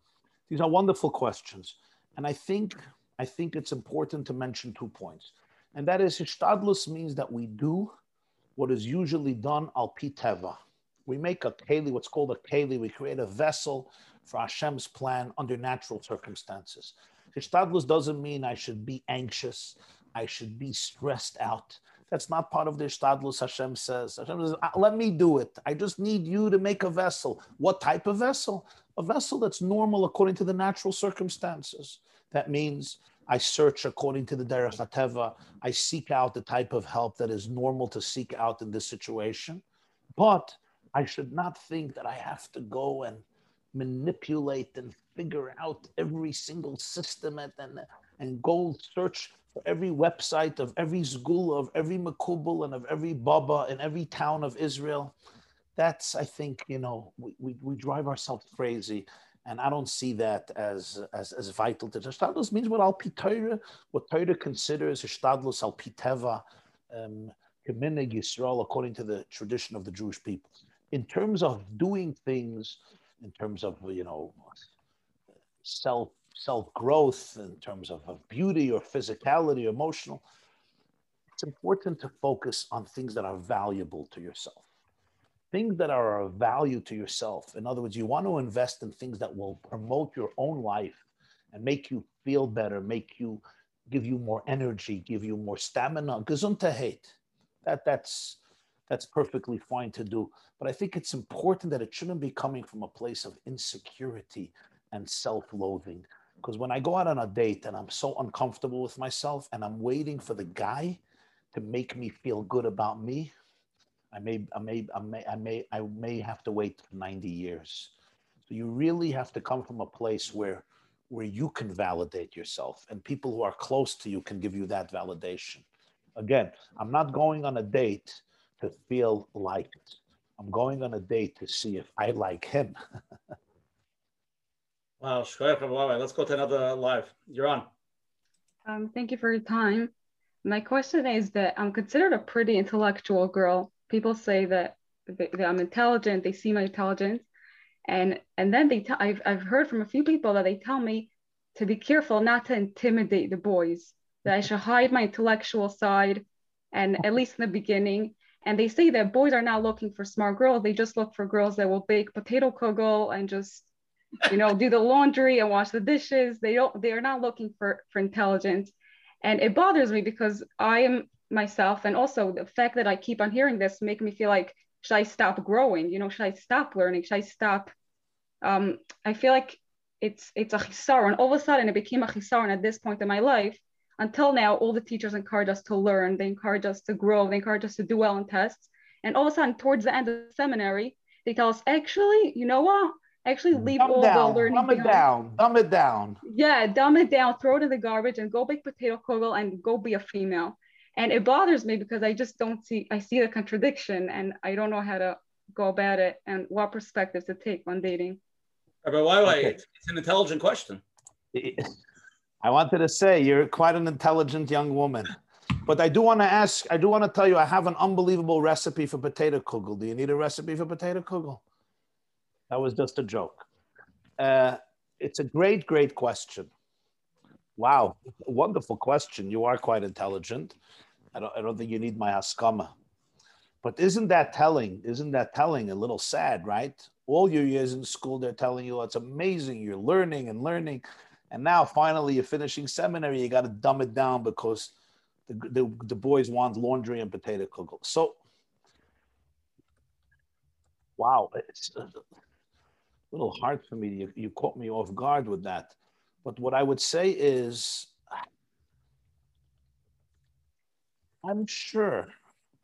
These are wonderful questions, and I think I think it's important to mention two points, and that is hishtadlus means that we do what is usually done al piteva. We make a keli, what's called a keli. We create a vessel for Hashem's plan under natural circumstances. Hishtadlus doesn't mean I should be anxious. I should be stressed out. That's not part of the Hishtadlus, Hashem says. Hashem says, "Ah, let me do it. I just need you to make a vessel. What type of vessel? A vessel that's normal according to the natural circumstances. That means I search according to the Derech HaTeva. I seek out the type of help that is normal to seek out in this situation. But I should not think that I have to go and manipulate and figure out every single system and, and, and go search for every website of every school of every makubal and of every baba in every town of Israel. That's, I think, you know, we, we, we drive ourselves crazy. And I don't see that as, as, as vital to Hishtadlus means what Al Torah, what Torah considers Hishtadlus Al Piteva, um, Yisrael, according to the tradition of the Jewish people. In terms of doing things, in terms of, you know, self self growth, in terms of, of beauty or physicality, or emotional, it's important to focus on things that are valuable to yourself things that are of value to yourself. In other words, you want to invest in things that will promote your own life and make you feel better, make you give you more energy, give you more stamina. Gesundheit. That that's that's perfectly fine to do. But I think it's important that it shouldn't be coming from a place of insecurity and self-loathing. Because when I go out on a date and I'm so uncomfortable with myself and I'm waiting for the guy to make me feel good about me, I may, I may, I may, I may, I may have to wait 90 years. So you really have to come from a place where, where you can validate yourself, and people who are close to you can give you that validation. Again, I'm not going on a date to feel liked. I'm going on a date to see if I like him. Wow, shkoyach, Rabbi Wawa. let's go to another live. You're on. Um, thank you for your time. My question is that I'm considered a pretty intellectual girl. People say that, that I'm intelligent. They see my intelligence, and and then they tell. I've I've heard from a few people that they tell me to be careful not to intimidate the boys. That I should hide my intellectual side, and at least in the beginning. And they say that boys are not looking for smart girls. They just look for girls that will bake potato kugel and just you know do the laundry and wash the dishes they don't they are not looking for for intelligence and it bothers me because i am myself. And also the fact that i keep on hearing this make me feel like should i stop growing? You know should i stop learning? Should i stop um, i feel like it's it's a chisaron all of a sudden it became a chisaron at this point in my life until now all the teachers encourage us to learn. They encourage us to grow. They encourage us to do well in tests. And all of a sudden towards the end of the seminary they tell us actually you know what? Actually leave dumb all down, the learning dumb it behind. down, dumb it down. Yeah, dumb it down, throw it in the garbage, and go bake potato kugel and go be a female. And it bothers me because I just don't see. I see the contradiction, and I don't know how to go about it and what perspectives to take on dating. Rabbi why Okay. it's, it's an intelligent question. I wanted to say you're quite an intelligent young woman. But I do want to ask, I do want to tell you, I have an unbelievable recipe for potato kugel. Do you need a recipe for potato kugel? That was just a joke. Uh, it's a great, great question. Wow, wonderful question. You are quite intelligent. I don't, I don't think you need my haskama. But isn't that telling? Isn't that telling? A little sad, right? All your years in school, they're telling you oh, it's amazing. You're learning and learning. And now finally you're finishing seminary. You got to dumb it down because the, the, the boys want laundry and potato kugel. So, wow, it's a little hard for me. You, you caught me off guard with that. But what I would say is, I'm sure,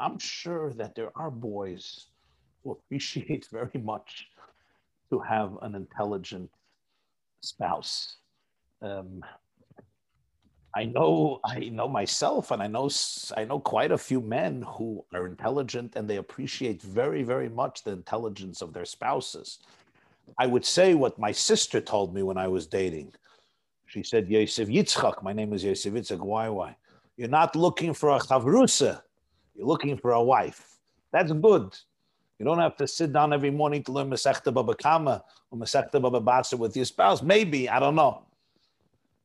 I'm sure that there are boys who appreciate very much to have an intelligent spouse. Um, I know, I know myself, and I know, I know quite a few men who are intelligent and they appreciate very, very much the intelligence of their spouses. I would say what my sister told me when I was dating. She said, Yosef Yitzchak, my name is Yosef Yitzchak, why, why? You're not looking for a chavrusa, you're looking for a wife. That's good. You don't have to sit down every morning to learn Masechta Baba Kama or Masechta Baba Batsa with your spouse. Maybe, I don't know.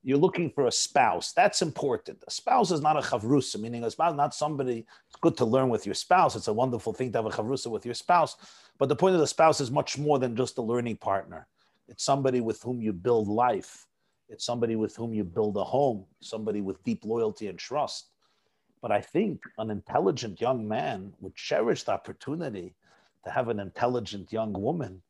You're looking for a spouse. That's important. A spouse is not a chavrusa, meaning a spouse, not somebody. It's good to learn with your spouse. It's a wonderful thing to have a chavrusa with your spouse. But the point of the spouse is much more than just a learning partner. It's somebody with whom you build life. It's somebody with whom you build a home, somebody with deep loyalty and trust. But I think an intelligent young man would cherish the opportunity to have an intelligent young woman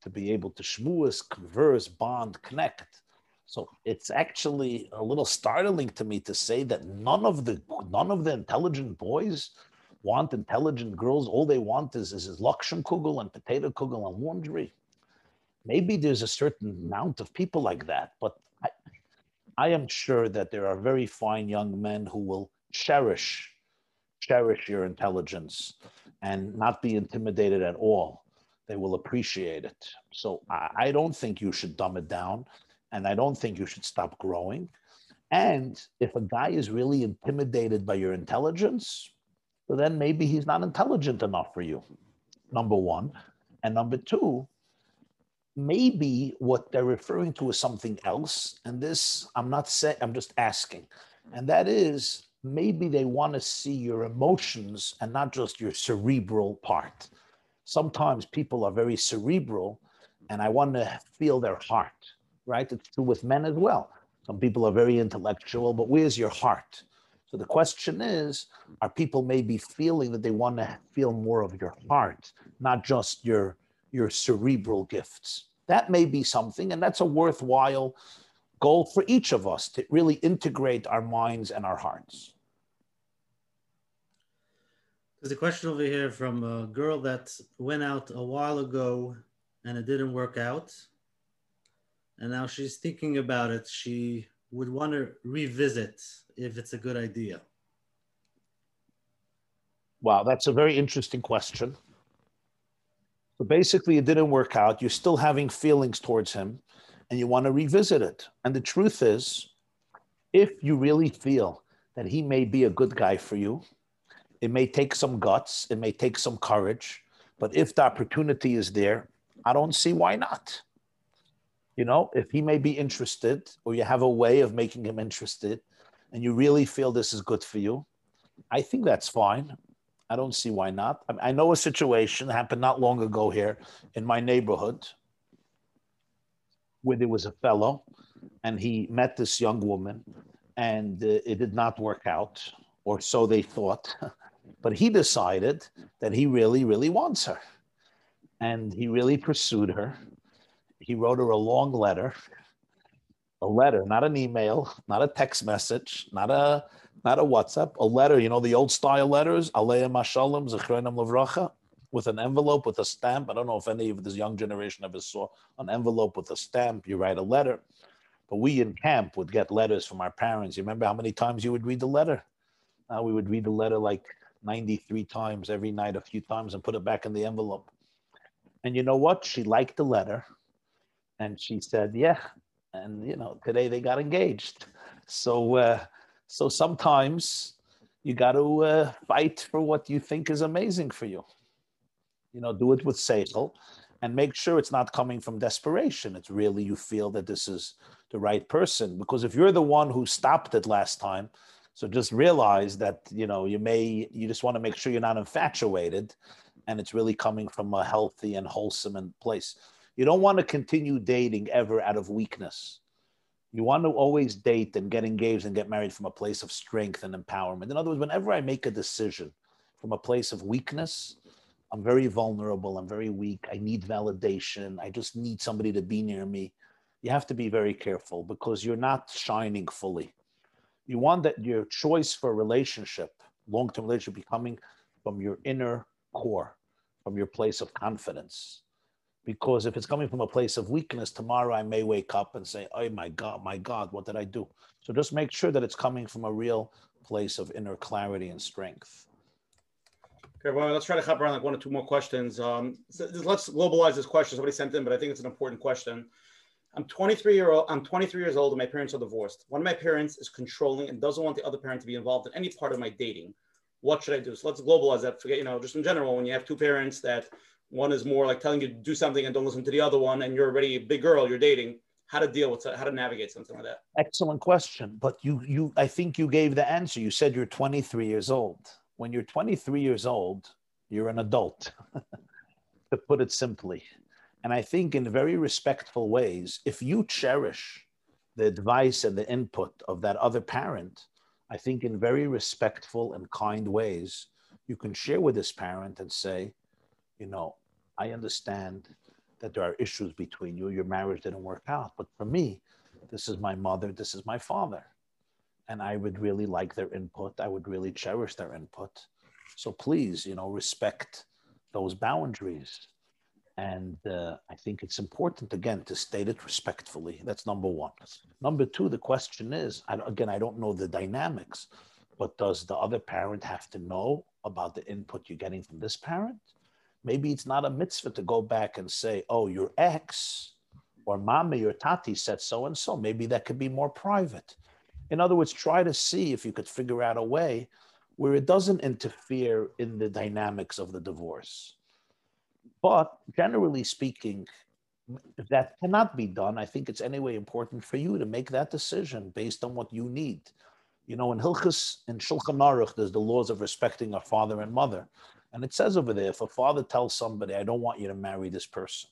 to be able to schmooze, converse, bond, connect. So it's actually a little startling to me to say that none of the none of the intelligent boys want intelligent girls. All they want is is, is kugel and potato kugel and laundry. Maybe there's a certain amount of people like that, but I am sure that there are very fine young men who will cherish, cherish your intelligence and not be intimidated at all. They will appreciate it. So I, I don't think you should dumb it down, and I don't think you should stop growing. And if a guy is really intimidated by your intelligence, well, then maybe he's not intelligent enough for you. Number one. And number two, maybe what they're referring to is something else. And this, I'm not saying, I'm just asking. And that is maybe they want to see your emotions and not just your cerebral part. Sometimes people are very cerebral and I want to feel their heart, right? It's true with men as well. Some people are very intellectual, but where's your heart? So the question is, are people maybe feeling that they want to feel more of your heart, not just your your cerebral gifts. That may be something, and that's a worthwhile goal for each of us to really integrate our minds and our hearts. There's a question over here from a girl that went out a while ago and it didn't work out. And now she's thinking about it. She would want to revisit if it's a good idea. Wow, that's a very interesting question. So basically, it didn't work out. You're still having feelings towards him and you want to revisit it. And the truth is, if you really feel that he may be a good guy for you, it may take some guts, it may take some courage, but if the opportunity is there, I don't see why not. You know, if he may be interested or you have a way of making him interested and you really feel this is good for you, I think that's fine. I don't see why not. I, I know a situation happened not long ago here in my neighborhood where there was a fellow and he met this young woman and uh, it did not work out, or so they thought. but he decided that he really, really wants her. And he really pursued her. He wrote her a long letter, a letter, not an email, not a text message, not a not a WhatsApp, a letter, you know, the old style letters, Aleim Mashalom, Zechronim Levracha, with an envelope with a stamp. I don't know if any of this young generation ever saw an envelope with a stamp. You write a letter. But we in camp would get letters from our parents. You remember how many times you would read the letter? Now we would read the letter like 93 times every night, a few times, and put it back in the envelope. And you know what? She liked the letter. And she said, yeah. And, you know, today they got engaged. So, uh, so sometimes you got to uh, fight for what you think is amazing for you. You know, do it with seichel and make sure it's not coming from desperation. It's really you feel that this is the right person. Because if you're the one who stopped it last time, so just realize that you know you may you just want to make sure you're not infatuated, and it's really coming from a healthy and wholesome and place. You don't want to continue dating ever out of weakness. You want to always date and get engaged and get married from a place of strength and empowerment. In other words, whenever I make a decision from a place of weakness, I'm very vulnerable. I'm very weak. I need validation. I just need somebody to be near me. You have to be very careful because you're not shining fully. You want that your choice for a relationship, long term relationship, be coming from your inner core, from your place of confidence. Because if it's coming from a place of weakness, tomorrow I may wake up and say, Oh my God, my God, what did I do? So just make sure that it's coming from a real place of inner clarity and strength. Okay, well, let's try to hop around like one or two more questions. Um, so let's globalize this question. Somebody sent in, but I think it's an important question. I'm 23 year old. I'm 23 years old, and my parents are divorced. One of my parents is controlling and doesn't want the other parent to be involved in any part of my dating. What should I do? So let's globalize that. Forget, you know, just in general, when you have two parents that one is more like telling you to do something and don't listen to the other one, and you're already a big girl, you're dating. How to deal with how to navigate something like that? Excellent question. But you, you, I think you gave the answer. You said you're 23 years old when you're 23 years old, you're an adult, to put it simply. And I think, in very respectful ways, if you cherish the advice and the input of that other parent, I think, in very respectful and kind ways, you can share with this parent and say, you know, I understand that there are issues between you, your marriage didn't work out. But for me, this is my mother, this is my father and I would really like their input. I would really cherish their input. So please, you know, respect those boundaries. And uh, I think it's important, again, to state it respectfully. That's number one. Number two, the question is I, again, I don't know the dynamics, but does the other parent have to know about the input you're getting from this parent? Maybe it's not a mitzvah to go back and say, oh, your ex or mommy or tati said so and so. Maybe that could be more private. In other words, try to see if you could figure out a way where it doesn't interfere in the dynamics of the divorce. But generally speaking, if that cannot be done, I think it's anyway important for you to make that decision based on what you need. You know, in Hilchus, in Shulchan Aruch, there's the laws of respecting a father and mother. And it says over there, if a father tells somebody, I don't want you to marry this person,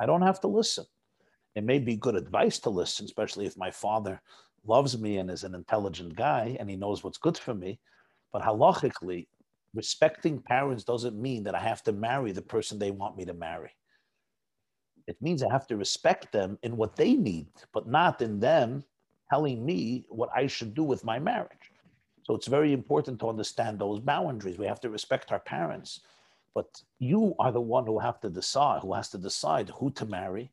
I don't have to listen. It may be good advice to listen, especially if my father loves me and is an intelligent guy and he knows what's good for me. But halachically, respecting parents doesn't mean that I have to marry the person they want me to marry. It means I have to respect them in what they need, but not in them telling me what I should do with my marriage. So it's very important to understand those boundaries. We have to respect our parents, but you are the one who have to decide, who has to decide who to marry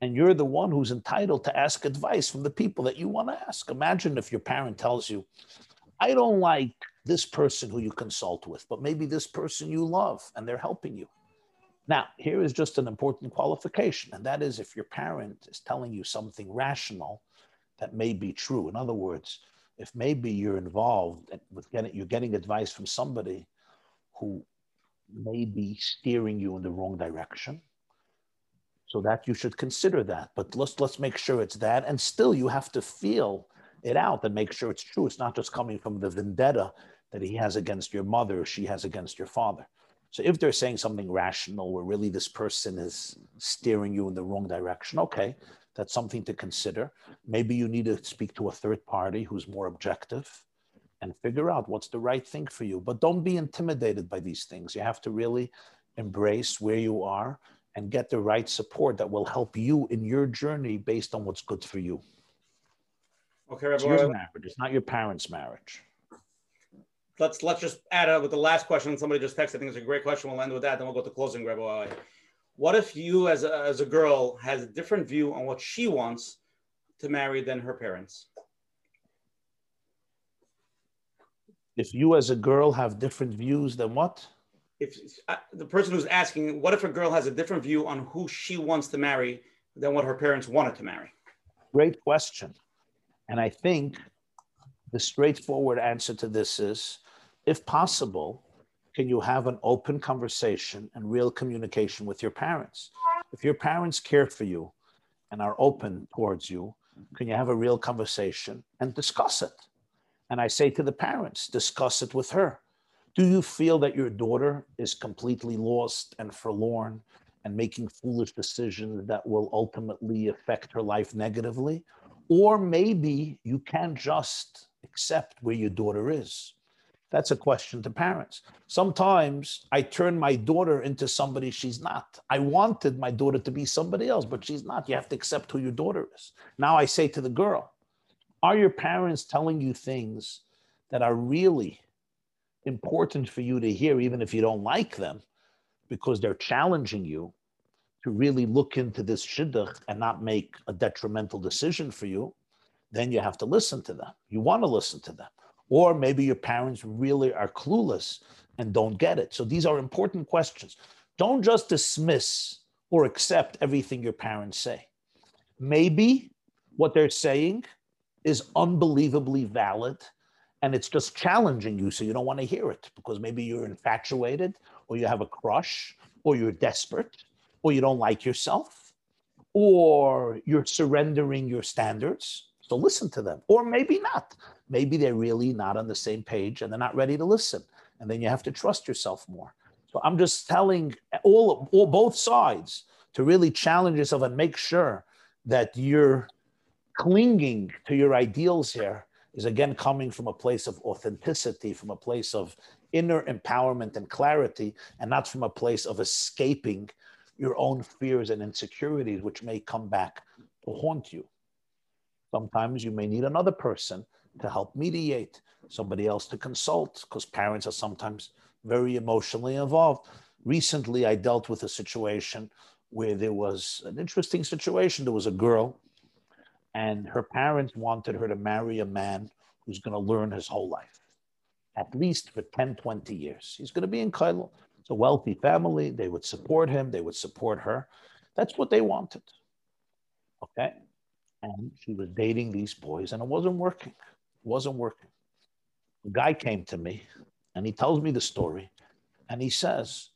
and you're the one who's entitled to ask advice from the people that you want to ask. Imagine if your parent tells you, I don't like this person who you consult with, but maybe this person you love and they're helping you. Now, here is just an important qualification, and that is if your parent is telling you something rational that may be true. In other words, if maybe you're involved with getting you're getting advice from somebody who may be steering you in the wrong direction, so that you should consider that. But let's let's make sure it's that, and still you have to feel it out and make sure it's true. It's not just coming from the vendetta that he has against your mother or she has against your father. So if they're saying something rational where really this person is steering you in the wrong direction, okay, that's something to consider. Maybe you need to speak to a third party who's more objective and figure out what's the right thing for you. But don't be intimidated by these things. You have to really embrace where you are and get the right support that will help you in your journey based on what's good for you. Okay, It's your marriage. It's not your parents' marriage. Let's let's just add up with the last question. Somebody just texted. I think it's a great question. We'll end with that. Then we'll go to closing, Rabbi. What if you, as a, as a girl, has a different view on what she wants to marry than her parents? If you, as a girl, have different views than what? if uh, the person who's asking, what if a girl has a different view on who she wants to marry than what her parents wanted to marry? Great question. And I think the straightforward answer to this is if possible, can you have an open conversation and real communication with your parents? If your parents care for you and are open towards you, can you have a real conversation and discuss it? And I say to the parents, discuss it with her. Do you feel that your daughter is completely lost and forlorn and making foolish decisions that will ultimately affect her life negatively? Or maybe you can just accept where your daughter is. That's a question to parents. Sometimes I turn my daughter into somebody she's not. I wanted my daughter to be somebody else, but she's not. You have to accept who your daughter is. Now I say to the girl, are your parents telling you things that are really important for you to hear, even if you don't like them, because they're challenging you to really look into this shidduch and not make a detrimental decision for you, then you have to listen to them. You want to listen to them. Or maybe your parents really are clueless and don't get it. So these are important questions. Don't just dismiss or accept everything your parents say. Maybe what they're saying is unbelievably valid and it's just challenging you so you don't want to hear it because maybe you're infatuated or you have a crush or you're desperate or you don't like yourself or you're surrendering your standards so listen to them or maybe not maybe they're really not on the same page and they're not ready to listen and then you have to trust yourself more so i'm just telling all, all both sides to really challenge yourself and make sure that you're clinging to your ideals here is again coming from a place of authenticity, from a place of inner empowerment and clarity, and not from a place of escaping your own fears and insecurities, which may come back to haunt you. Sometimes you may need another person to help mediate, somebody else to consult, because parents are sometimes very emotionally involved. Recently, I dealt with a situation where there was an interesting situation. There was a girl and her parents wanted her to marry a man who's going to learn his whole life, at least for 10, 20 years. He's going to be in kollel. It's a wealthy family. They would support him, they would support her. That's what they wanted. Okay. And she was dating these boys, and it wasn't working. It wasn't working. a guy came to me and he tells me the story, and he says,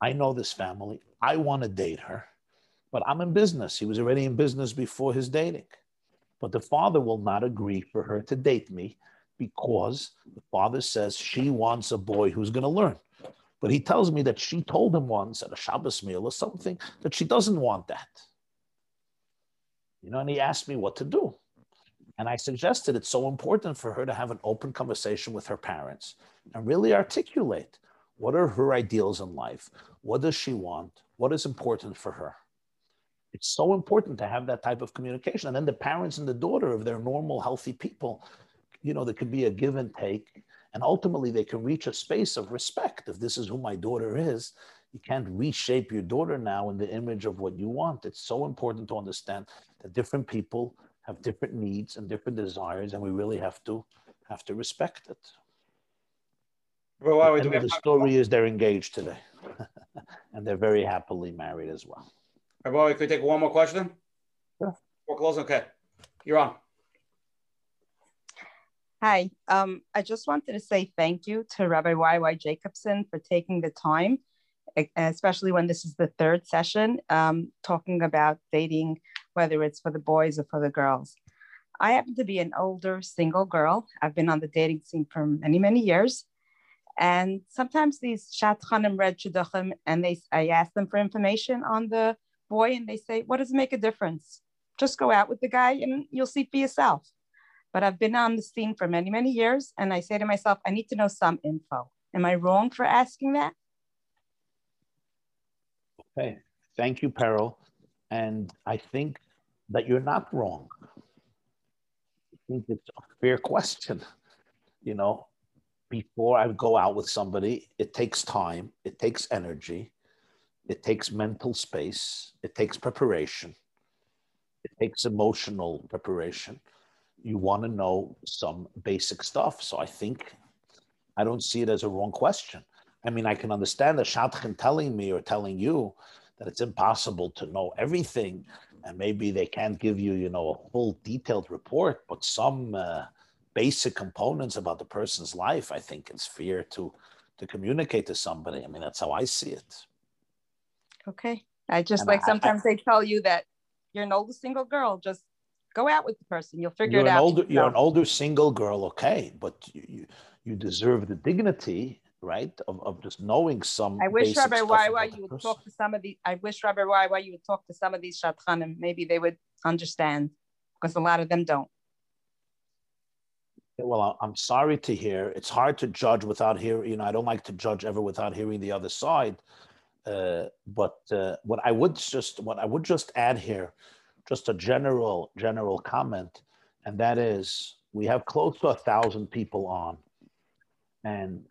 I know this family. I want to date her, but I'm in business. He was already in business before his dating. But the father will not agree for her to date me because the father says she wants a boy who's going to learn. But he tells me that she told him once at a Shabbos meal or something that she doesn't want that. You know, and he asked me what to do. And I suggested it's so important for her to have an open conversation with her parents and really articulate what are her ideals in life? What does she want? What is important for her? It's so important to have that type of communication. And then the parents and the daughter, if they're normal, healthy people, you know, there could be a give and take. And ultimately, they can reach a space of respect. If this is who my daughter is, you can't reshape your daughter now in the image of what you want. It's so important to understand that different people have different needs and different desires, and we really have to have to respect it. Well, the, the story is they're engaged today, and they're very happily married as well. Could we take one more question? Sure. We're closing. Okay. You're on. Hi. Um, I just wanted to say thank you to Rabbi Y.Y. Jacobson for taking the time, especially when this is the third session, um, talking about dating, whether it's for the boys or for the girls. I happen to be an older single girl. I've been on the dating scene for many, many years. And sometimes these shadchanim read shidduchim and they, I ask them for information on the boy and they say, What does it make a difference? Just go out with the guy and you'll see for yourself. But I've been on the scene for many, many years. And I say to myself, I need to know some info. Am I wrong for asking that? Okay. Thank you, Perel. And I think that you're not wrong. I think it's a fair question. You know, before I go out with somebody, it takes time, it takes energy, it takes mental space, it takes preparation, it takes emotional preparation. You want to know some basic stuff. So I think I don't see it as a wrong question. I mean, I can understand the Shadchan telling me or telling you that it's impossible to know everything, and maybe they can't give you, you know, a full detailed report, but some uh, basic components about the person's life, I think it's fair to to communicate to somebody. I mean, that's how I see it. Okay. I just And like I- sometimes they tell you that you're an older single girl, just go out with the person. You'll figure You're it an out. older, you're an older single girl, okay, but you you, deserve the dignity, right, of, of just knowing some. I wish Rabbi Why you would person. talk to some of these. I wish Rabbi Why you would talk to some of these shadchanim. Maybe they would understand, because a lot of them don't. Well, I'm sorry to hear. It's hard to judge without hearing. You know, I don't like to judge ever without hearing the other side. Uh, but uh, what I would just what I would just add here, just a general general comment, and that is we have close to a thousand people on, and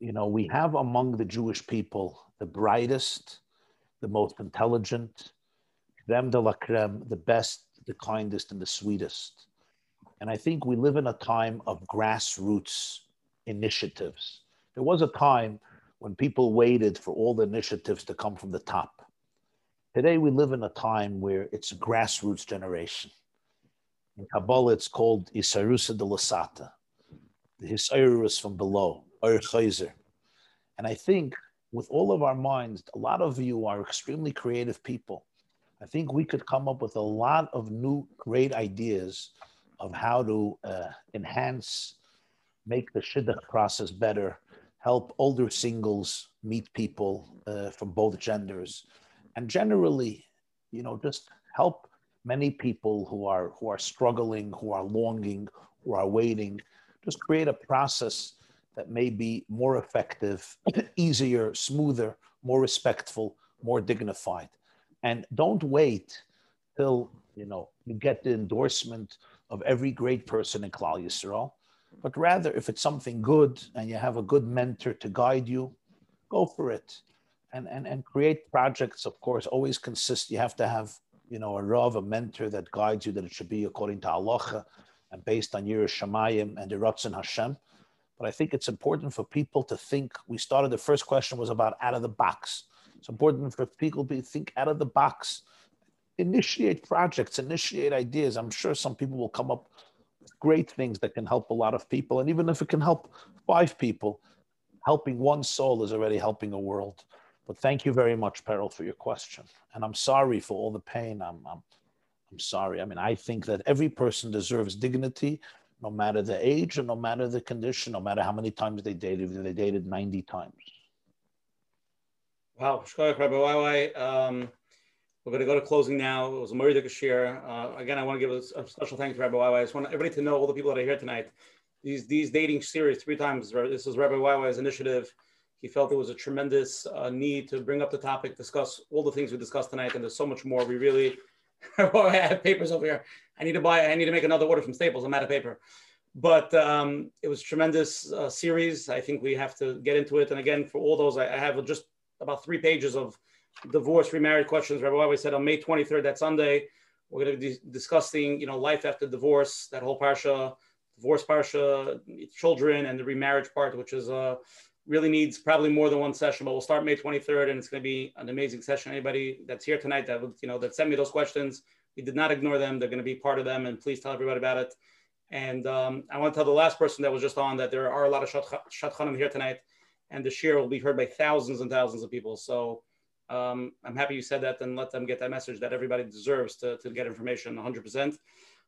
you know we have among the Jewish people the brightest, the most intelligent, creme de la creme, the best, the kindest, and the sweetest. And I think we live in a time of grassroots initiatives. There was a time when people waited for all the initiatives to come from the top. Today, we live in a time where it's a grassroots generation. In Kabbalah, it's called Isarusa de Lasata, the Hisairus from below, Ur. And I think with all of our minds, a lot of you are extremely creative people. I think we could come up with a lot of new great ideas of how to uh, enhance, make the shidduch process better, help older singles meet people uh, from both genders, and generally, you know, just help many people who are who are struggling, who are longing, who are waiting. Just create a process that may be more effective, easier, smoother, more respectful, more dignified, and don't wait till you know you get the endorsement of every great person in Klal Yisrael, but rather if it's something good and you have a good mentor to guide you, go for it. And, and, and create projects, of course, always consist, you have to have, you know, a Rav, a mentor that guides you, that it should be according to Halacha and based on Yiras Shamayim and the Ratzon Hashem. But I think it's important for people to think, we started, the first question was about out of the box. It's important for people to think out of the box initiate projects, initiate ideas. I'm sure some people will come up with great things that can help a lot of people. And even if it can help five people, helping one soul is already helping a world. But thank you very much, Perel, for your question. And I'm sorry for all the pain. I'm, I'm, I'm sorry. I mean, I think that every person deserves dignity, no matter the age and no matter the condition, no matter how many times they dated, they dated 90 times. Wow, Rabbi. Um, we're going to go to closing now. It was a Murray Kashir. Uh, again, I want to give a, special thanks to Rabbi YY. I just want everybody to know, all the people that are here tonight, these these dating series three times. This is Rabbi YY's initiative. He felt there was a tremendous uh, need to bring up the topic, discuss all the things we discussed tonight, and there's so much more. We really, I have papers over here. I need to buy. I need to make another order from Staples. I'm out of paper. But um, it was a tremendous uh, series. I think we have to get into it. And again, for all those, I, I have just about three pages of divorce, remarried questions. Rabbi always said on May 23rd, that Sunday, we're going to be discussing, you know, life after divorce, that whole parsha, divorce parsha, children, and the remarriage part, which is uh, really needs probably more than one session. But we'll start May 23rd, and it's going to be an amazing session. Anybody that's here tonight that would, you know, that sent me those questions, we did not ignore them. They're going to be part of them, and please tell everybody about it. And um, I want to tell the last person that was just on that there are a lot of shadchanim here tonight, and the shiur will be heard by thousands and thousands of people. So um, I'm happy you said that and let them get that message that everybody deserves to, to get information 100%.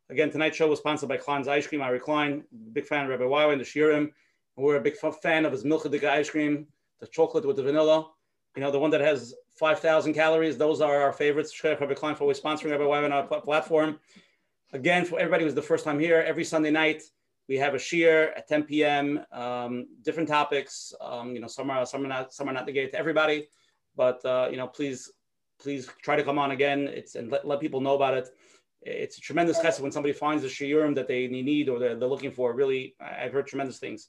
Again, tonight's show was sponsored by Klein's Ice Cream. Ari Klein, big fan of Rabbi Wawa and the Shiurim. We're a big fan of his Milchadika ice cream, the chocolate with the vanilla. You know, the one that has 5,000 calories. Those are our favorites. Rabbi Klein for always sponsoring our platform. Again, for everybody who's the first time here, every Sunday night, we have a shiur at 10 p.m. Um, different topics. Um, you know, some are some are not some are not to everybody, but uh, you know, please please try to come on again. It's and let, let people know about it. It's a tremendous chesed when somebody finds a shiurim that they need or they're, they're looking for. Really, I've heard tremendous things.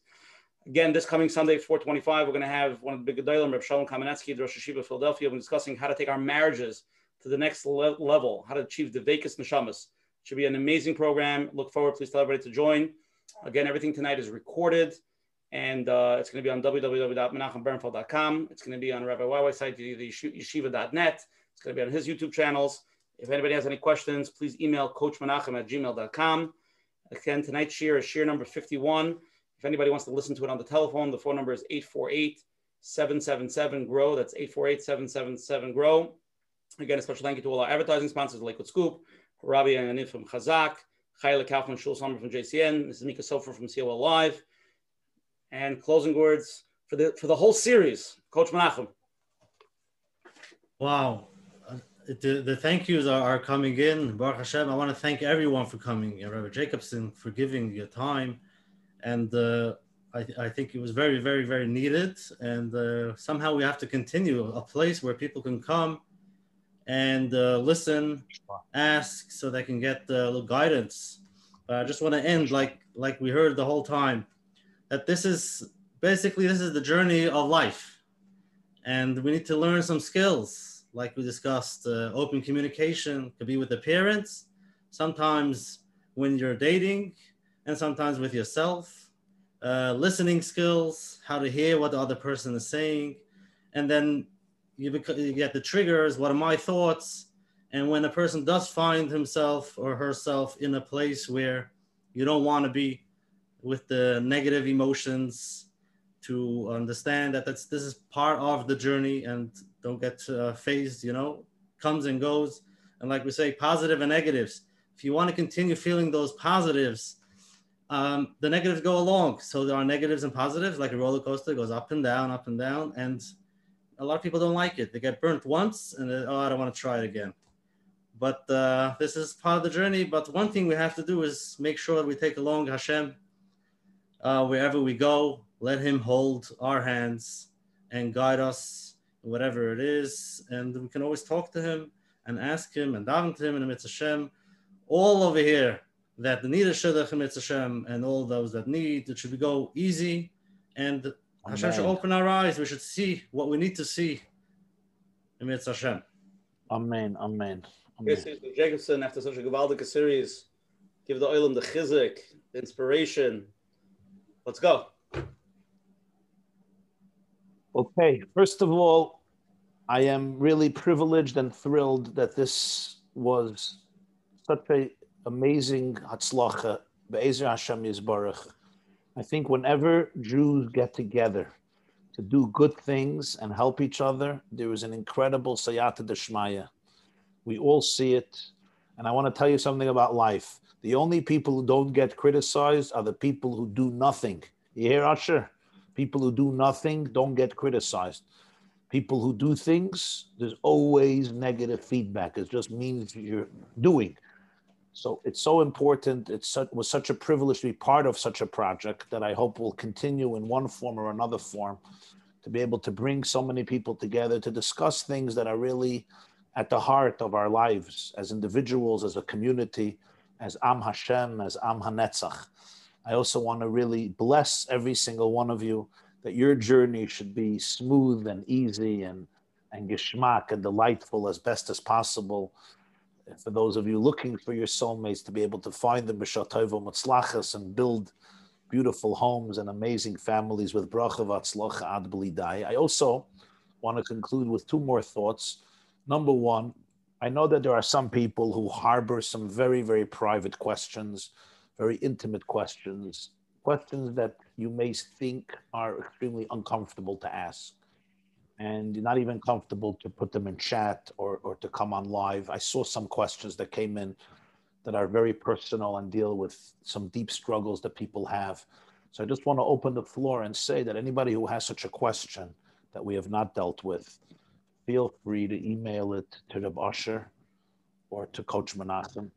Again, this coming Sunday, 425, we're going to have one of the big Gedolim, Reb Shalom Kamenetsky, the Rosh HaYeshiva Philadelphia. We're discussing how to take our marriages to the next le- level, how to achieve the Vekas Neshamas. Should be an amazing program. Look forward. Please tell everybody to join. Again, everything tonight is recorded, and uh, it's going to be on www.menachembernfeld.com. It's going to be on Rabbi YY site, yeshiva.net. It's going to be on his YouTube channels. If anybody has any questions, please email Coach Menachem at gmail.com. Again, tonight's shiur is shiur number 51. If anybody wants to listen to it on the telephone, the phone number is 848 777 GROW. That's 848 777 GROW. Again, a special thank you to all our advertising sponsors, Lakewood Scoop, Rabbi Anif from Chazak, Chayla Kaufman, Shul Summer from JCN, Mrs. Mika Sofer from COL Live. And closing words for the for the whole series, Coach Menachem. Wow. Uh, The, the thank yous are, are coming in. Baruch Hashem, I want to thank everyone for coming. Rabbi Jacobson for giving your time. And uh, I, I think it was very, very, very needed. And uh, somehow we have to continue a place where people can come and uh, listen, ask, so they can get uh, a little guidance. But I just want to end like like we heard the whole time that this is basically this is the journey of life, and we need to learn some skills like we discussed. Uh, open communication could be with the parents, sometimes when you're dating, and sometimes with yourself. Uh, listening skills, how to hear what the other person is saying, and then you, bec- you get the triggers what are my thoughts? And when a person does find himself or herself in a place where you don't want to be with the negative emotions to understand that that's this is part of the journey and don't get uh, phased you know comes and goes. And like we say positive and negatives. If you want to continue feeling those positives um, the negatives go along so there are negatives and positives like a roller coaster goes up and down up and down and a lot of people don't like it. They get burnt once and oh, I don't want to try it again. But uh, this is part of the journey. But one thing we have to do is make sure we take along Hashem uh, wherever we go. Let Him hold our hands and guide us, whatever it is. And we can always talk to Him and ask Him and daven to Him the Mitzvah Hashem. All over here that the need of Shidduch and Mitzvah Hashem and all those that need, it should go easy and Hashem should open our eyes. We should see what we need to see. in Mitzvah Hashem. Amen. Amen. Yes, yes, Jacobson, after such a gewaldige series, give the oilam the chizik, the inspiration. Let's go. Okay, first of all, I am really privileged and thrilled that this was such a amazing hatzlacha. Be'ezer Hashem Yisbarach. I think whenever Jews get together to do good things and help each other, there is an incredible sayata deshmaya. We all see it. And I want to tell you something about life. The only people who don't get criticized are the people who do nothing. You hear, Usher? People who do nothing don't get criticized. People who do things, there's always negative feedback. It just means you're doing. So it's so important. Such, was such a privilege to be part of such a project that I hope will continue in one form or another form to be able to bring so many people together to discuss things that are really at the heart of our lives as individuals, as a community, as Am Hashem, as Am Hanetzach. I also want to really bless every single one of you that your journey should be smooth and easy and, and geschmack and delightful as best as possible. For those of you looking for your soulmates to be able to find them b'shatovo mutzlachas and build beautiful homes and amazing families with bracha ad b'lidai. I also want to conclude with two more thoughts. Number one, I know that there are some people who harbor some very, very private questions, very intimate questions, questions that you may think are extremely uncomfortable to ask. And not even comfortable to put them in chat or, or to come on live. I saw some questions that came in that are very personal and deal with some deep struggles that people have. So I just want to open the floor and say that anybody who has such a question that we have not dealt with, feel free to email it to the Usher or to Coach Menachem.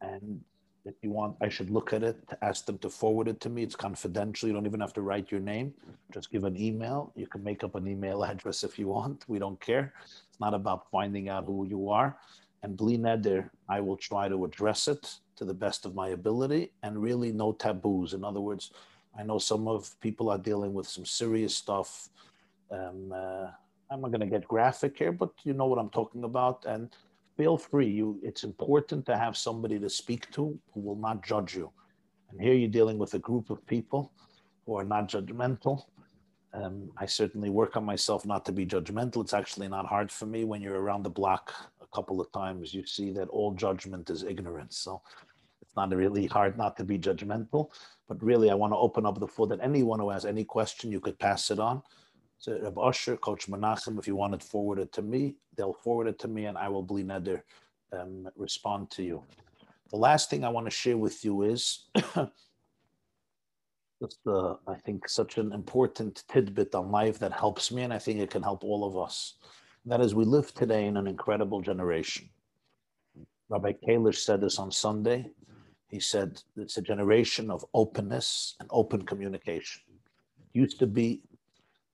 And if you want, I should look at it ask them to forward it to me. It's confidential. You don't even have to write your name. Just give an email. You can make up an email address if you want. We don't care. It's not about finding out who you are. And Bli Neder, I will try to address it to the best of my ability and really no taboos. In other words, I know some of people are dealing with some serious stuff. Um, uh, I'm not going to get graphic here, but you know what I'm talking about. And feel free. You, it's important to have somebody to speak to who will not judge you. And here you're dealing with a group of people who are not judgmental. Um, I certainly work on myself not to be judgmental. It's actually not hard for me when you're around the block a couple of times. You see that all judgment is ignorance. So it's not really hard not to be judgmental, but really I want to open up the floor that anyone who has any question, you could pass it on to Reb Usher, Coach Menachem. If you want it forwarded to me, they'll forward it to me and I will bli neder um, respond to you. The last thing I want to share with you is just the, I think, such an important tidbit on life that helps me, and I think it can help all of us. That is, we live today in an incredible generation. Rabbi Kalish said this on Sunday. He said it's a generation of openness and open communication. It used to be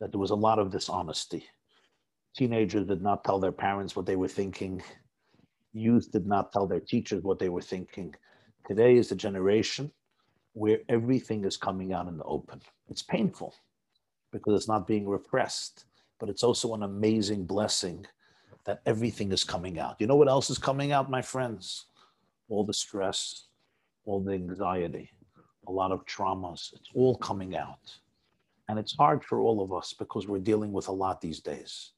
that there was a lot of dishonesty. Teenagers did not tell their parents what they were thinking. Youth did not tell their teachers what they were thinking. Today is a generation where everything is coming out in the open. It's painful because it's not being repressed, but it's also an amazing blessing that everything is coming out. You know what else is coming out, my friends? All the stress, all the anxiety, a lot of traumas. It's all coming out. And it's hard for all of us because we're dealing with a lot these days.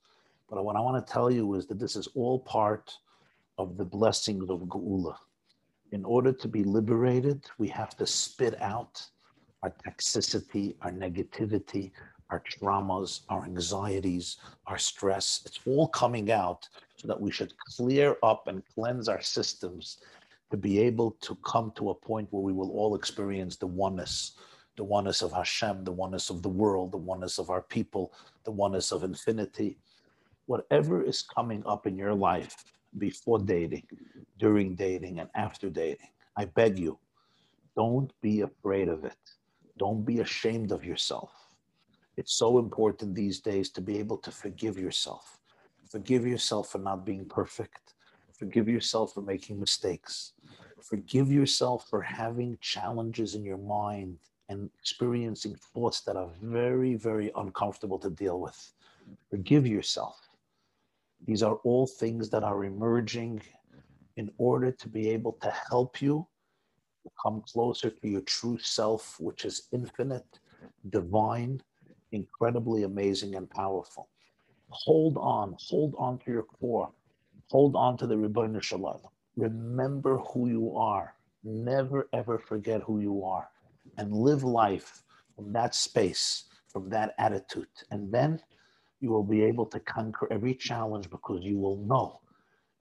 But what I want to tell you is that this is all part of the blessings of Geula in order to be liberated, we have to spit out our toxicity, our negativity, our traumas, our anxieties, our stress. It's all coming out so that we should clear up and cleanse our systems to be able to come to a point where we will all experience the oneness, the oneness of Hashem, the oneness of the world, the oneness of our people, the oneness of infinity. Whatever is coming up in your life before dating, during dating, and after dating. I beg you, don't be afraid of it. Don't be ashamed of yourself. It's so important these days to be able to forgive yourself. Forgive yourself for not being perfect. Forgive yourself for making mistakes. Forgive yourself for having challenges in your mind and experiencing thoughts that are very, very uncomfortable to deal with. Forgive yourself these are all things that are emerging mm-hmm. in order to be able to help you come closer to your true self, which is infinite, divine, incredibly amazing, and powerful. Hold on, hold on to your core, hold on to the Shel Olam. Remember who you are. Never ever forget who you are, and live life from that space, from that attitude, and then you will be able to conquer every challenge because you will know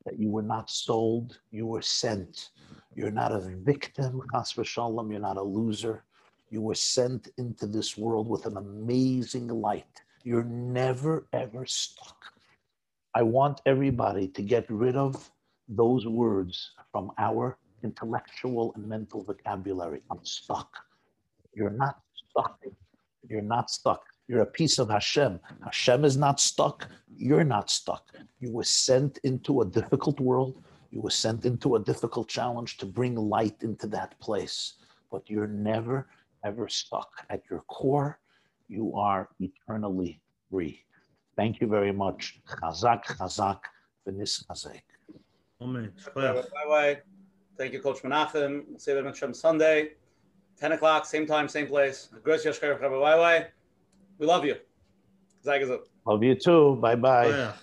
that you were not sold, you were sent. You're not a victim, Shalom, you're not a loser. You were sent into this world with an amazing light. You're never, ever stuck. I want everybody to get rid of those words from our intellectual and mental vocabulary. I'm stuck. You're mm-hmm. not stuck. You're not stuck. You're a piece of Hashem. Hashem is not stuck. You're not stuck. You were sent into a difficult world. You were sent into a difficult challenge to bring light into that place. But you're never, ever stuck. At your core, you are eternally free. Thank you very much. Chazak, chazak, v'nis chazek. Amen. Bye bye. Thank you, Coach Menachem. See you on Sunday, 10 o'clock, same time, same place. Gracias, Bye bye. We love you. Love you too. Bye bye. Oh, yeah.